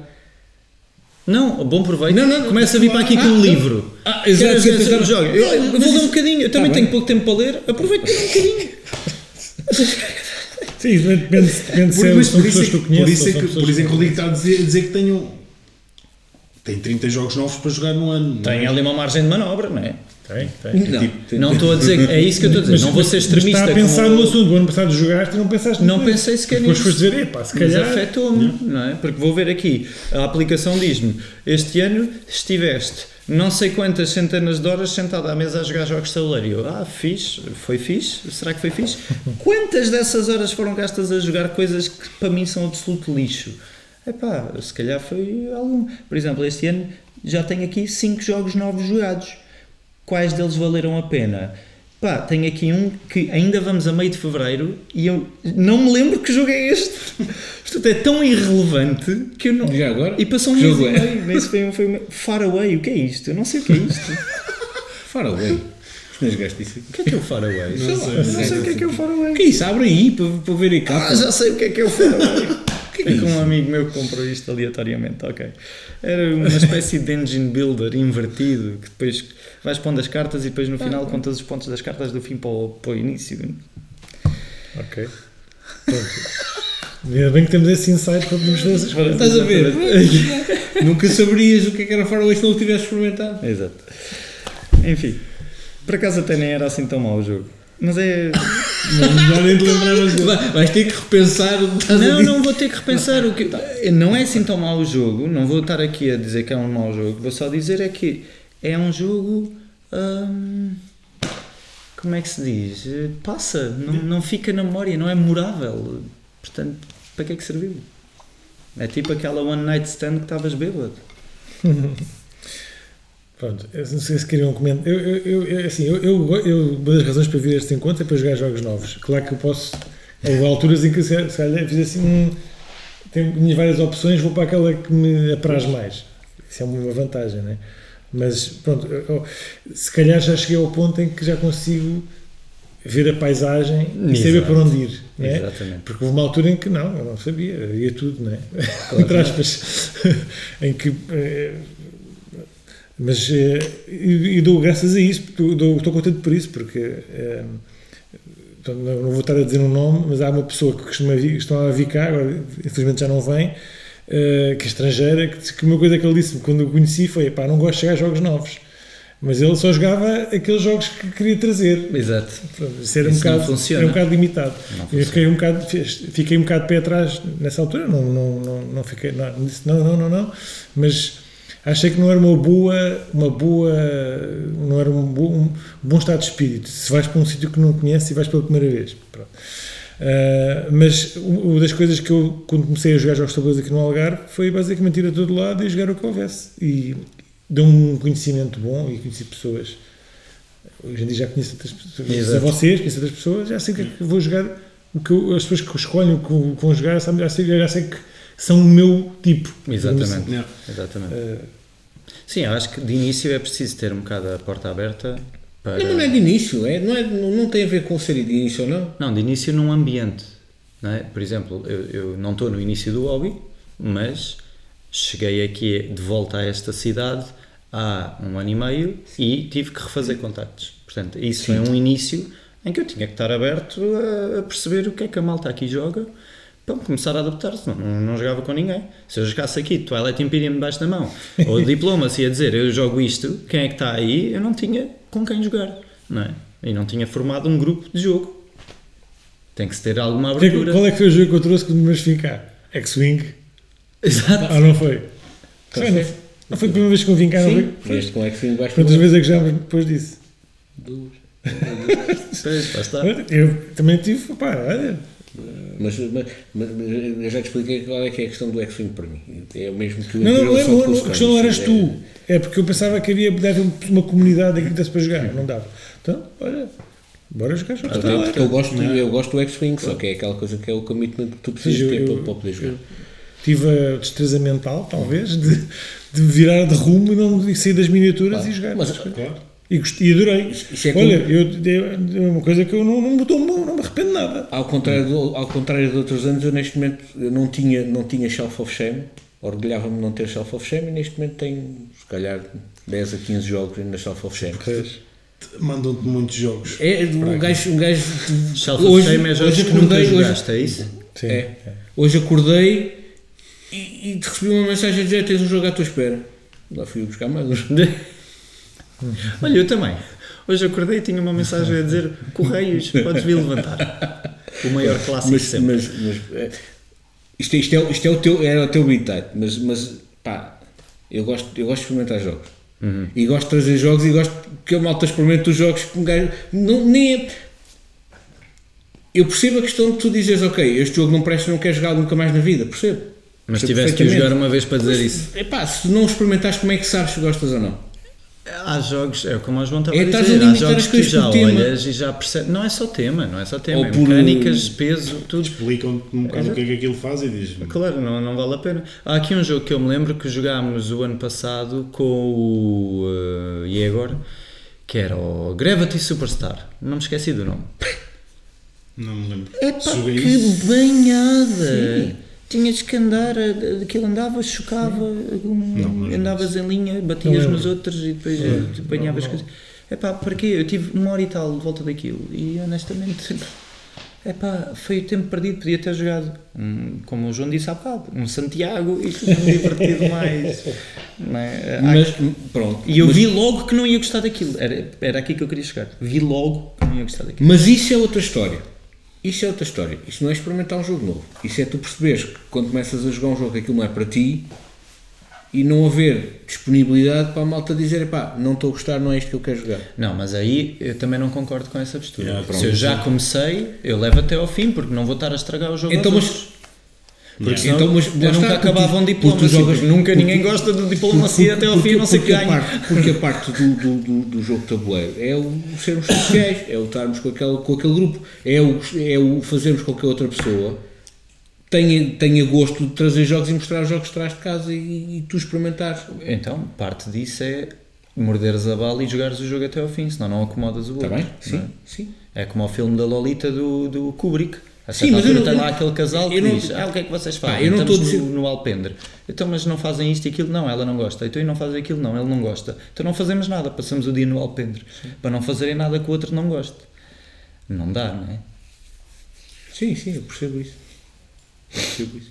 não, bom proveito. Não, não, não. Começa a vir para aqui Ah, com um livro. Ah, exato, se exato. eu vou dar isso- um bocadinho. Eu também Tá tenho bem. pouco tempo para ler. Aproveito ler um bocadinho. Sim, depende, depende Por, é- mas são por isso pessoas é que conheces. por isso é que, por isso é que o Rodrigo está a dizer, dizer que tenho, tem 30 jogos novos para jogar no ano. Tem é? ali uma margem de manobra, não é? Tem, tem. Não, tem- Não estou a dizer. É isso que eu estou a dizer. Mas- não vou ser mas extremista. Está a pensar como- no assunto. O ano passado jogaste e não pensaste Não nisso. pensei sequer Depois nisso. foste dizer, epá, se Mas calhar. afetou-me, não é? Porque vou ver aqui, a aplicação diz-me, este ano estiveste não sei quantas centenas de horas sentado à mesa a jogar jogos de tabuleiro. E eu, ah, fixe, foi fixe? Será que foi fixe? Quantas dessas horas foram gastas a jogar coisas que para mim são absoluto lixo? Epá, se calhar foi algum. Por exemplo, este ano já tenho aqui 5 jogos novos jogados. Quais deles valeram a pena? Pá, tenho aqui um que ainda vamos a meio de fevereiro e eu não me lembro que jogo é este. Isto é tão irrelevante que eu não. Já agora? E passou um Que mês jogo e é? meio. Nesse foi, um- foi um- Far Away, o que é isto? Eu não sei o que é isto. Far away. Meus gajos disse O que é que é o Far Away? Sei lá, Eu não sei o que é que é o Far Away. Que isso? Abre aí para, para ver aí cá. Ah, já sei o que é que é o Far Away. que é É com um isso? amigo meu que comprou isto aleatoriamente, ok. Era uma espécie de engine builder invertido, que depois vais pondo as cartas e depois no final contas os pontos das cartas do fim para o, para o início. Ok. Pronto. Ainda bem que temos esse insight para podermos fazer essas coisas. Estás a ver? Nunca saberias o que é que era Far Away se não o tivesse experimentado. Exato. Enfim, por acaso até nem era assim tão mau o jogo. Mas é. Não, já nem te lembravas dele. Vai- Vais ter que repensar Não, não vou ter que repensar o que. Não é assim tão mau o jogo, não vou estar aqui a dizer que é um mau jogo, vou só dizer é que é um jogo. hum, como é que se diz? Passa, não, não fica na memória, não é memorável. Portanto, para que é que serviu? É tipo aquela one night stand que estavas bêbado. Pronto, eu não sei se queriam comentar. Eu, eu, eu, assim, eu, eu, eu- uma das razões para vir a este encontro é para jogar jogos novos. Claro que eu posso. Houve alturas em que se se calhar fiz assim. Hum, tenho minhas várias opções, vou para aquela que me apraz mais. Isso é uma vantagem, não é? Mas pronto, se calhar já cheguei ao ponto em que já consigo ver a paisagem e saber Exato. para onde ir. Não é? Exatamente. Porque houve uma altura em que não, eu não sabia, ia tudo, não é? Entre aspas. em que. eh, mas. eh, e, dou graças a isso, dou- estou contente por isso, porque. eh, portanto, não vou estar a dizer um nome, mas há uma pessoa que costuma vir, costumava vir cá, agora infelizmente já não vem, eh, que é estrangeira, que, que uma coisa que ele disse quando eu o conheci foi: pá, não gosto de chegar a jogos novos. Mas ele só jogava aqueles jogos que queria trazer. Exato. Isso era, Isso um bocado, funciona. era um bocado limitado. Eu fiquei um bocado, fiquei um bocado de pé atrás nessa altura, não, não, não, não fiquei, não, não disse não, não, não, não, mas achei que não era uma boa, uma boa, não era um bom, um bom estado de espírito. Se vais para um sítio que não conheces e vais pela primeira vez. Pronto. Ah, mas uma das coisas que eu, quando comecei a jogar jogos de tabuleiros aqui no Algarve, foi basicamente ir a todo lado e jogar o que houvesse. E deu-me um conhecimento bom e conheci pessoas. Hoje em dia já conheço outras pessoas, conheço vocês, conheço outras pessoas, já sei que, é que vou jogar, o que eu- as pessoas que escolhem o que vão jogar, já, sei, já sei que são o meu tipo. Exatamente. Não. Exatamente. Ah, Sim, eu acho que de início é preciso ter um bocado a porta aberta para. Não, não é de início, é, não, é, não, tem a ver com ser de início ou não. Não, de início num ambiente. Não é? Por exemplo, eu, eu não estou no início do hobby, mas cheguei aqui de volta a esta cidade há um ano e meio e tive que refazer contactos. Portanto, isso foi um início em que eu tinha que estar aberto a, a perceber o que é que a malta aqui joga para começar a adaptar-se. Não, não, não jogava com ninguém. Se eu jogasse aqui Twilight Imperium debaixo da mão ou Diplomacy a dizer eu jogo isto, quem é que está aí? Eu não tinha com quem jogar. Não é? E não tinha formado um grupo de jogo. Tem que se ter alguma abertura. qual é que foi o jogo que eu trouxe que me ficar? X-Wing? Exato. Ah, não foi? Foi, não foi? Não foi a primeira vez que eu vim cá, não Sim, foi? este com X-Wing vais Quantas vezes é que já depois disso? Duas. Pois, lá está. Eu também tive, pá, olha. Mas, mas, mas eu já te expliquei qual é que é a questão do X-Wing para mim. É o mesmo que o Não, não, não, não, a questão não eras tu. É porque eu pensava que havia deve uma comunidade aqui que desse para jogar. Não dava. Então, olha, bora jogar jogos porque eu gosto, eu gosto do X-Wing, só que é aquela coisa que é o commitment que tu precisas eu- ter eu- para, para poder jogar. Tive a destreza mental, talvez, de, de virar de rumo e não de sair das miniaturas e jogar. Mas Claro. E, gostei, e adorei. Isso é Olha, eu, é uma coisa que eu não, não, mudou, não, não me arrependo de nada. ao contrário, do- ao contrário de outros anos, eu neste momento eu não tinha, não tinha Shelf of Shame, orgulhava-me de não ter Shelf of Shame e neste momento tenho, se calhar, 10 a 15 jogos na Shelf of Shame. Mandam-te muitos jogos. É, um gajo, um gajo Shelf of Shame é jogos que nunca hoje, jogaste, é isso? Sim. é, hoje acordei e, e recebi uma mensagem a dizer tens um jogo à tua espera. Lá fui eu buscar mais um. Olha, eu também. Hoje acordei e tinha uma mensagem a dizer Correios, podes vir levantar. O maior clássico mas, sempre. mas, mas é, isto, isto, é, isto é o teu, era o teu beat type, mas, mas pá, eu gosto, eu gosto de experimentar jogos. E gosto de trazer jogos e gosto que a malta experimente os jogos que um gajo. Não, nem é- Eu percebo a questão de tu dizes, ok, este jogo não presta, não quero jogar nunca mais na vida, percebo. Mas Percebo tiveste que jogar uma vez para dizer isso. Epá, se não experimentares, como é que sabes se gostas ou não? Há jogos, é como o João estava É, a dizer, há jogos que tu já olhas e já percebes. Não é só tema, não é só tema, Ou é mecânicas, peso, tudo. Explicam-te um bocado o que é que aquilo faz e dizes. Claro, não, não vale a pena. Há aqui um jogo que eu me lembro que jogámos o ano passado com o uh, Yegor, que era o Gravity Superstar. Não me esqueci do nome. Não me lembro. Epá, que banhada! Tinhas que andar, eh, aquilo andava, chocava, um- Não, não andavas em linha, batias nos outros e depois eh, apanhavas coisas. Epá, para quê? Eu tive uma hora e tal de volta daquilo e honestamente, epá, foi o tempo perdido, podia ter jogado, um, como o João disse há bocado, um Santiago e tudo me divertido mais. não é? Há- Mas, pronto. e eu mas, vi logo que não ia gostar daquilo, era, era aqui que eu queria chegar. Vi logo que não ia gostar daquilo. Mas isso é outra história. Isso é outra história. Isso não é experimentar um jogo novo. Isso é tu perceberes que quando começas a jogar um jogo aquilo não é para ti e não haver disponibilidade para a malta dizer pá, não estou a gostar, não é isto que eu quero jogar. Não, mas aí eu também não concordo com essa postura. Yeah, Se eu já comecei, eu levo até ao fim, porque não vou estar a estragar o jogo. Então, aos mas- outros. Porque Yeah. senão Então, mas nunca está, acabava porque- diploma. porque tu assim, jogas- porque nunca porque- ninguém gosta do diplomacia até ao fim, não sei que porque a ganhe. parte, porque a parte do, do, do, do jogo de tabuleiro é o sermos sociais, é o estarmos com aquele, com aquele grupo, é o, é o fazermos com que a outra pessoa tenha, tenha gosto de trazer jogos e mostrar os jogos que traz de casa e, e tu experimentares. Então, parte disso é morderes a bala e jogares o jogo até ao fim, senão não acomodas o outro. Está bem? não é? Sim, sim. É como o filme da Lolita do, do Kubrick. A Sim, mas não- tem lá aquele casal que eu não- diz: Ah, o que é que vocês Pá, fazem? eu não Estamos estou no, no alpendre. Então, mas não fazem isto e aquilo? Não, ela não gosta. Então, e não fazem aquilo? Não, ele não gosta. Então, não fazemos nada. Passamos o dia no alpendre para não fazerem nada que o outro não goste. Não dá, não é? Sim, sim, eu percebo isso. Eu percebo isso.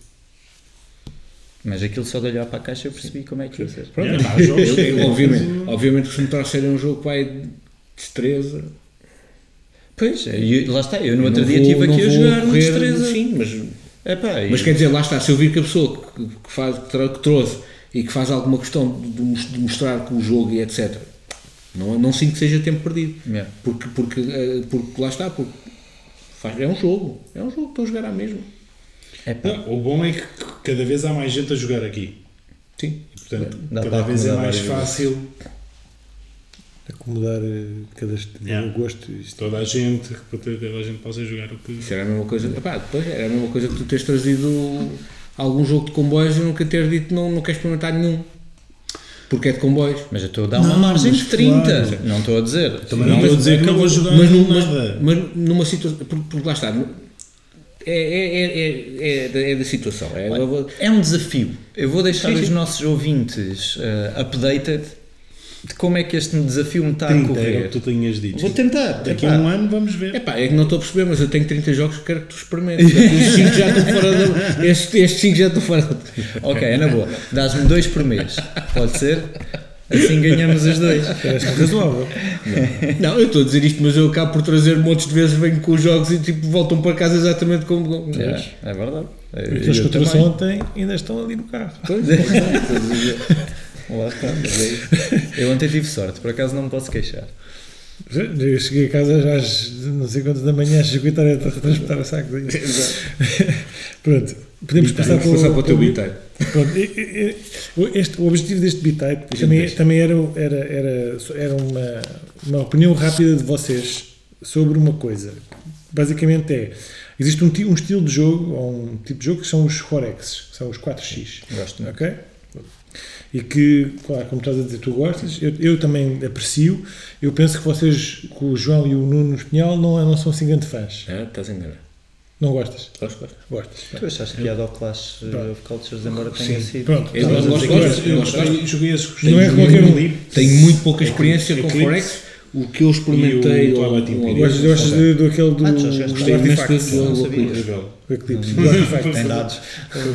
Mas aquilo só de olhar para a caixa eu percebi como é que ia ser. Pronto, Yeah, pá, há jogos eu- que- eu- obviamente, obviamente que se me trouxerem um jogo vai de destreza. Pois, eu- lá está. Eu no eu outro não dia estive aqui a jogar um correr, destreza. Sim, mas, Epá, mas quer dizer, lá está, se eu vir que a pessoa que, que faz, que que trouxe e que faz alguma questão de, de mostrar com o jogo e etc. Não, não sinto que seja tempo perdido. Yeah. Porque, porque, eh, porque lá está, porque faz, é um jogo. É um jogo que estou a jogar à mesma. Epá, Não, o bom é que cada vez há mais gente a jogar aqui. Sim. E, portanto, Dá cada para vez é mais fácil Acomodar eh, cada Yeah. gosto. Isto. toda a gente, para ter- toda a gente possa jogar o que. Isso era a mesma coisa. Epá, depois era a mesma coisa que tu teres trazido algum jogo de comboios e nunca ter dito não, não queres experimentar nenhum. Porque é de comboios. mas eu estou a dar uma Não, margem mas de 30. claro. Não estou a dizer. Também não estou a dizer que não vou jogar mas, num- mas, nada. mas numa situação. Porque, porque lá está. É, é, é, é, é, da, é situação. É, É um desafio. Eu vou deixar Sim, os sim. nossos ouvintes eh, updated de como é que este desafio me está a 30 era o correr. que tu tinhas dito. Vou tentar. Daqui a um ano vamos ver. Epá, é que não estou a perceber, mas eu tenho 30 jogos que quero que tu experimentes. Estes 5 já estão fora da. Estes, estes 5 já estão fora da. Ok, é na boa. Dás-me dois por mês. Pode ser? Assim ganhamos os dois. Parece-me razoável. Não, eu estou a dizer isto, mas eu acabo por trazer montes de vezes, venho com os jogos e tipo voltam para casa exatamente como. É, é verdade. Aqueles que eu trouxe ontem ainda estão ali no carro. Pois, é, Lá está, mas é isso. Eu ontem tive sorte, por acaso não me posso queixar. Eu cheguei a casa já às não sei quantas da manhã, a estar a transportar o saco. Pronto, podemos Bitite, passar, para o teu. Pronto, e- e- e- este, o objetivo deste gente também, deixa. também era, era, era, era uma, uma opinião rápida de vocês sobre uma coisa. Basicamente é, existe um, um estilo de jogo, ou um tipo de jogo que são os Forex, que são os 4x. Gosto. Ok? E que, claro, como estás a dizer, tu gostas, eu, eu também aprecio. Eu penso que vocês, que o João e o Nuno Espinhal, não, não são assim grandes fãs. Ah, estás enganado. Não gostas? Gosto, gosto. Gostas. Tu achaste piada ao Clash Pronto. of Cultures, embora tenha sido. Pronto. Eu gosto, eu joguei esse, gostei. Não é qualquer um. Tenho muito pouca experiência com. Forex. O que eu experimentei. E o ou- Imperium. Gostas, gostas de- do aquele do, Ah, do Gostei imenso desse. Do Eclipse. Do Artifact. Tem dados.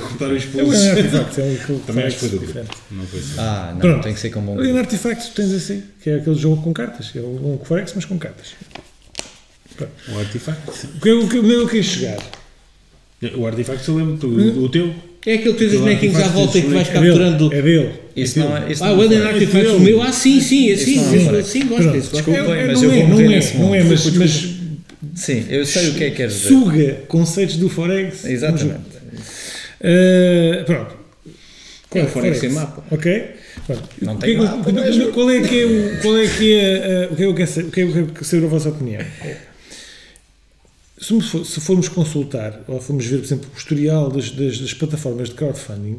Cortar os É um pulsos. Artifact, é um aquele Também acho que foi diferente. Não foi assim. Ah, não, Pronto. tem que ser com bom Ali no. Artifact tens assim, que é aquele jogo com cartas. É um Forex, mas com cartas. O Artifact. O que eu, o que eu, eu queria chegar? O Artifact eu lembro do, o teu. É aquele que tens os bonequinhos à volta e que vais É capturando. É dele. Isso não é. Isso Ah, o é Alien. Artifacts, o meu. Ah, sim, sim, é sim. É gosto gosto. desculpa. É- é- mas não eu é, vou não é, não é, mas, Sim, eu sei o que é que queres dizer. suga conceitos do Forex. Exatamente. Uh, pronto. É o Forex sem mapa. Ok? Pronto. Não tem é mapa, Qual é que é o qual é que é, uh, o que é que eu quero saber- o que é que eu quero saber a vossa opinião? É, Se for- se formos consultar ou formos ver, por exemplo, o historial das, das, das plataformas de crowdfunding,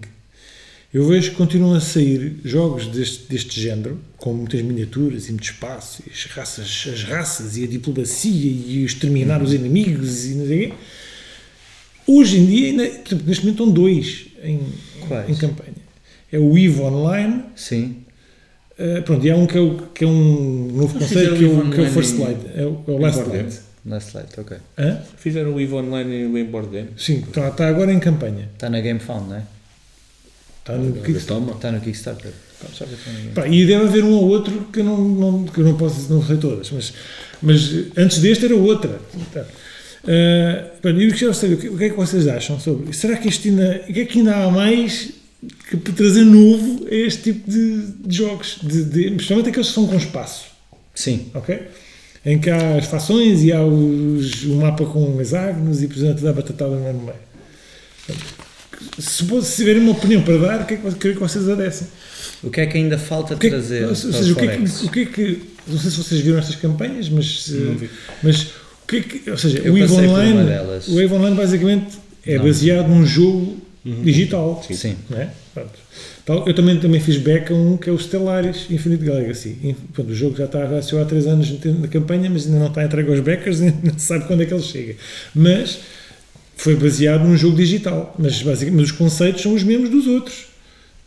eu vejo que continuam a sair jogos deste, deste género, com muitas miniaturas e muito espaço, e as raças, as raças e a diplomacia e exterminar os inimigos e não sei o quê. Hoje em dia, ainda, por exemplo, neste momento estão dois em, Quais? em campanha. É o EVE Online, Sim. uh, pronto, e há um que é, o, que é um novo Não conceito, que é o que é o Online First Light, é o, é o Last? Light. Last Light, ok. Hã? Fizeram o EVE Online e o Board Game. Sim, está, está agora em campanha. Está na GameFound, não é? Está no Kickstarter. Está no Kickstarter. Pá, e deve haver um ou outro que eu não, não, que eu não posso não sei todas, mas, mas antes deste era outra. Tá. Uh, e eu queria saber o que, o que é que vocês acham sobre. Será que isto ainda. O que é que ainda há mais que para trazer novo a este tipo de, de jogos? De, de, principalmente aqueles que são com espaço, Sim. ok? Em que há as fações e há os, o mapa com hexágonos e, por exemplo, dá batatada no meio. Portanto, Se, se tiverem uma opinião para dar, o que é que, que, é que vocês a dessem? O que é que ainda falta que é que- trazer ou seja, o que, é que, o que é que. Não sei se vocês viram estas campanhas, mas. vi. Mas o que é que. Ou seja, Eu o EVE Online. O EVE Online basicamente é Não. baseado num jogo digital. Sim. Não é? Pronto. Eu também, também fiz back a um que é o Stellaris Infinite. In- Pronto, o jogo já está saiu há 3 anos na campanha, mas ainda não está entregue aos backers, ainda não se sabe quando é que ele chega. Mas foi baseado num jogo digital. Mas, basicamente, os conceitos são os mesmos dos outros.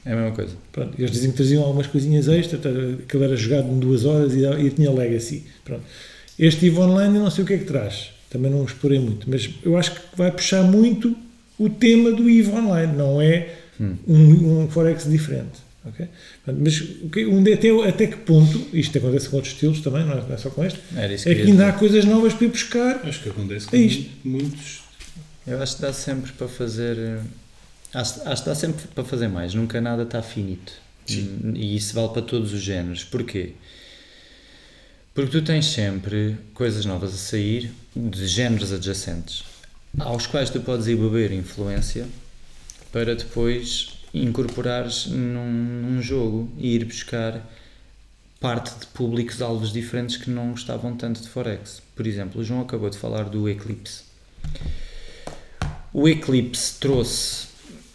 É a mesma coisa. Pronto, eles diziam que traziam algumas coisinhas extra, tá, aquilo era jogado em duas horas e, e tinha Legacy. Pronto. Este EVE Online eu não sei o que é que traz, também não explorei muito, mas eu acho que vai puxar muito o tema do EVE Online, não é um, um Forex diferente. ok? Portanto, mas o que- onde, até, até que ponto, isto acontece com outros estilos também, não é, não é só com este, que é que ainda há coisas novas para ir buscar. Acho que acontece com É isto. muitos. Eu acho que dá sempre para fazer. eh, Acho, acho que dá sempre para fazer mais. Nunca nada está finito. Hum, E isso vale para todos os géneros. Porquê? Porque tu tens sempre coisas novas a sair de géneros adjacentes aos quais tu podes ir beber influência para depois incorporares num, num jogo e ir buscar parte de públicos alvos diferentes que não gostavam tanto de Forex. Por exemplo, o João acabou de falar do Eclipse. O Eclipse trouxe,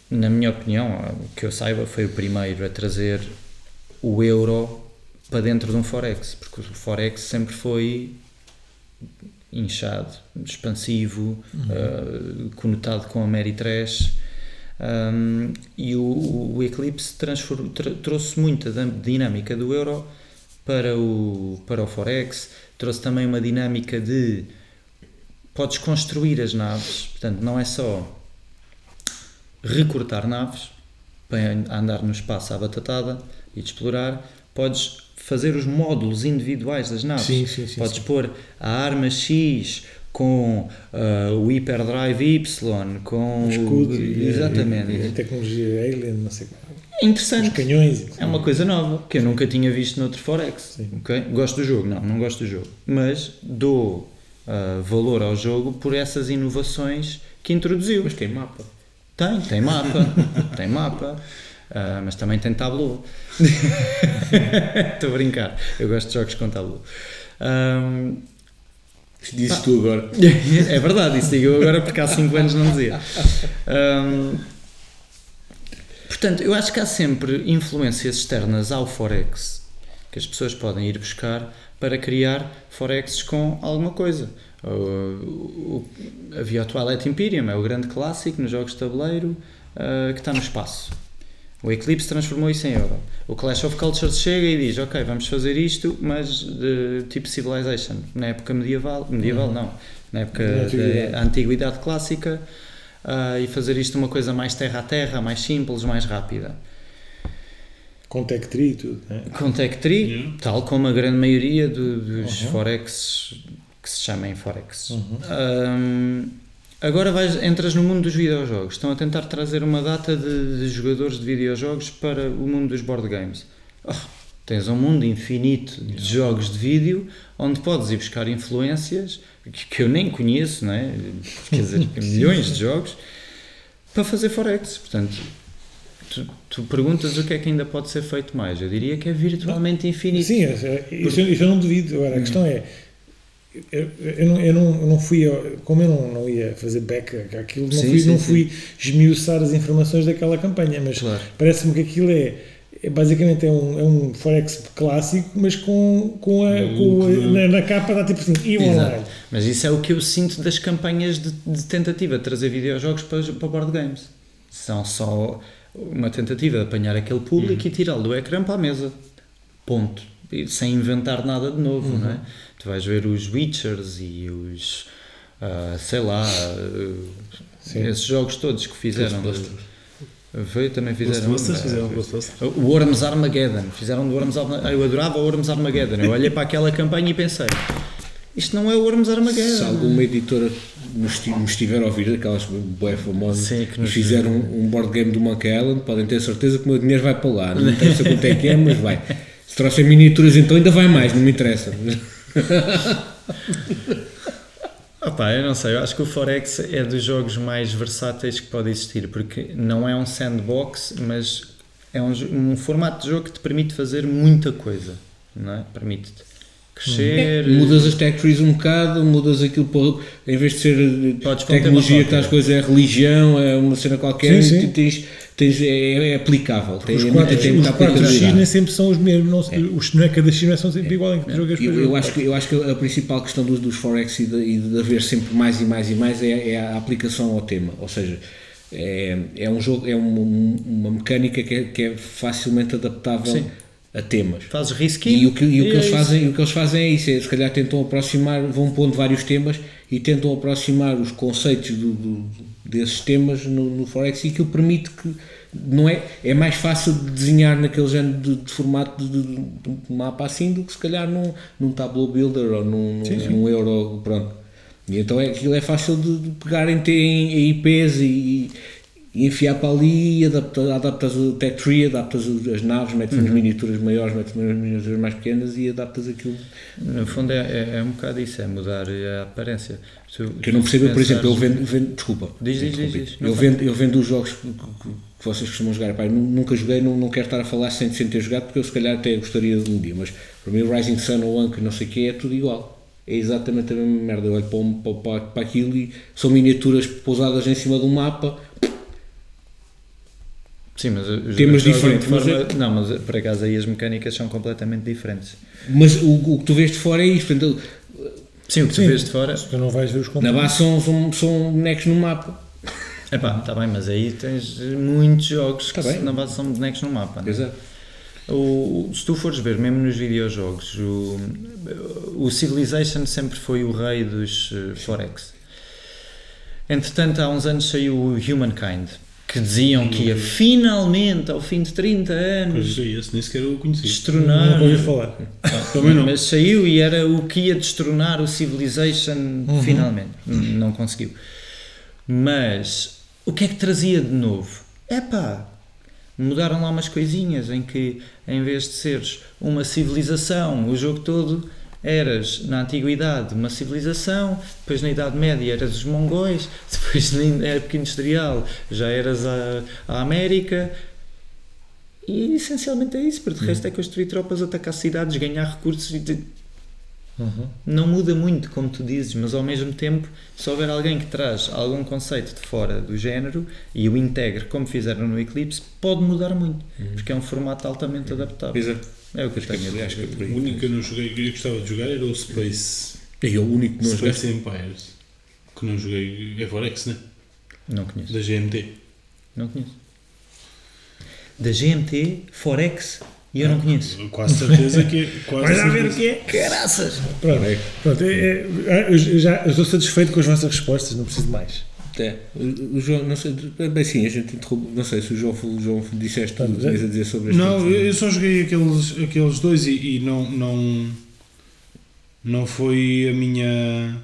na minha opinião, que eu saiba, foi o primeiro a trazer o euro para dentro de um Forex, porque o Forex sempre foi inchado, expansivo, uh, conotado com a Mary Trash. Um, e o, o Eclipse tra- trouxe muita dinâmica do euro para o, para o Forex, trouxe também uma dinâmica de podes construir as naves, portanto, não é só recortar naves para andar no espaço à batatada e de explorar, podes fazer os módulos individuais das naves. Sim, sim, sim, podes pôr a arma X com ah, o Hyperdrive Y, com O escudo o, e, exatamente. e, e tecnologia alien, não sei como. é interessante. Os canhões. É uma coisa nova que eu nunca tinha visto noutro Forex. ok? Gosto do jogo? Não, não gosto do jogo. Mas dou ah, valor ao jogo por essas inovações que introduziu. Mas tem mapa. Tem, tem mapa. tem mapa. Ah, mas também tem tableau. Estou a brincar. Eu gosto de jogos com tableau. Ahm, Dizes tu agora. é verdade, isso digo eu agora porque há 5 anos não dizia. Ahm, portanto, eu acho que há sempre influências externas ao Forex que as pessoas podem ir buscar para criar Forexes com alguma coisa. O, o, havia o Twilight Imperium, é o grande clássico nos jogos de tabuleiro ah, que está no espaço. O Eclipse transformou isso em euro. O Clash of Cultures chega e diz: Ok, vamos fazer isto, mas de tipo Civilization. Na época medieval, medieval não, na época antiguidade. da antiguidade clássica, ah, e fazer isto uma coisa mais terra a terra, mais simples, mais rápida. Com Tech Tree e tudo. Né? Com Tech Tree, Yeah. tal como a grande maioria do- dos Uhum. Forex que se chamem Forex. Ahm, agora vais, entras no mundo dos videojogos. Estão a tentar trazer uma data de, de jogadores de videojogos para o mundo dos board games. Oh, tens um mundo infinito de jogos de vídeo onde podes ir buscar influências que, que eu nem conheço, não é? quer dizer, milhões de jogos para fazer Forex. Portanto, tu, tu perguntas o que é que ainda pode ser feito mais. Eu diria que é virtualmente infinito. Sim, é- é- isso, eu- isso eu não duvido. Agora, a questão é. Eu, eu, não, eu, não, eu não fui, como eu não, não ia fazer back àquilo, não, Sim, fui, sim, não sim. fui esmiuçar as informações daquela campanha, mas Claro. parece-me que aquilo é, é basicamente é um, é um Forex clássico, mas com, com, a, com a- na, na capa dá tipo assim, e online. Mas isso é o que eu sinto das campanhas de, de tentativa de trazer videojogos para, para board games. São só uma tentativa de apanhar aquele público e tirá-lo do ecrã para a mesa. Ponto. Sem inventar nada de novo, não é? Tu vais ver os Witchers e os. ah, sei lá. Sim. esses jogos todos que fizeram. Foi, também fizeram. Ghostbusters, ah, fizeram Ghostbusters. o Worms Armageddon, fizeram do Worms Armageddon. Eu adorava o Worms Armageddon. Eu olhei para aquela campanha e pensei: isto não é o Worms Armageddon. Se alguma editora nos, esti- nos estiver a ouvir, aquelas bué famosas, Sim, que e fizeram um, um board game do Monkey Island, podem ter certeza que o meu dinheiro vai para lá. Não me interessa quanto é que é, mas vai. Se trouxer miniaturas, então ainda vai mais, não me interessa. Opa, eu não sei, eu acho que o Forex é dos jogos mais versáteis que pode existir, porque não é um sandbox, mas é um, um formato de jogo que te permite fazer muita coisa, não é? Permite-te crescer. Mudas as tech trees um bocado, mudas aquilo para, em vez de ser eh, Podes tecnologia que estás qualquer. coisa é religião, é uma cena qualquer, Sim, sim. tens, tens, é, é aplicável. Tem, Os quatro, tem os quatro X nem sempre são os mesmos, não, se- os boneca da China são sempre iguais em que jogas para Eu, eu, acho que, eu acho que a principal questão dos, dos Forex e de, e de haver sempre mais e mais e mais é, é a aplicação ao tema. Ou seja, é, é um jogo, é um- uma mecânica que é, que é facilmente adaptável Sim. a temas. Fazes risking E o que, e o que é eles isso. fazem, o que eles fazem é isso, é, se calhar tentam aproximar, vão pondo vários temas e tentam aproximar os conceitos do, do- desses temas no, no Forex e aquilo permite que não é, é mais fácil de desenhar naquele género de, de formato de, de- de mapa assim do que se calhar num, num Tableau Builder ou num, Sim, sim. num Euro, pronto. E então é, aquilo é fácil de, pegar em, em, IPs e, e enfiar para ali adapta, adaptas o tech tree, adaptas as naves, metes umas miniaturas maiores, metes umas miniaturas mais pequenas e adaptas aquilo. No fundo é, é, é um bocado isso, é mudar a aparência. Tu- Que eu não percebo, por exemplo, eu vendo, vendo desculpa, Diz, diz, diz, eu, vendo, eu vendo os jogos que, que- que vocês costumam jogar, nu- nunca joguei, não, não quero estar a falar sem, sem ter jogado, porque eu se calhar até gostaria de um dia, mas para mim o Rising Sun ou Anki, não sei o que, é tudo igual. É exatamente a mesma merda. Eu olho para, um- para, para, para aquilo e são miniaturas pousadas em cima de um mapa. Sim, mas os Temas diferentes, mas forma- Não, mas por acaso aí as mecânicas são completamente diferentes. Mas o, o que tu vês de fora é isto. Portanto, Sim, o que tu Sim. vês de fora. Tu não vais ver os na base são, são, são bonecos no mapa. Epá, está bem, mas aí tens muitos jogos que Tá bem. na base são bonecos no mapa. não é? Exato. O, se tu fores ver, mesmo nos videojogos, o, o Civilization sempre foi o rei dos eh, Forex. Entretanto, há uns anos saiu o Humankind, que diziam que ia finalmente, ao fim de 30 anos, é, esse nem sequer eu conheci. destronar. Ouvi falar. Também não. Mas saiu e era o que ia destronar o Civilization Uhum. finalmente. Não conseguiu. Mas o que é que trazia de novo? Epá, mudaram lá umas coisinhas em que, em vez de seres uma civilização, o jogo todo eras na antiguidade uma civilização, depois na Idade Média eras os mongóis, depois na época industrial já eras a, a América. E essencialmente é isso, porque de resto é construir tropas, atacar cidades, ganhar recursos e de- não muda muito, como tu dizes, mas ao mesmo tempo, se houver alguém que traz algum conceito de fora do género e o integre como fizeram no Eclipse, pode mudar muito, porque é um formato altamente adaptável. Exato. É o que eu tenho a dizer. Acho que é por O único que eu não joguei, que eu gostava de jogar era o Space, E eu, o único que não. Space Empires. Que não joguei. É Forex, né? Não conheço. Da GMT. Não conheço. Da GMT, Forex, e eu não conheço. Quase certeza que é. Quase Vai lá ver o que é. Caraças! Pronto, pronto é, é- eu já eu estou satisfeito com as vossas respostas, não preciso de mais. É, o, o João, não sei, bem sim, a gente interrompe, não sei se o João, o João disseste tudo o que tinhas a dizer sobre este Não, eu só joguei aqueles, aqueles dois e, e não, não. Não foi a minha.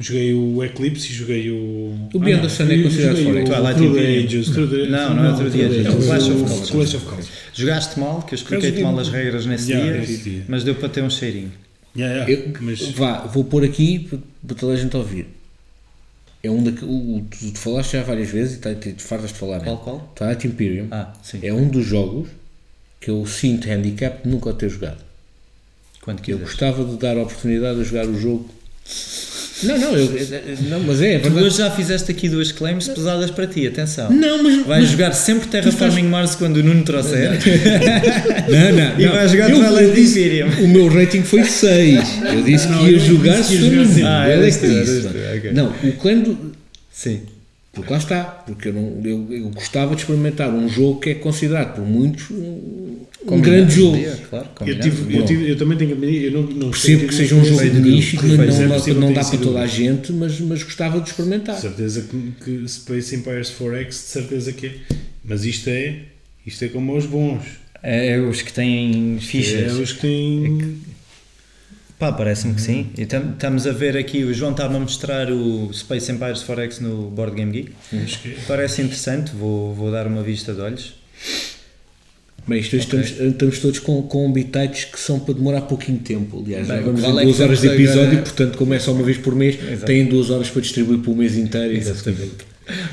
Joguei o Eclipse e joguei o. O Beyond the Sun é eu considerado o Twilight Imperium. Não, não é the Ages, é o Clash of o Cultures. Clash of Cultures. Jogaste mal, que eu expliquei-te mal as regras nesse dia, dia. mas deu para ter um cheirinho. Yeah, yeah, Eu- mas Vá, vou pôr aqui para- toda a gente ouvir. É um o- Tu, tu falaste já várias vezes e tá- te, te fartas de falar. Qual, né? qual? Twilight Imperium Ah, sim. é um dos jogos que eu sinto handicap de nunca ter jogado. Quando Eu quiseres. gostava de dar a oportunidade de jogar o jogo. Não, não, eu, não mas é, é Tu verdade. hoje já fizeste aqui duas claims pesadas para ti, atenção. Não, mas. Vais jogar sempre Terraforming Mars quando o Nuno trouxer Não, não, e não. vais jogar Eu- Twilight Imperium. O meu rating foi 6. Eu disse Não, que ia jogar se jogar não. sempre. Ah, é tu, tu, ok. Não, o clã do. Sim. Porque lá está. Porque eu, não, eu, eu gostava de experimentar um jogo que é considerado por muitos um, um grande jogo. Claro, eu, tive, eu, tive, eu também tenho que admitir, eu não, não Percebo que seja um jogo de nicho, que não, é não, não ter dá para toda a gente, mas, mas gostava de experimentar. certeza que, que Space Empires 4X, de certeza que é. Mas isto é, isto é como os bons. É os que têm É fichas. os que têm. Pá, parece-me que sim. E tam- estamos a ver aqui, o João estava a mostrar o Space Empires Forex no Board Game Geek. É. Parece interessante, vou, vou dar uma vista de olhos. Bem, isto hoje estamos, estamos todos com, com bitites que são para demorar pouquinho tempo. Aliás, Bem, já vamos em é duas horas de episódio, agora? portanto, como é só uma vez por mês, Exato. têm duas horas para distribuir para o mês inteiro. Exatamente.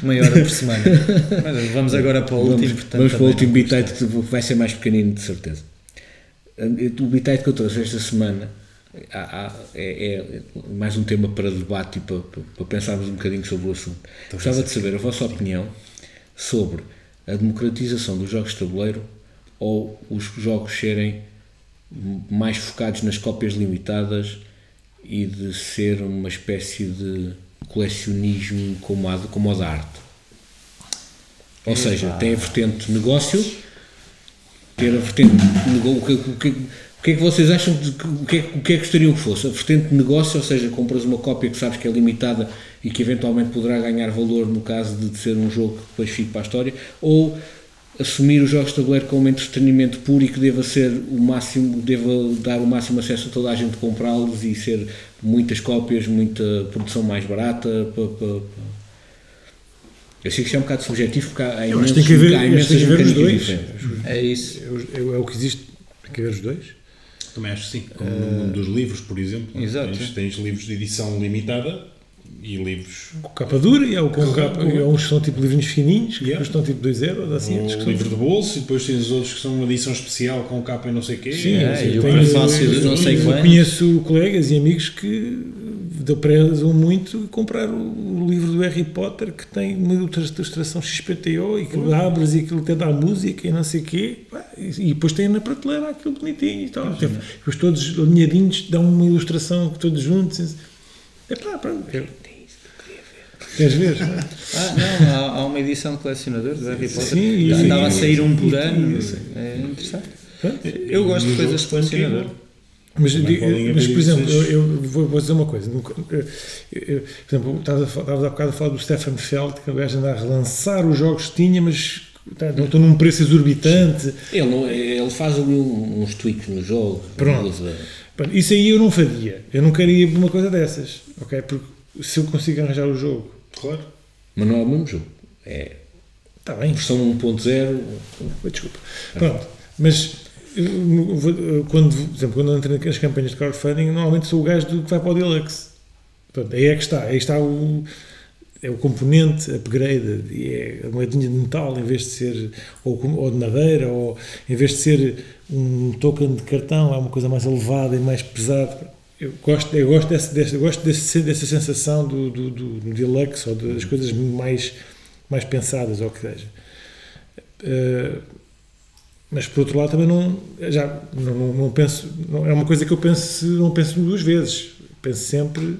Meia hora por semana. Mas vamos agora para o Vamos, último, portanto. vamos para o último bitite que vai ser mais pequenino, de certeza. O bitite que eu trouxe esta semana há- há- é, é mais um tema para debate e para, para, pensarmos um bocadinho sobre o assunto. Gostava de saber a vossa opinião sobre a democratização dos jogos de tabuleiro ou os jogos serem mais focados nas cópias limitadas e de ser uma espécie de colecionismo como a, como a da arte. Ou seja, tem a vertente negócio, ter a vertente. O que, o que, o que é que vocês acham de que- o que, é, que- o que é que gostariam que fosse? A vertente de negócio, ou seja, compras uma cópia que sabes que é limitada e que eventualmente poderá ganhar valor no caso de ser um jogo que depois fique para a história, ou assumir os jogos de tabuleiro como entretenimento puro e que deva ser o máximo, deva dar o máximo acesso a toda a gente comprá-los e ser muitas cópias, muita produção mais barata. pa- pa- pa- Eu sei que isto é um bocado subjetivo porque há, que tem que haver, há imensas tem que haver os mecânicas dois. diferentes. É isso. É, o- é o que existe. Tem que haver os dois. Também acho que sim. Como no mundo dos livros, por exemplo. Exato. Tens, tens livros de edição limitada e livros. Com capa dura e há, o com capa, e há uns que são tipo livrinhos fininhos, que Yeah. custam tipo 2 euros, assim, são livro de bolso e depois tens outros que são uma edição especial com capa e não sei o quê. Sim, É, sim, e o tenho- de não sei eu conheço colegas e amigos que prezam muito comprar o, o livro do Harry Potter que tem uma ilustração XPTO e que abres e aquilo até dá música e não sei o quê e, e depois tem na prateleira aquilo bonitinho e tal. Depois todos alinhadinhos dão uma ilustração todos juntos. É pá, pronto. eu- Queres ver? Ah, não, há, há uma edição de colecionador do Harry Potter. Sim, e- Andava a e- sair um por e- ano. e- É interessante. Eu gosto de coisas de colecionador. Mas, digo- mas por exemplo, eu, eu vou, vou dizer uma coisa. Eu- eu- por exemplo, estavas há bocado a falar do Stefan Feld, que o gajo anda a relançar os jogos que tinha, mas tá, não estão num preço exorbitante. Ele, não- ele faz ali uns tweaks no jogo. Pronto. Pronto, Isso aí eu não faria. Eu não queria uma coisa dessas. ok? Porque se eu consigo arranjar o jogo. Claro. Mas não é o mesmo jogo. É, Está bem. Versão 1.0. Desculpa. Pronto. Mas eu, quando, por exemplo, quando eu nas campanhas de crowdfunding, normalmente sou o gajo do que vai para o Deluxe. Pronto, aí é que está. Aí está o, é o componente upgrade. É a moedinha de metal em vez de ser ou, ou de madeira, ou em vez de ser um token de cartão, é uma coisa mais elevada e mais pesada. Eu gosto, eu gosto, desse, eu gosto desse, dessa sensação do, do, do, do deluxe ou das coisas mais, mais pensadas, ou o que seja. Eh, mas por outro lado também não já não, não- não penso não, é uma coisa que eu penso não penso duas vezes penso sempre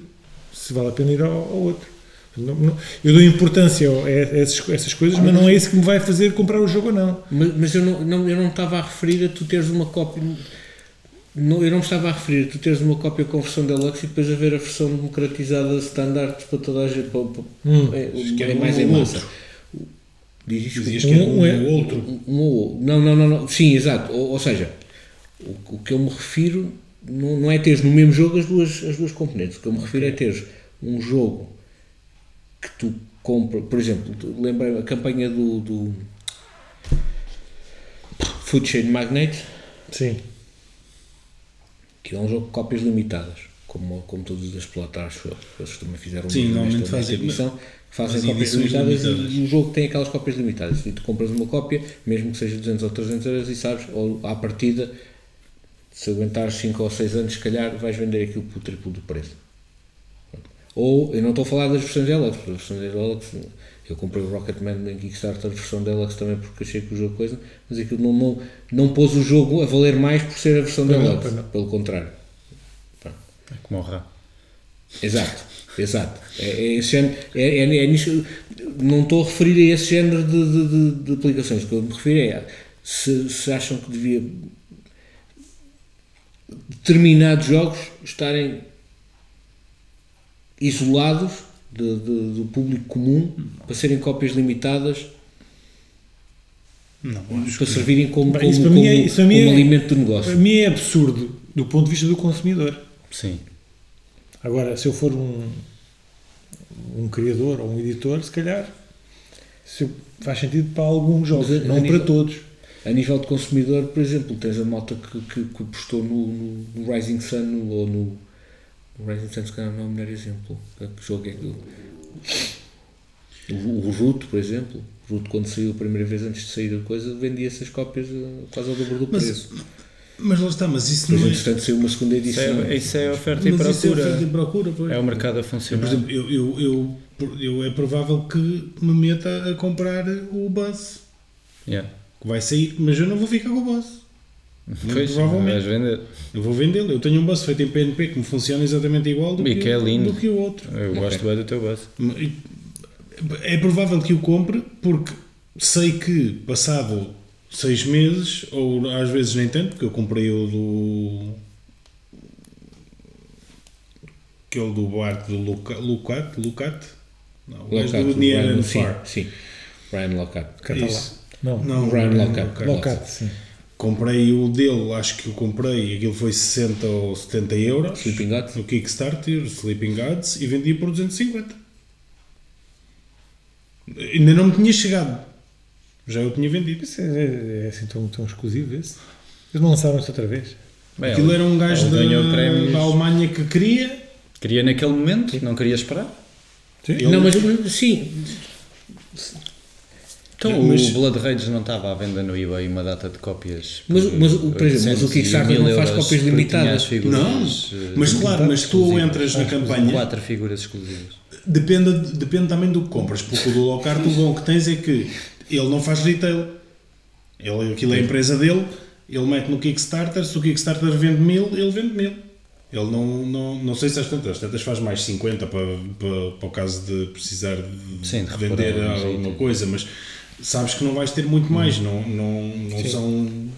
se vale a pena ir ao, ao outro Não- não- eu dou importância a, essas, a essas coisas mas não é isso que me vai fazer comprar o jogo ou não Mas, mas eu, não, não, eu não estava a referir a tu teres uma cópia. Não, eu não estava a referir a tu teres uma cópia com versão deluxe e depois haver a versão democratizada standard para toda a gente. Para, para- Hum. é, é mais um em massa. Diz isto, Dizias que era Um um é- ou outro. Um, um ou outro. Não, não, não, não. Sim, exato. Ou, ou seja, o, o que eu me refiro não, não é teres no mesmo jogo as duas, as duas componentes. O que eu me refiro é teres um jogo que tu compra, por exemplo, lembra a campanha do, do Food Chain Magnate, sim que é um jogo de cópias limitadas, como, como todos as Platares, eles também fizeram Sim, nesta- normalmente fazem- edição, fazem cópias limitadas, e- limitadas. E, o jogo tem aquelas cópias limitadas. E tu compras uma cópia, mesmo que seja 200 ou 300 euros, e sabes, ou à partida, se aguentares 5 ou 6 anos, se calhar vais vender aquilo por triplo do preço. Ou, eu não estou a falar das versões Deluxe, porque as versões Deluxe, eu comprei o Rocketman em Kickstarter, a versão Deluxe também porque achei que o jogo coisa, mas aquilo não, não, não pôs o jogo a valer mais por ser a versão não, Deluxe, não. pelo contrário. É como o Rá. Exato, exato. É, é género, é, é, é nisso- não estou a referir a esse género de, de, de, de aplicações. O que eu me refiro é se, se acham que devia determinados jogos estarem isolados de- de- do público comum para serem cópias limitadas Não, para servirem como, Bem, como, isso para mim é- como- isso para mim como é- alimento para negócio. mim é absurdo do ponto de vista do consumidor Sim. agora se eu for um um criador ou um editor se calhar se faz sentido para alguns jogos Mas não a para nível- todos A nível de consumidor, por exemplo, tens a malta que, que, que apostou no, no, no Rising Sun ou no. O Rising Sun, se calhar, não é o melhor exemplo. Que jogo é. O, o Root, por exemplo. O Root, quando saiu a primeira vez antes de sair a coisa, vendia essas cópias eh, quase ao dobro do preço. Mas lá está, mas isso não é. entretanto, saiu uma segunda Isso edição. é, isso é oferta e Mas isso é procura. oferta e procura, pois. É o mercado a Eu, por funcionar. exemplo, eu, eu, eu, eu- é provável que me meta a comprar o Buzz, Yeah. que vai sair, mas eu não vou ficar com o Buzz. Pois, provavelmente. vais vender. Eu vou vendê-lo. Eu tenho um Buzz feito em PNP que me funciona exatamente igual do, E que, que é lindo. do que o outro. Eu gosto bem do teu buzz. É provável que o compre porque sei que passado seis meses, ou às vezes nem tanto, porque eu comprei o do. aquele do barco do Luca- Lucat, Lucat? Não, o gajo Lockhart, do Near and sim, Far. sim. Lockhart. Está lá. Isso. não, Não, Ryan não, Lockhart. Lockhart, sim Comprei o dele, acho que o comprei, aquilo foi 60 ou 70 euros Sleeping Gods. no Kickstarter, Sleeping Gods, e vendi por 250. Ainda não me tinha chegado. Já eu tinha vendido. Isso é, é assim tão, tão exclusivo esse. Eles não lançaram isto outra vez. Bem, Aquilo ele- era um gajo da, da Alemanha que queria. Queria naquele momento, não queria esperar. Sim. Ele- Não, mas sim, Então Mas- o Blood Rage não estava à venda no eBay uma data de cópias. Mas- mas exemplo, mas o 800 e Kickstarter 1000 não faz cópias limitadas. Não, mas claro, mas tu entras na campanha, Quatro figuras exclusivas. depende, depende também do que compras, porque o do Lockhart o bom que tens é que ele não faz retail. Ele, aquilo é a empresa dele, ele mete no Kickstarter, se o Kickstarter vende mil, ele vende mil. Ele não, não, não sei se às tantas, às tantas faz mais 50 para, para, para o caso de precisar de, Sim, de de vender alguma coisa, mas sabes que não vais ter muito mais, não, não, não são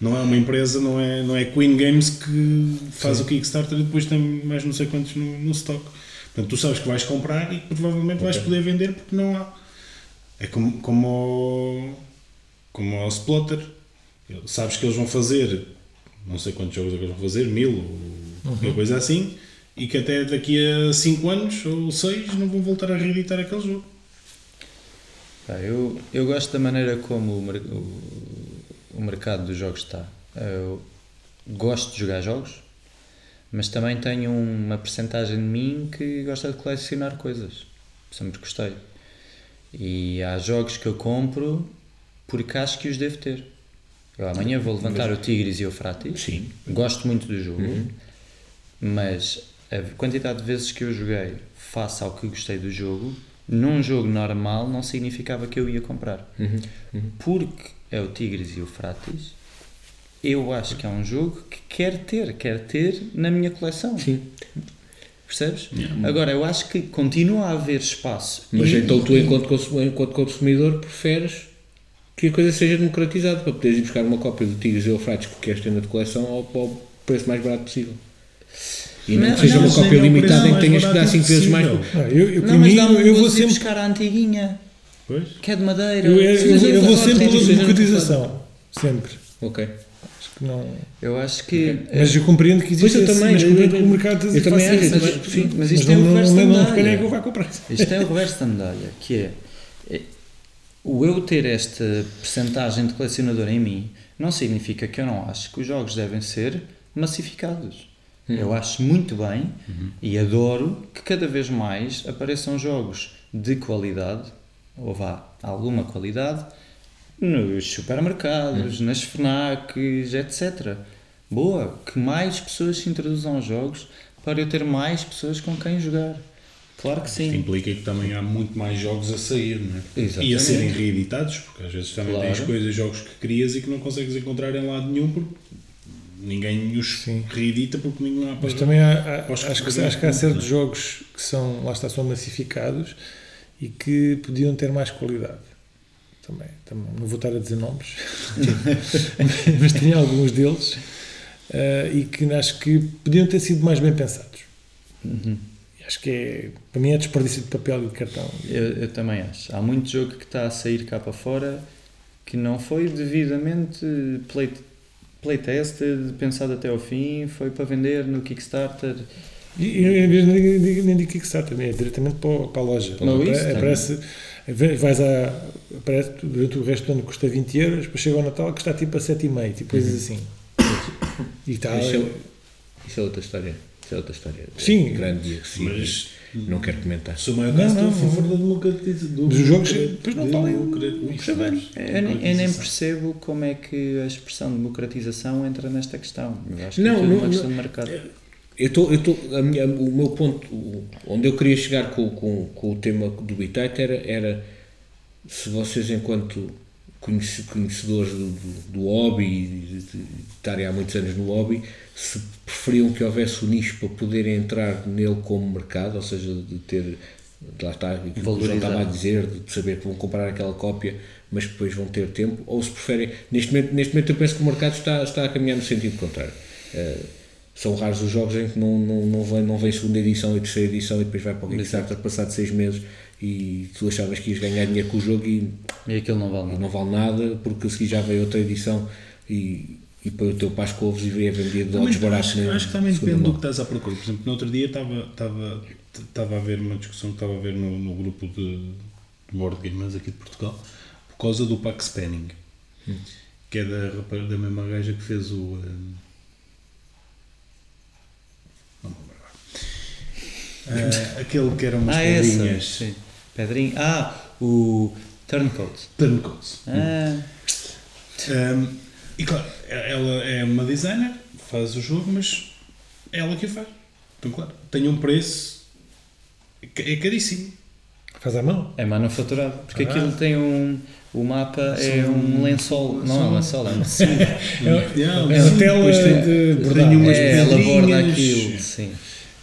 não é uma empresa, não é, não é Queen Games que faz o Kickstarter e depois tem mais não sei quantos no, no stock. Portanto, tu sabes que vais comprar e provavelmente vais poder vender porque não há. É como, como, como ao Splotter. Sabes que eles vão fazer, não sei quantos jogos é que eles vão fazer, mil ou qualquer coisa assim, e que até daqui a 5 anos ou 6 não vão voltar a reeditar aquele jogo. Eu, eu gosto da maneira como o, o, o mercado dos jogos está. Eu gosto de jogar jogos, mas também tenho uma percentagem de mim que gosta de colecionar coisas. Sempre gostei. E há jogos que eu compro porque acho que os devo ter. Eu amanhã vou levantar o Tigres e o Fratis. Sim. Gosto muito do jogo, mas a quantidade de vezes que eu joguei face ao que gostei do jogo, num jogo normal não significava que eu ia comprar. Porque é o Tigres e o Fratis, eu acho que é um jogo que quer ter, quer ter na minha coleção. Sim. Percebes? Agora, eu acho que continua a haver espaço. Mas E- então tu, enquanto consumidor, enquanto consumidor, preferes que a coisa seja democratizada para poderes ir buscar uma cópia do Tigres e Eufrates que queres ter na tua coleção ao, ao preço mais barato possível. E não, Não, que seja não, uma cópia é limitada em que tenhas que dar barato 5 vezes mais. Não, eu, eu, Não, mas mim, dá-me eu vou de sempre. buscar a antiguinha, Pois? que é de madeira. Eu, eu, Sim, eu, sim, eu vou sempre pela democratização. Sempre. Ok. Não. Eu acho que. Mas eu compreendo que existe Pois eu esse, também, mas compreendo eu- que o mercado eu também acho, isso. mas, também- sim, mas mas isto é não, o não, reverso não, da não, medalha. espera que eu vá comprar. Isto é o reverso da medalha, que é, é, o eu ter esta percentagem de colecionador em mim não significa que eu não acho que os jogos devem ser massificados. Eu acho muito bem e adoro que cada vez mais apareçam jogos de qualidade, ou vá, alguma qualidade, nos supermercados, nas FNACs, etc. Boa, que mais pessoas se introduzam aos jogos para eu ter mais pessoas com quem jogar. Claro que Isto sim. implica que também há muito mais jogos a sair, não é? Exatamente. E a serem reeditados, porque às vezes também Claro. tens coisas, jogos que crias e que não consegues encontrar em lado nenhum porque ninguém os Sim. reedita porque ninguém há para. Mas também há, há- Acho que acho que há certos jogos que são, lá está, são massificados e que podiam ter mais qualidade. Também, também não vou estar a dizer nomes, mas tinha alguns deles eh, e que acho que podiam ter sido mais bem pensados. Uhum. Acho que é, para mim é desperdício de papel e de cartão. Eu, eu também acho. Há muito jogo que está a sair cá para fora que não foi devidamente play, playtested, pensado até ao fim, foi para vender no Kickstarter. E, e vez de nem, nem, de Kickstarter, é diretamente para, para a loja. Não, Apare- isso também. Vais a, aparece durante o resto do ano custa 20 euros, depois chega ao Natal que está tipo a 7,5, tipo coisas assim. E está. Isso é, isso é outra história. Isso é outra história. Sim. Grande e agressiva. Mas Não quero comentar. sou maior Não, não, estou a favor da democratização. Dos jogos, depois não valem um Eu, nem- eu nem percebo como é que a expressão democratização entra nesta questão. Eu acho que Não, é tudo não, uma questão não. de mercado. Eu tô, eu tô, minha- o meu ponto, onde eu queria chegar com, com, com o tema do Bitite era, era se vocês, enquanto conhece- conhecedores do, do, do hobby e de, de estarem há muitos anos no hobby, se preferiam que houvesse o nicho para poderem entrar nele como mercado, ou seja, de ter, lá está, aquilo que o estava a dizer, de saber que vão comprar aquela cópia, mas depois vão ter tempo, ou se preferem, neste momento, neste momento eu penso que o mercado está, está a caminhar no sentido contrário. Eh, são raros os jogos em que não, não, não, vem, não vem segunda edição e terceira edição e depois vai para o Kickstarter passado seis meses e tu achavas que ias ganhar dinheiro com o jogo e, E aquilo não vale e nada. não vale nada porque a seguir já veio outra edição e, e para o teu Pascovos e veio vendido de Também outros baratos acho, acho que também depende do que estás à procura. Por exemplo, no outro dia estava, estava, estava a ver uma discussão que estava a ver no, no grupo de, de board gamers aqui de Portugal por causa do Pax Spanning, que é da, da mesma gaja que fez o. hum, não me. Ah, aquele que era umas Ah, essa. pedrinhas. Sim. Pedrinho. Ah, o Turncoat. Turncoats. Ah, Um, e claro, ela é uma designer, faz o jogo, mas é ela que o faz. Então, claro, tem um preço, é é caríssimo. Faz à mão. é manufaturado. Porque Ah. aquilo tem um. O mapa é um lençol. Não é um lençol, é um tecido. É, é uma sim, tela de bordado. umas é, ela borda aquilo. Sim.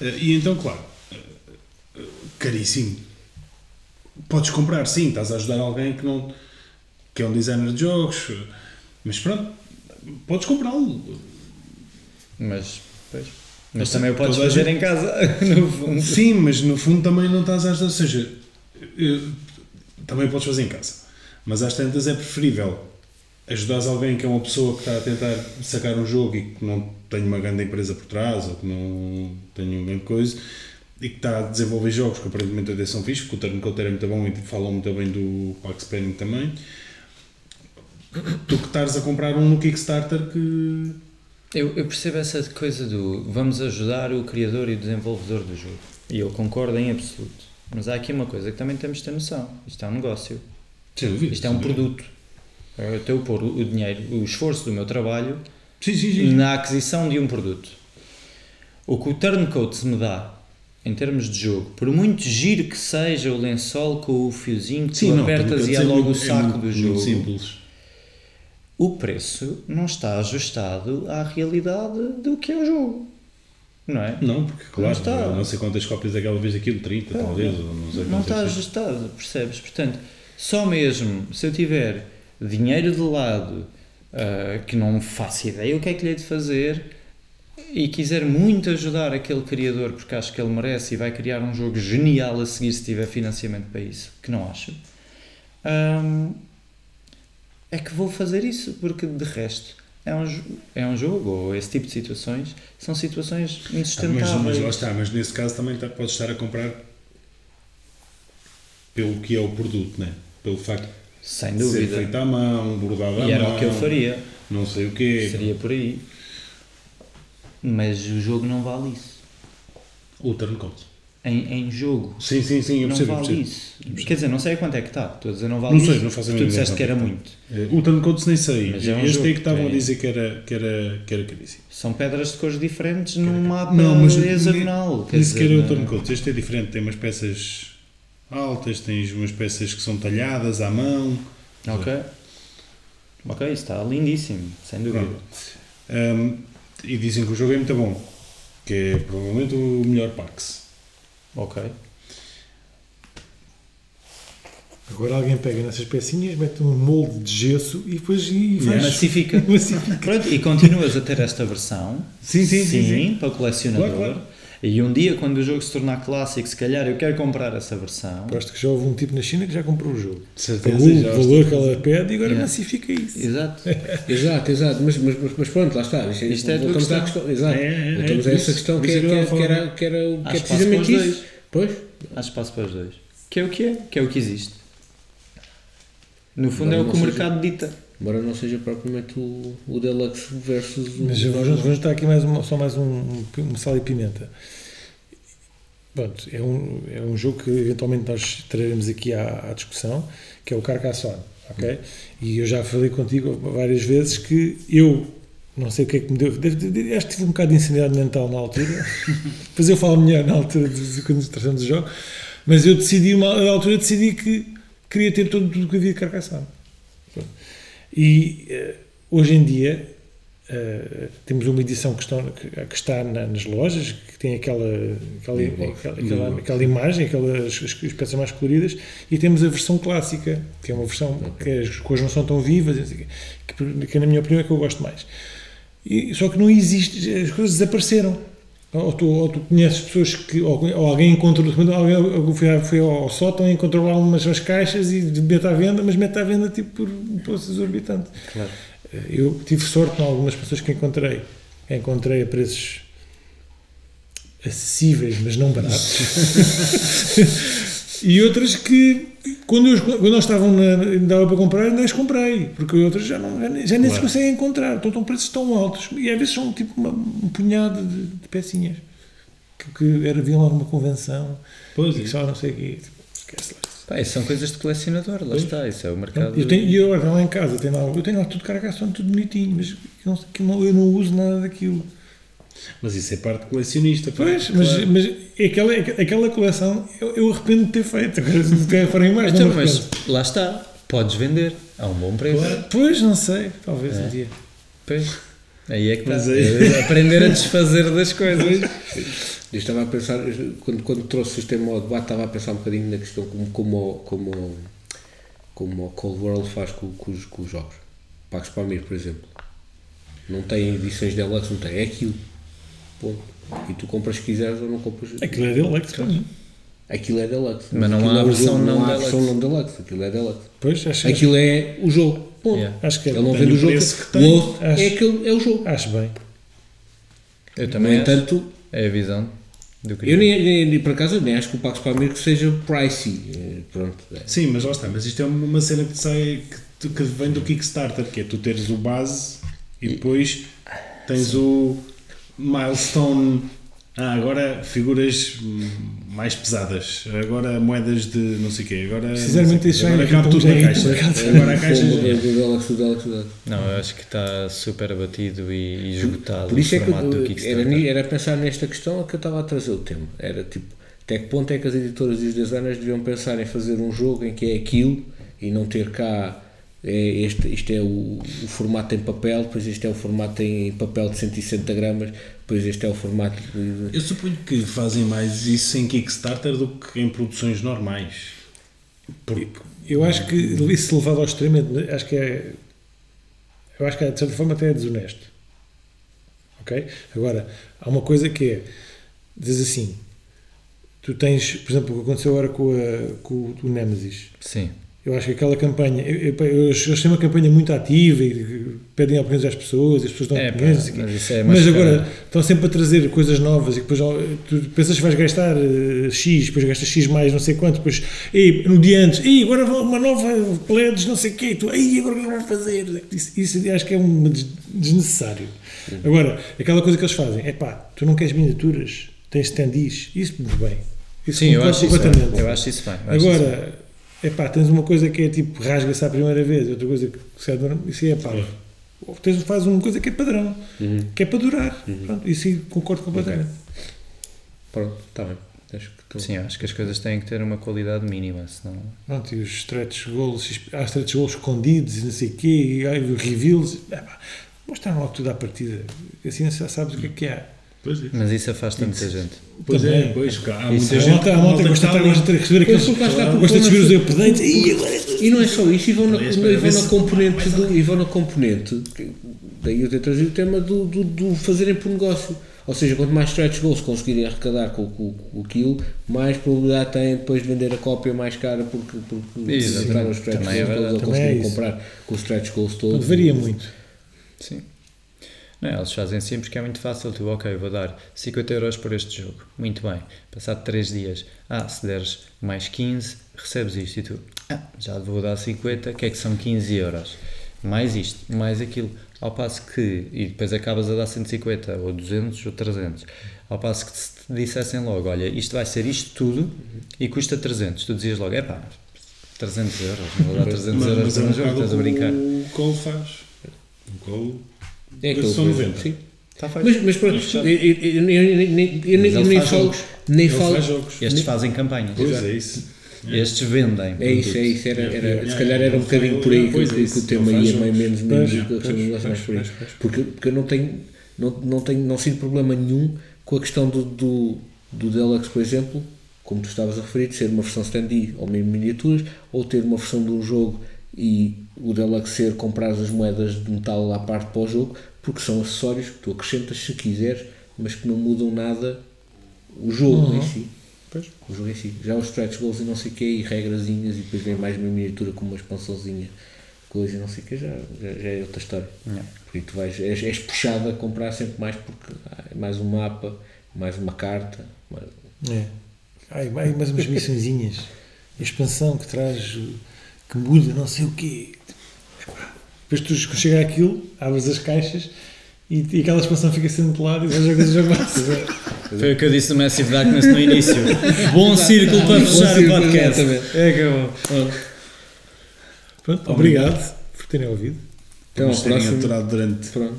Eh, E então, claro, caríssimo. Podes comprar, sim, estás a ajudar alguém que não que é um designer de jogos, mas pronto, podes comprá-lo. Mas, pois. Mas também o podes fazer gente- em casa, no fundo. Sim, mas no fundo também não estás a ajudar, ou seja, eh, também podes fazer em casa, mas às tantas é preferível ajudares alguém que é uma pessoa que está a tentar sacar um jogo e que não tem uma grande empresa por trás ou que não tem uma grande coisa e que está a desenvolver jogos que aparentemente até são fixos, porque o Turncoat era muito bom e falam muito bem do Max Payne também. Tu que estás a comprar um no Kickstarter que. Eu, eu percebo essa coisa do vamos ajudar o criador e o desenvolvedor do jogo. E eu concordo em absoluto. Mas há aqui uma coisa que também temos de ter noção. Isto é um negócio. Sem dúvida, Isto é um dúvida. produto. Eu estou a pôr o dinheiro, o esforço do meu trabalho Sim, sim, sim. na aquisição de um produto. O que o Turncoat me dá, em termos de jogo, por muito giro que seja o lençol com o fiozinho que tu apertas e é logo o saco muito, do muito jogo, simples. o preço não está ajustado à realidade do que é o jogo. Não é? Não, porque claro, está. não sei quantas cópias daquela vez aquilo, 30 talvez, ou não sei Não quantas. está ajustado, percebes? Portanto, só mesmo se eu tiver dinheiro de lado ah, que não faço ideia o que é que lhe hei de fazer e quiser muito ajudar aquele criador porque acho que ele merece e vai criar um jogo genial a seguir se tiver financiamento para isso, que não acho, ahm, é que vou fazer isso porque de resto é um, é um jogo ou esse tipo de situações são situações Ah, mas, insustentáveis. mas está, mas nesse caso também tá, podes estar a comprar pelo que é o produto, né? Pelo facto Sem de ser dúvida. feito à mão, bordado à E era mão, o que eu faria. não sei o quê. Seria por aí. Mas o jogo não vale isso. O Turncoat. Em, em jogo. Sim, sim, sim, eu não percebo. eu vale percebo. isso. Quer dizer, não sei a quanto é que está. Estou a dizer não vale Não sei, isso. não faço a Tu mínima disseste ideia que era quanto é muito. Eh, O Turncoat nem sei. Mas é um este jogo aí que estavam a é- dizer que era, que era, que era caríssimo. São pedras de cores diferentes num mapa Não, mas hexagonal. quer nem sequer dizer, é o não- Turncoat. Este é diferente, tem umas peças altas, tens umas peças que são talhadas à mão. Ok. Ok, isso está lindíssimo, sem dúvida. Um, e dizem que o jogo é muito bom, que é provavelmente o melhor Pax. Ok. Agora alguém pega nessas pecinhas, mete um molde de gesso e depois e faz. Massifica. Massifica. Pronto, e continuas a ter esta versão. Sim, sim, sim, sim. para colecionador. Claro, claro. E um dia, quando o jogo se tornar clássico, se calhar eu quero comprar essa versão. Aposto que já houve um tipo na China que já comprou o jogo. De certeza, Pagou o valor que ela pede e agora Yeah. massifica isso. Exato. Exato, exato, mas, mas, mas, pronto, lá está. Isto, Isto é a tua voltamos à questão. questão. Exato, É, é, é, voltamos a por essa questão que, é, que que, eu é, estava a que era, que era, o- que é precisamente isso. dois. Pois, Há espaço para os dois. Que é o que é, que é o que existe. No fundo Embora é o não que o mercado dita. Embora não seja propriamente o, o Deluxe versus o. Mas eu vou, vou juntar aqui mais uma, só mais um, um, um sal e pimenta. Pronto, é um, é um jogo que eventualmente nós traremos aqui à, à discussão, que é o Carcassonne, ok? E eu já falei contigo várias vezes que eu não sei o que é que me deu, deve- acho que tive um bocado de insanidade mental na altura, depois eu falo melhor na altura de, quando tratamos do jogo, mas eu decidi, na altura decidi que queria ter tudo, tudo que havia de Carcassonne. E eh, hoje em dia eh, temos uma edição que, estão, que, que está na- nas lojas, que tem aquela, aquela, aquela, aquela, aquela imagem, aquelas as, as peças mais coloridas, e temos a versão clássica, que é uma versão que as cores não são tão vivas, que, que na minha opinião é que eu gosto mais. E, só que não existe, as coisas desapareceram. Ou tu, ou tu conheces pessoas que, ou, ou alguém encontrou, alguém foi, foi ao sótão e encontrou lá umas, umas caixas e mete à venda, mas mete à venda tipo por um preço exorbitante. Claro. Eu tive sorte em algumas pessoas que encontrei. Encontrei a preços acessíveis, mas não baratos. e outras que, quando, eu, quando elas estavam na, dava para comprar, ainda as comprei. Porque outras já, não, já, nem- já nem se Claro. conseguem encontrar. Então estão preços tão altos. E às vezes são tipo uma, um punhado de, de pecinhas. Que, que era, vinham lá numa convenção. Pois e é. que só não sei o quê. Esquece lá. Pá, são coisas de colecionador, lá está, isso é o mercado. Eu tenho, e eu agora lá em casa, tenho lá, eu tenho lá tudo carcação, tudo bonitinho, mas que não, que não- eu não uso nada daquilo. Mas isso é parte colecionista. pá. Pois, mas, Claro. mas aquela, aquela coleção eu, eu arrependo de ter feito. Agora, se tiver forem mais, Então, mas lá está, podes vender a um bom preço. Pois, não sei, talvez É. um dia. Pois. Aí é que Mas está. aí- É Aprender a desfazer das coisas. Eu estava a pensar, quando, quando trouxe o sistema ao debate, estava a pensar um bocadinho na questão como, como, como, como o Cold World faz com, com, os, com os jogos. Pagos para mim, por exemplo. Não tem edições deluxe, não tem, é aquilo. Ponto. E tu compras se quiseres ou não compras. Aquilo é deluxe para mim. Aquilo é deluxe. Mas não Aquilo há é o versão jogo, não há deluxe. versão não deluxe. Aquilo é deluxe. Pois, acho, Aquilo é o jogo. Ponto. Yeah. acho que é. Ele não vende o o jogo. que O tem. outro Acho. é, aquele, é o jogo. Acho bem. Eu No também acho. entanto, É a visão. do que Eu nem, nem, nem- por acaso nem acho que o Pax para Amigo seja pricey. eh, Pronto. é. Sim, mas lá está. Mas isto é uma cena que sai que, que vem do Kickstarter, que é tu teres o base e depois tens o milestone. Ah, agora figuras mais pesadas. Agora moedas de não sei o quê. Agora, sei, isso agora é cabe tudo na caixa. Agora a caixa é. Não, eu acho que está super abatido e, esgotado Por isso o é que formato do eu- Kickstarter. era, era pensar nesta questão que eu estava a trazer o tema. Era tipo, até que ponto é que as editoras e os designers deviam pensar em fazer um jogo em que é aquilo e não ter cá este, isto é o, o formato em papel, depois este é o formato em papel de 160 gramas, depois este é o formato de, Eu suponho que fazem mais isso em Kickstarter do que em produções normais. Porque Eu acho que isso levado ao extremo, acho que é. Eu acho que é, de certa forma até é desonesto. Ok? Agora, há uma coisa que é. Diz assim. Tu tens, por exemplo, o que aconteceu agora com, a, com o, o Nemesis. Sim. Eu acho que aquela campanha. Eu, eu, eu, eles têm uma campanha muito ativa e pedem opiniões às pessoas, e as pessoas dão É, pá, opiniões. não quê. mas é Mas agora estão sempre a trazer coisas novas e depois tu pensas que vais gastar eh, X, depois gastas X mais não sei quanto, depois ei, no dia antes, ei, agora uma nova pledge, não sei o quê, tu, ei, agora o que vão fazer? Isso, isso acho que é um des- desnecessário. Agora, aquela coisa que eles fazem, é pá, tu não queres miniaturas, tens standees, isso muito bem. Isso Sim, eu acho, isso eu acho isso bem. acho isso bem. É pá, tens uma coisa que é tipo rasga-se à primeira vez, outra coisa que se adora, isso é pá. Tens, faz uma coisa que é padrão, que é para durar. Pronto, isso aí concordo completamente. Pronto, está bem. Acho que. Sim, acho que as coisas têm que ter uma qualidade mínima, senão. Pronto, e os stretch goals, há stretch goals escondidos e não sei o quê, e reveals. É pá, mostram logo tudo à partida. Assim já sabes o que é que há. Pois é. Mas isso afasta muita gente. Pois Também. é, pois, cá, há Isso muita A é- gente. a malta gosta, que está gosta de receber aqueles. Gosta de subir os nós- updates. Ih, agora E não é só isso, e vão na, e vão na componente, do, e vão na componente, daí eu ter trazido o tema do, do, do fazerem por negócio. Ou seja, quanto mais stretch goals conseguirem arrecadar com, com, com aquilo, mais probabilidade têm depois de vender a cópia mais cara porque, porque Isso, os stretch é goals ou é conseguiram isso. comprar com os stretch goals todos. varia muito. Sim. Não, eles fazem sempre que é muito fácil. Tu, ok, vou dar 50 euros por este jogo. Muito bem. Passado 3 dias, ah, se deres mais 15, recebes isto. E tu, ah, já vou dar 50, que é que são 15 euros? Mais isto, mais aquilo. Ao passo que, e depois acabas a dar 150, ou 200, ou 300. Ao passo que se te dissessem logo, olha, isto vai ser isto tudo e custa 300. Tu dizias logo, é pá, 300 euros, vou dar 300 Mas, euros mas é por um um jogo, estás a brincar. o Cole faz. O Cole. É Mas são 90. Sim. Está feito. Mas, mas pronto, eu, eu, eu, eu, eu, nem- falo. jogos. Nem falo. Estes fazem campanhas. Pois é isso. Estes vendem. É isso, é isso. Era, era, É, se é, calhar era um bocadinho por aí que, é que- que o tema ia meio menos menos pois, que a pois, mais por aí. pois, pois. Porque, porque eu não tenho, não, não tenho, não sinto problema nenhum com a questão do, do, do Deluxe, por exemplo, como tu estavas a referir, de ser uma versão stand-in ou mesmo miniaturas, ou ter uma versão de um jogo e o Deluxe ser comprar as moedas de metal à parte para o jogo, porque são acessórios que tu acrescentas se quiseres, mas que não mudam nada o jogo em Uhum. si. O jogo em si. Já os stretch goals e não sei o quê, e regrazinhas, e depois vem mais uma miniatura com uma expansãozinha, coisa e não sei o quê, já, já, já é outra história. Não. Porque tu vais, és, és puxado a comprar sempre mais porque ah, é mais um mapa, mais uma carta. mais- É. Ai, ai, mais umas missõezinhas. A expansão que traz, que muda não sei o quê. Depois tu chega aquilo, abres as caixas e, e aquela expansão fica sendo de lado e já jogas o jogo. Foi o que eu disse no Massive Darkness no início. Bom círculo para fechar o podcast. exatamente. É, acabou. Pronto, obrigado por terem ouvido. Então, ao próximo, aturado durante. pronto.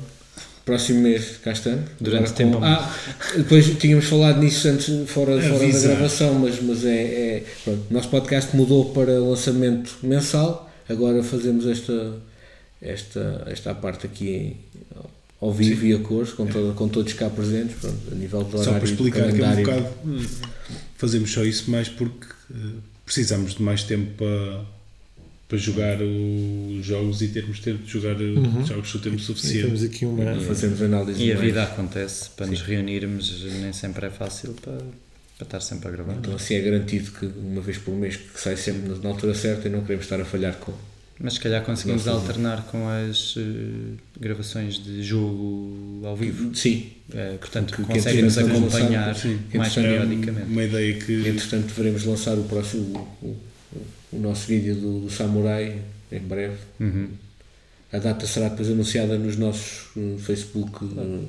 próximo mês cá estamos. Durante tempo. Ah, depois tínhamos falado nisso antes, fora, fora da gravação, mas, mas é, é. Pronto, o nosso podcast mudou para lançamento mensal, agora fazemos esta, esta, esta parte aqui ao vivo e a cores, com, todo- com todos cá presentes, pronto, a nível de horário Só para explicar que é um calendário. bocado. Fazemos só isso mais porque eh, precisamos de mais tempo para, para jogar os jogos e termos tempo de jogar eh, Uhum. jogos o tempo E suficiente. temos aqui uma. Fazemos análise E a mais. vida acontece, para nos reunirmos nem sempre é fácil para, para estar sempre a gravar. Então assim é garantido que uma vez por mês que sai sempre na- na altura certa e não queremos estar a falhar com, Mas se calhar conseguimos alternar com as eh, gravações de jogo ao vivo. Sim. Eh, portanto, Que- que conseguem-nos acompanhar lançar, sim, mais periodicamente. Uma ideia que. Entretanto, devemos lançar o próximo, o, o- o nosso vídeo do, do Samurai em breve. Uhum. A data será depois anunciada nos nossos Facebook, eh,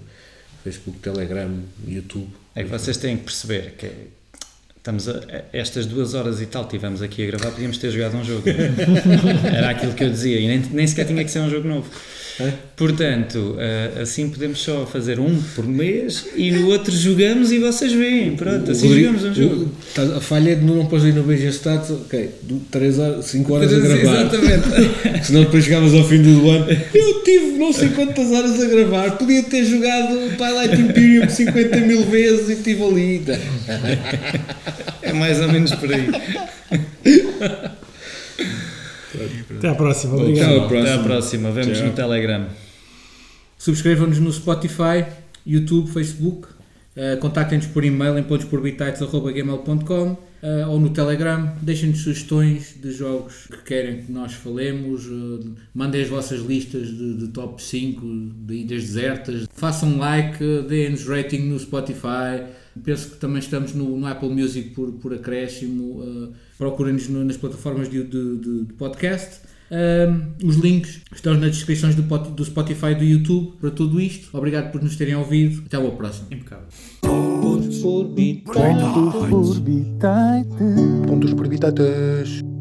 Facebook, Telegram, YouTube. É que vocês têm que perceber que estamos a, estas duas horas e tal tivemos aqui a gravar, podíamos ter jogado um jogo. Era aquilo que eu dizia e nem, nem sequer tinha que ser um jogo novo. É? Portanto, eh, assim podemos só fazer um por mês e no outro jogamos e vocês veem. Pronto, assim Rodrigo- jogamos um jogo. o- tá- a falha é de não pôs aí no BG Stats, ok, 3 horas, 5 horas a gravar. Exatamente. Senão depois chegavas ao fim do ano. Eu tive não sei quantas horas a gravar, podia ter jogado Twilight Imperium 50 mil vezes e estive ali. É mais ou menos por aí. Até à próxima. Obrigado. à Até à próxima. Vemos Tchau. no Telegram. Subscrevam-nos no Spotify, YouTube, Facebook. Uh, Contactem-nos por e-mail em pontosporbitites.gmail.com uh, ou no Telegram. Deixem-nos sugestões de jogos que querem que nós falemos. uh, mandem as vossas listas de, de top 5 de ilhas desertas. Façam like, deem-nos rating no Spotify. Penso que também estamos no, no Apple Music por, por acréscimo. Uh, Procurem-nos no- nas plataformas de, de- de- de podcast. Um, os links estão nas descrições do, do Spotify e do YouTube para tudo isto. Obrigado por nos terem ouvido. Até ao próximo. Impecável. Pontos por bitates.